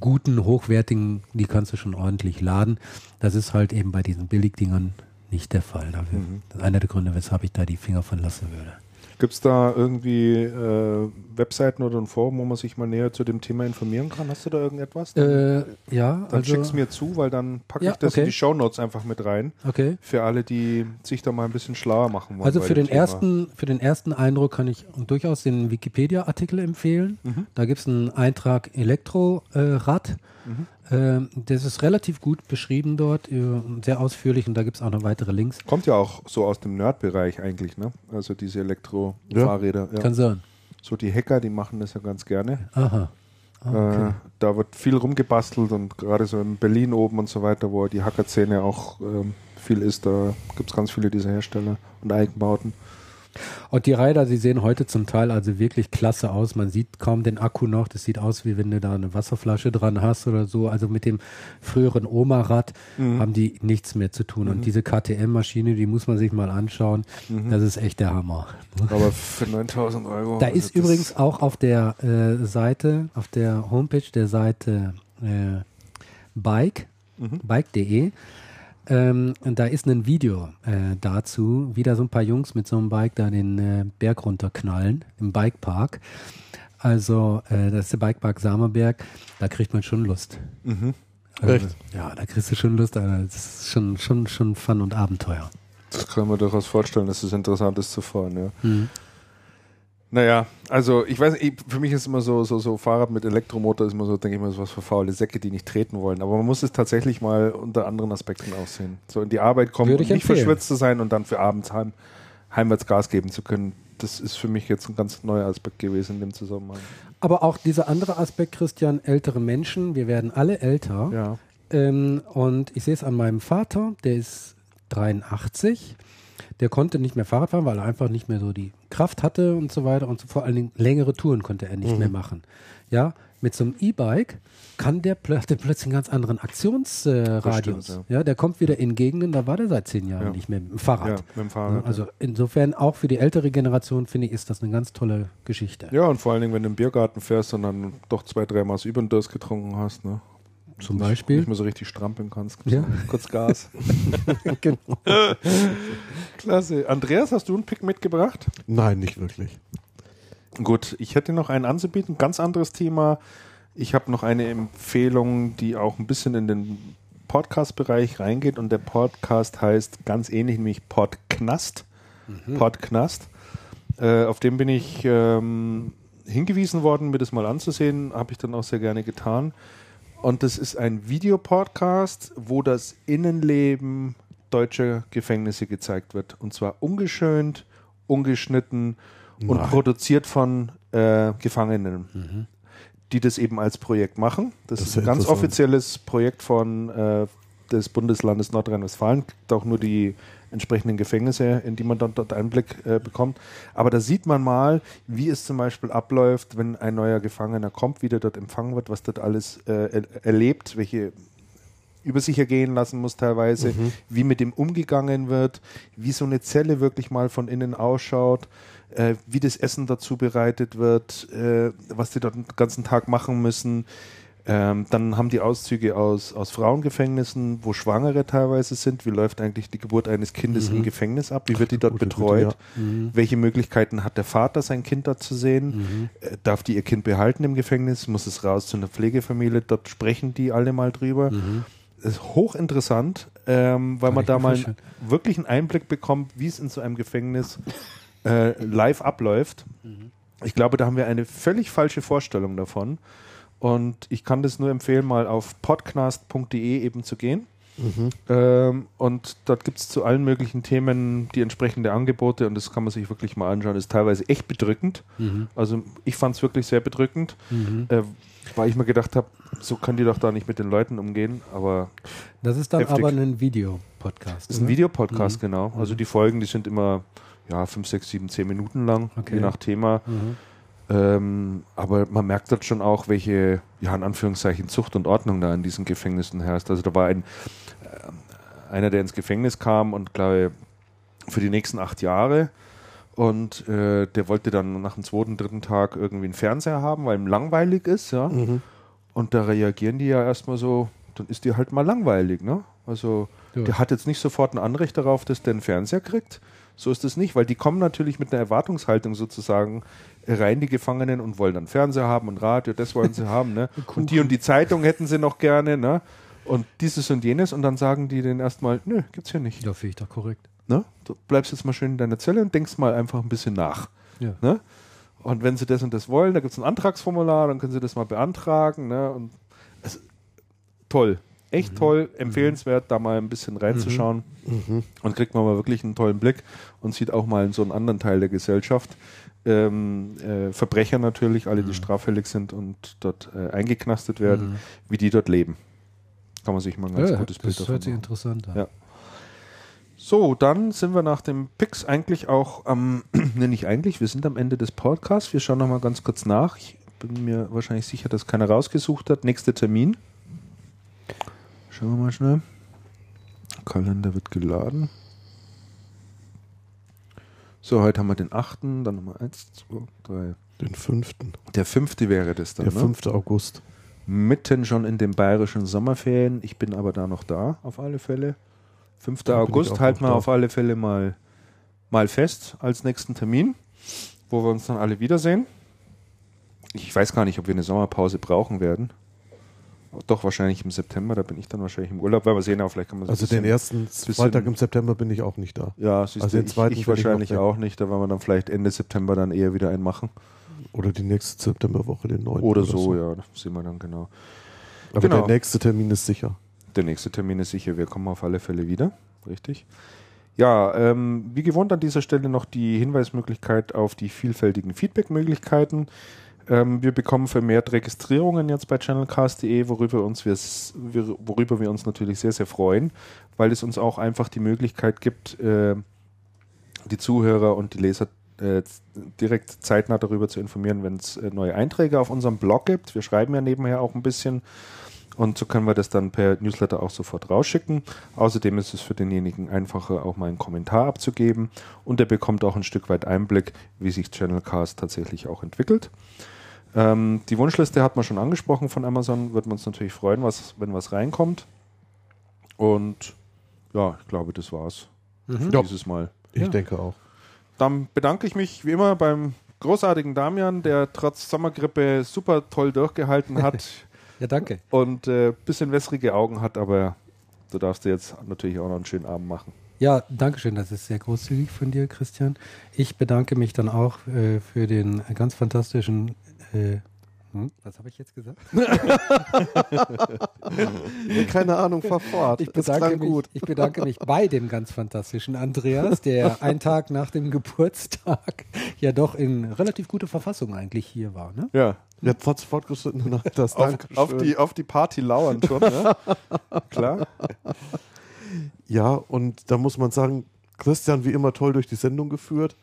S2: guten, hochwertigen, die kannst du schon ordentlich laden. Das ist halt eben bei diesen Billigdingern nicht der Fall. Dafür.
S1: Mhm.
S2: Das ist einer der Gründe, weshalb ich da die Finger von lassen würde.
S1: Gibt es da irgendwie äh, Webseiten oder ein Forum, wo man sich mal näher zu dem Thema informieren kann? Hast du da irgendetwas?
S2: Äh, ja,
S1: dann
S2: also,
S1: schick's mir zu, weil dann packe
S2: Ja,
S1: ich das
S2: okay.
S1: in die Shownotes einfach mit rein.
S2: Okay.
S1: Für alle, die sich da mal ein bisschen schlauer machen wollen.
S2: Also für den,
S1: Thema.
S2: ersten, für den ersten Eindruck kann ich durchaus den Wikipedia-Artikel empfehlen.
S1: Mhm.
S2: Da gibt es einen Eintrag Elektrorad.
S1: Mhm.
S2: Ähm, das ist relativ gut beschrieben dort, äh, sehr ausführlich und da gibt es auch noch weitere Links.
S1: Kommt ja auch so aus dem Nerd-Bereich eigentlich, ne? Also diese Elektro-Fahrräder. Ja.
S2: Kann sein.
S1: So die Hacker, die machen das ja ganz gerne.
S2: Aha. Ah, okay.
S1: Äh, da wird viel rumgebastelt und gerade so in Berlin oben und so weiter, wo die Hackerszene auch ähm, viel ist, da gibt es ganz viele dieser Hersteller und Eigenbauten.
S2: Und die Räder, die sehen heute zum Teil also wirklich klasse aus. Man sieht kaum den Akku noch. Das sieht aus, wie wenn du da eine Wasserflasche dran hast oder so. Also mit dem früheren Oma-Rad
S1: Mhm.
S2: haben die nichts mehr zu tun. Und diese KTM-Maschine, die muss man sich mal anschauen.
S1: Mhm.
S2: Das ist echt der Hammer.
S1: Aber für 9000 Euro.
S2: Da ist übrigens auch auf der äh, Seite, auf der Homepage der Seite äh, Bike,
S1: Mhm.
S2: bike.de, ähm, da ist ein Video äh, dazu, wie da so ein paar Jungs mit so einem Bike da den äh, Berg runterknallen im Bikepark. Also, äh, das ist der Bikepark Samerberg, da kriegt man schon Lust.
S1: Mhm.
S2: Also? Ja, da kriegst du schon Lust, Alter. das ist schon, schon, schon Fun und Abenteuer.
S1: Das kann man durchaus vorstellen, dass es interessant ist zu fahren, ja.
S2: Mhm.
S1: Naja, also ich weiß ich- für mich ist immer so, so, so Fahrrad mit Elektromotor ist immer so, denke ich mal, so was für faule Säcke, die nicht treten wollen. Aber man muss es tatsächlich mal unter anderen Aspekten aussehen. So in die Arbeit kommen und
S2: ich
S1: nicht
S2: empfehlen.
S1: verschwitzt zu sein und dann für abends heim, heimwärts Gas geben zu können. Das ist für mich jetzt ein ganz neuer Aspekt gewesen in dem Zusammenhang.
S2: Aber auch dieser andere Aspekt, Christian, ältere Menschen, wir werden alle älter.
S1: Ja.
S2: Ähm, und ich sehe es an meinem Vater, der ist 83. Der konnte nicht mehr Fahrrad fahren, weil er einfach nicht mehr so die Kraft hatte und so weiter. Und so, vor allen Dingen längere Touren konnte er nicht mehr machen. Ja, mit so einem E-Bike kann der, plö der plötzlich einen ganz anderen Aktionsradius.
S1: stimmt,
S2: ja. der kommt wieder in Gegenden, da war der seit zehn Jahren
S1: Ja.
S2: nicht mehr mit dem
S1: ja,
S2: Fahrrad.
S1: mit dem Fahrrad.
S2: Also insofern auch für die ältere Generation finde ich, ist das eine ganz tolle Geschichte.
S1: ja. ja, und vor allen Dingen, wenn du im Biergarten fährst und dann doch zwei, dreimal Durst getrunken hast, ne?
S2: Zum
S1: Nicht-
S2: Beispiel.
S1: Nicht mehr so richtig strampeln kannst.
S2: Ja.
S1: Kurz Gas.
S2: genau.
S1: Klasse. Andreas, hast du einen Pick mitgebracht?
S3: Nein, nicht wirklich.
S1: Gut, ich hätte noch einen anzubieten, ganz anderes Thema. Ich habe noch eine Empfehlung, die auch ein bisschen in den Podcast-Bereich reingeht und der Podcast heißt ganz ähnlich, nämlich Podknast. Mhm. Podknast. Äh, auf dem bin ich ähm, hingewiesen worden, mir das mal anzusehen, habe ich dann auch sehr gerne getan. Und das ist ein Videopodcast, wo das Innenleben deutscher Gefängnisse gezeigt wird. Und zwar ungeschönt, ungeschnitten Nein. und produziert von äh, Gefangenen, mhm. die das eben als Projekt machen. Das, das ist ein ganz offizielles Projekt von äh, des Bundeslandes Nordrhein-Westfalen. Gibt auch nur die entsprechenden Gefängnisse, in die man dann dort Einblick äh, bekommt. Aber da sieht man mal, wie es zum Beispiel abläuft, wenn ein neuer Gefangener kommt, wie der dort empfangen wird, was dort alles äh, erlebt, welche über sich ergehen lassen muss teilweise, mhm. wie mit dem umgegangen wird, wie so eine Zelle wirklich mal von innen ausschaut, äh, wie das Essen dazu bereitet wird, äh, was die dort den ganzen Tag machen müssen, ähm, dann haben die Auszüge aus, aus Frauengefängnissen, wo Schwangere teilweise sind. Wie läuft eigentlich die Geburt eines Kindes mhm. im Gefängnis ab? Wie wird die dort Gute, betreut? Ja. mhm. Welche Möglichkeiten hat der Vater, sein Kind dort zu sehen? Mhm. Äh, darf die ihr Kind behalten im Gefängnis? Muss es raus zu einer Pflegefamilie? Dort sprechen die alle mal drüber. Mhm. Das ist hochinteressant, ähm, weil Kann man da mal vorstellen. wirklich einen Einblick bekommt, wie es in so einem Gefängnis äh, live abläuft. Mhm. Ich glaube, da haben wir eine völlig falsche Vorstellung davon. Und ich kann das nur empfehlen, mal auf podcast.de eben zu gehen. Mhm. Ähm, und dort gibt es zu allen möglichen Themen die entsprechende Angebote und das kann man sich wirklich mal anschauen. Das ist teilweise echt bedrückend. Mhm. Also ich fand es wirklich sehr bedrückend, mhm. äh, weil ich mir gedacht habe, so können die doch da nicht mit den Leuten umgehen. Aber
S2: das ist dann heftig. aber ein Videopodcast.
S1: Das ist ein Videopodcast, mhm. genau. Also mhm. die Folgen, die sind immer ja, 5, 6, 7, 10 Minuten lang, okay. je nach Thema. Mhm. Ähm, aber man merkt dort schon auch, welche, ja, in Anführungszeichen, Zucht und Ordnung da in diesen Gefängnissen herrscht. Also da war ein, äh, einer, der ins Gefängnis kam und glaube für die nächsten acht Jahre und äh, der wollte dann nach dem zweiten, dritten Tag irgendwie einen Fernseher haben, weil ihm langweilig ist, ja. Mhm. Und da reagieren die ja erstmal so, dann ist dir halt mal langweilig, ne? Also ja. der hat jetzt nicht sofort ein Anrecht darauf, dass der einen Fernseher kriegt. So ist es nicht, weil die kommen natürlich mit einer Erwartungshaltung sozusagen rein, die Gefangenen, und wollen dann Fernseher haben und Radio, das wollen sie haben. Ne? Und die und die Zeitung hätten sie noch gerne. Ne? Und dieses und jenes. Und dann sagen die denen erstmal, nö, gibt's hier nicht.
S2: Ja, finde ich doch korrekt.
S1: Ne? Du bleibst jetzt mal schön in deiner Zelle und denkst mal einfach ein bisschen nach. Ja. Ne? Und wenn sie das und das wollen, da gibt es ein Antragsformular, dann können sie das mal beantragen. Ne? Und es, toll echt mhm. toll, empfehlenswert, da mal ein bisschen reinzuschauen. Mhm. Und kriegt man mal wirklich einen tollen Blick und sieht auch mal in so einen anderen Teil der Gesellschaft. Ähm, äh, Verbrecher natürlich, alle, die mhm. straffällig sind und dort äh, eingeknastet werden, mhm. wie die dort leben. Kann man sich mal ein ganz ja, gutes Bild
S2: davon Das hört sich interessant an.
S1: Ja. So, dann sind wir nach dem Pix eigentlich auch am, ne, nicht eigentlich, wir sind am Ende des Podcasts. Wir schauen nochmal ganz kurz nach. Ich bin mir wahrscheinlich sicher, dass keiner rausgesucht hat. Nächster Termin. Schauen wir mal schnell. Kalender wird geladen. So, heute haben wir den 8., dann nochmal 1, 2, 3.
S3: Den 5.
S1: Der 5. wäre das dann.
S3: Der 5. Ne? August.
S1: Mitten schon in den bayerischen Sommerferien. Ich bin aber da noch da, auf alle Fälle. 5. Da August halten wir auf alle Fälle mal, mal fest als nächsten Termin, wo wir uns dann alle wiedersehen. Ich weiß gar nicht, ob wir eine Sommerpause brauchen werden. Doch, wahrscheinlich im September, da bin ich dann wahrscheinlich im Urlaub, weil wir sehen ja, vielleicht kann man
S3: Also den ersten Freitag im September bin ich auch nicht da.
S1: Ja, also den zweiten ich, ich wahrscheinlich ich auch nicht, da werden wir dann vielleicht Ende September dann eher wieder einen machen.
S3: Oder die nächste Septemberwoche, den 9.
S1: Oder, oder so, so, ja, sehen wir dann genau.
S3: Aber genau. der nächste Termin ist sicher.
S1: Der nächste Termin ist sicher, wir kommen auf alle Fälle wieder, richtig. Ja, ähm, wie gewohnt an dieser Stelle noch die Hinweismöglichkeit auf die vielfältigen Feedback-Möglichkeiten. Ähm, wir bekommen vermehrt Registrierungen jetzt bei channelcast.de, worüber, wir, worüber wir uns natürlich sehr, sehr freuen, weil es uns auch einfach die Möglichkeit gibt, äh, die Zuhörer und die Leser äh, direkt zeitnah darüber zu informieren, wenn es äh, neue Einträge auf unserem Blog gibt. Wir schreiben ja nebenher auch ein bisschen und so können wir das dann per Newsletter auch sofort rausschicken. Außerdem ist es für denjenigen einfacher, auch mal einen Kommentar abzugeben und er bekommt auch ein Stück weit Einblick, wie sich Channelcast tatsächlich auch entwickelt. Ähm, die Wunschliste hat man schon angesprochen von Amazon. Würden wir uns natürlich freuen, was, wenn was reinkommt. Und ja, ich glaube, das war's mhm. für dieses Mal.
S3: Ich
S2: Ja.
S3: denke auch.
S1: Dann bedanke ich mich wie immer beim großartigen Damian, der trotz Sommergrippe super toll durchgehalten hat
S2: Ja, danke.
S1: und äh, bisschen wässrige Augen hat, aber du darfst dir jetzt natürlich auch noch einen schönen Abend machen.
S2: Ja, danke schön. Das ist sehr großzügig von dir, Christian. Ich bedanke mich dann auch äh, für den ganz fantastischen. Äh, hm, was habe ich jetzt gesagt?
S3: Keine Ahnung, fahr fort.
S2: Ich bedanke, mich,
S3: gut.
S2: ich bedanke mich bei dem ganz fantastischen Andreas, der einen Tag nach dem Geburtstag ja doch in relativ guter Verfassung eigentlich hier war. Ne?
S1: Ja,
S3: Ja, trotz fortgeschrittenen Alters.
S1: auf, auf, die, auf die Party lauern schon, ne? Klar.
S3: Ja, und da muss man sagen, Christian wie immer toll durch die Sendung geführt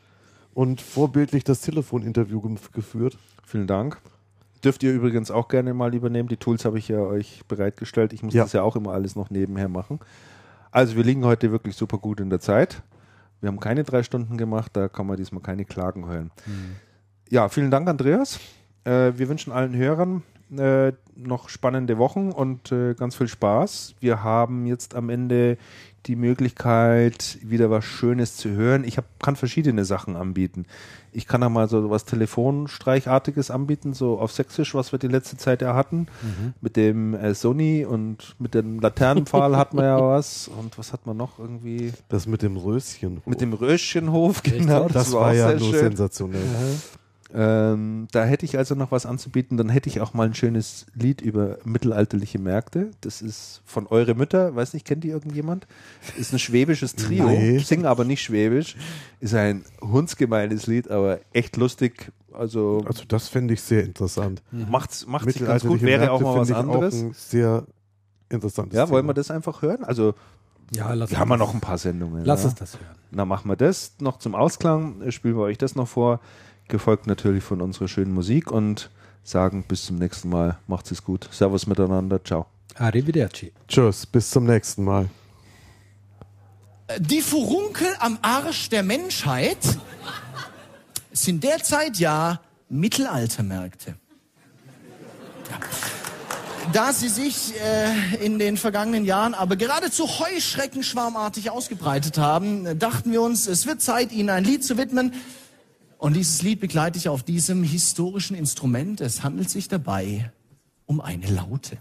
S3: und vorbildlich das Telefoninterview geführt.
S1: Vielen Dank. Dürft ihr übrigens auch gerne mal übernehmen. Die Tools habe ich ja euch bereitgestellt. Ich muss
S3: Ja.
S1: das ja auch immer alles noch nebenher machen. Also wir liegen heute wirklich super gut in der Zeit. Wir haben keine drei Stunden gemacht, da kann man diesmal keine Klagen hören. Ja, vielen Dank, Andreas. Äh, wir wünschen allen Hörern äh, noch spannende Wochen und äh, ganz viel Spaß. Wir haben jetzt am Ende die Möglichkeit, wieder was Schönes zu hören. Ich hab, kann verschiedene Sachen anbieten. Ich kann auch mal so was Telefonstreichartiges anbieten, so auf Sächsisch, was wir die letzte Zeit ja hatten. Mit dem äh, Sony und mit dem Laternenpfahl hatten wir ja was. Und was hat man noch irgendwie?
S3: Das mit dem Röschen.
S1: Mit dem Röschenhof, genau.
S3: das war
S1: auch
S3: ja
S1: sehr
S3: nur
S1: schön.
S3: sensationell.
S1: Ähm, da hätte ich also noch was anzubieten. Dann hätte ich auch mal ein schönes Lied über mittelalterliche Märkte. Das ist von Eure Mütter. Weiß nicht, kennt die irgendjemand? Ist ein schwäbisches Trio.
S3: Nee.
S1: Singen aber nicht schwäbisch. Ist ein hundsgemeines Lied, aber echt lustig. Also,
S3: Also das fände ich sehr interessant.
S1: macht's, macht sich ganz gut. Wäre auch
S3: Märkte
S1: mal was
S3: finde ich
S1: anderes.
S3: Auch ein sehr interessantes
S1: Ja, wollen wir das einfach hören? Also,
S2: Ja, lass
S1: wir haben ja
S2: das-
S1: noch ein paar Sendungen.
S2: Lass
S1: ja.
S2: uns das hören.
S1: Dann machen wir das noch zum Ausklang, spielen wir euch das noch vor, gefolgt natürlich von unserer schönen Musik und sagen bis zum nächsten Mal. Macht's es gut. Servus miteinander. Ciao.
S2: Arrivederci.
S3: Tschüss, bis zum nächsten Mal.
S6: Die Furunkel am Arsch der Menschheit sind derzeit ja Mittelaltermärkte. Ja. Da sie sich äh, in den vergangenen Jahren aber geradezu heuschreckenschwarmartig ausgebreitet haben, dachten wir uns, es wird Zeit, ihnen ein Lied zu widmen. Und dieses Lied begleite ich auf diesem historischen Instrument. Es handelt sich dabei um eine Laute.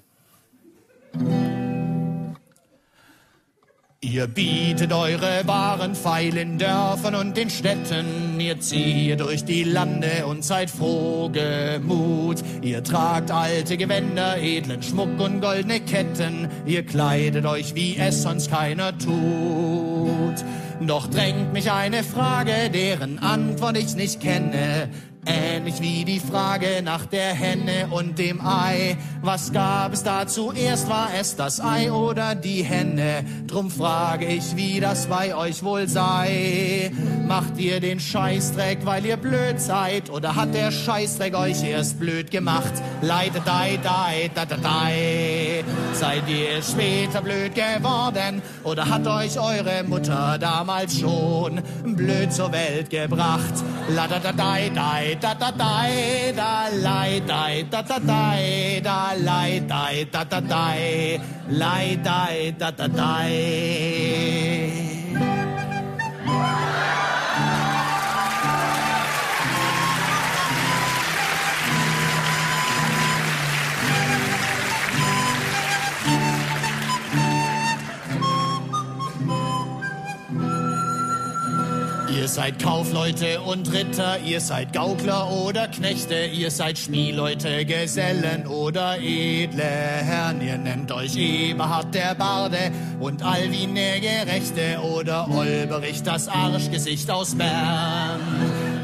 S6: Ihr bietet eure Waren feil in Dörfern und in Städten. Ihr zieht durch die Lande und seid frohgemut. Ihr tragt alte Gewänder, edlen Schmuck und goldene Ketten. Ihr kleidet euch, wie es sonst keiner tut. Doch drängt mich eine Frage, deren Antwort ich nicht kenne. Ähnlich wie die Frage nach der Henne und dem Ei. Was gab es da zuerst? War es das Ei oder die Henne? Drum frage ich, wie das bei euch wohl sei. Macht ihr den Scheißdreck, weil ihr blöd seid? Oder hat der Scheißdreck euch erst blöd gemacht? Leide, dei, dei, da, da, dei. Seid ihr später blöd geworden? Oder hat euch eure Mutter damals schon blöd zur Welt gebracht? La, da, da, dei, dei, da, da, dei, da, lei, dei, da, da, dei, da, lei, dei, da, da, dei, lei, dei, da, da, dei. Ihr seid Kaufleute und Ritter, ihr seid Gaukler oder Knechte, ihr seid Spielleute, Gesellen oder edle Herren. Ihr nennt euch Eberhard der Barde und Alwin der Gerechte oder Olberich das Arschgesicht aus Bern.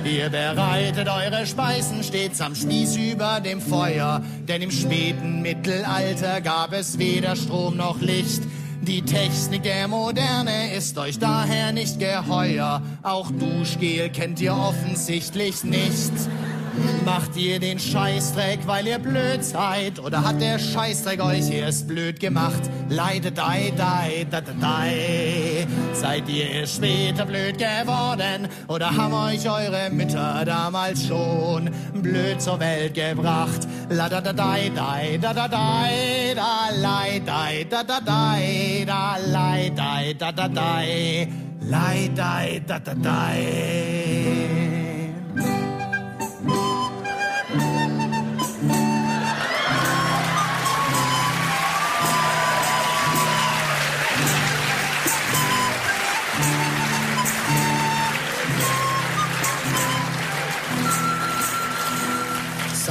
S6: Ihr bereitet eure Speisen stets am Spieß über dem Feuer, denn im späten Mittelalter gab es weder Strom noch Licht. Die Technik der Moderne ist euch daher nicht geheuer. Auch Duschgel kennt ihr offensichtlich nicht. Macht ihr den Scheißdreck, weil ihr blöd seid? Oder hat der Scheißdreck euch erst blöd gemacht? Leide, dei, dei, da, da, dei. Seid ihr erst später blöd geworden? Oder haben euch eure Mütter damals schon blöd zur Welt gebracht? La, da, da, dei, dei, da, da, dei, da, lei, dei, da, da, dei, da, lei, dei, da, da, dei. Lei, dai, da, da, dai.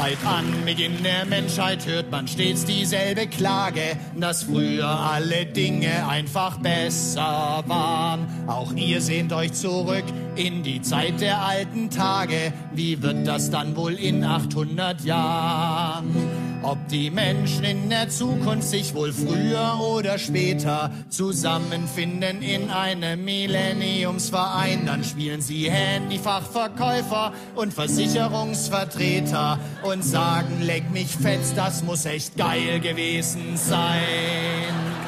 S6: Seit Anbeginn der Menschheit hört man stets dieselbe Klage, dass früher alle Dinge einfach besser waren. Auch ihr sehnt euch zurück in die Zeit der alten Tage. Wie wird das dann wohl in 800 Jahren? Ob die Menschen in der Zukunft sich wohl früher oder später zusammenfinden in einem Millenniumsverein, dann spielen sie Handyfachverkäufer und Versicherungsvertreter und sagen, leck mich fetz, das muss echt geil gewesen sein.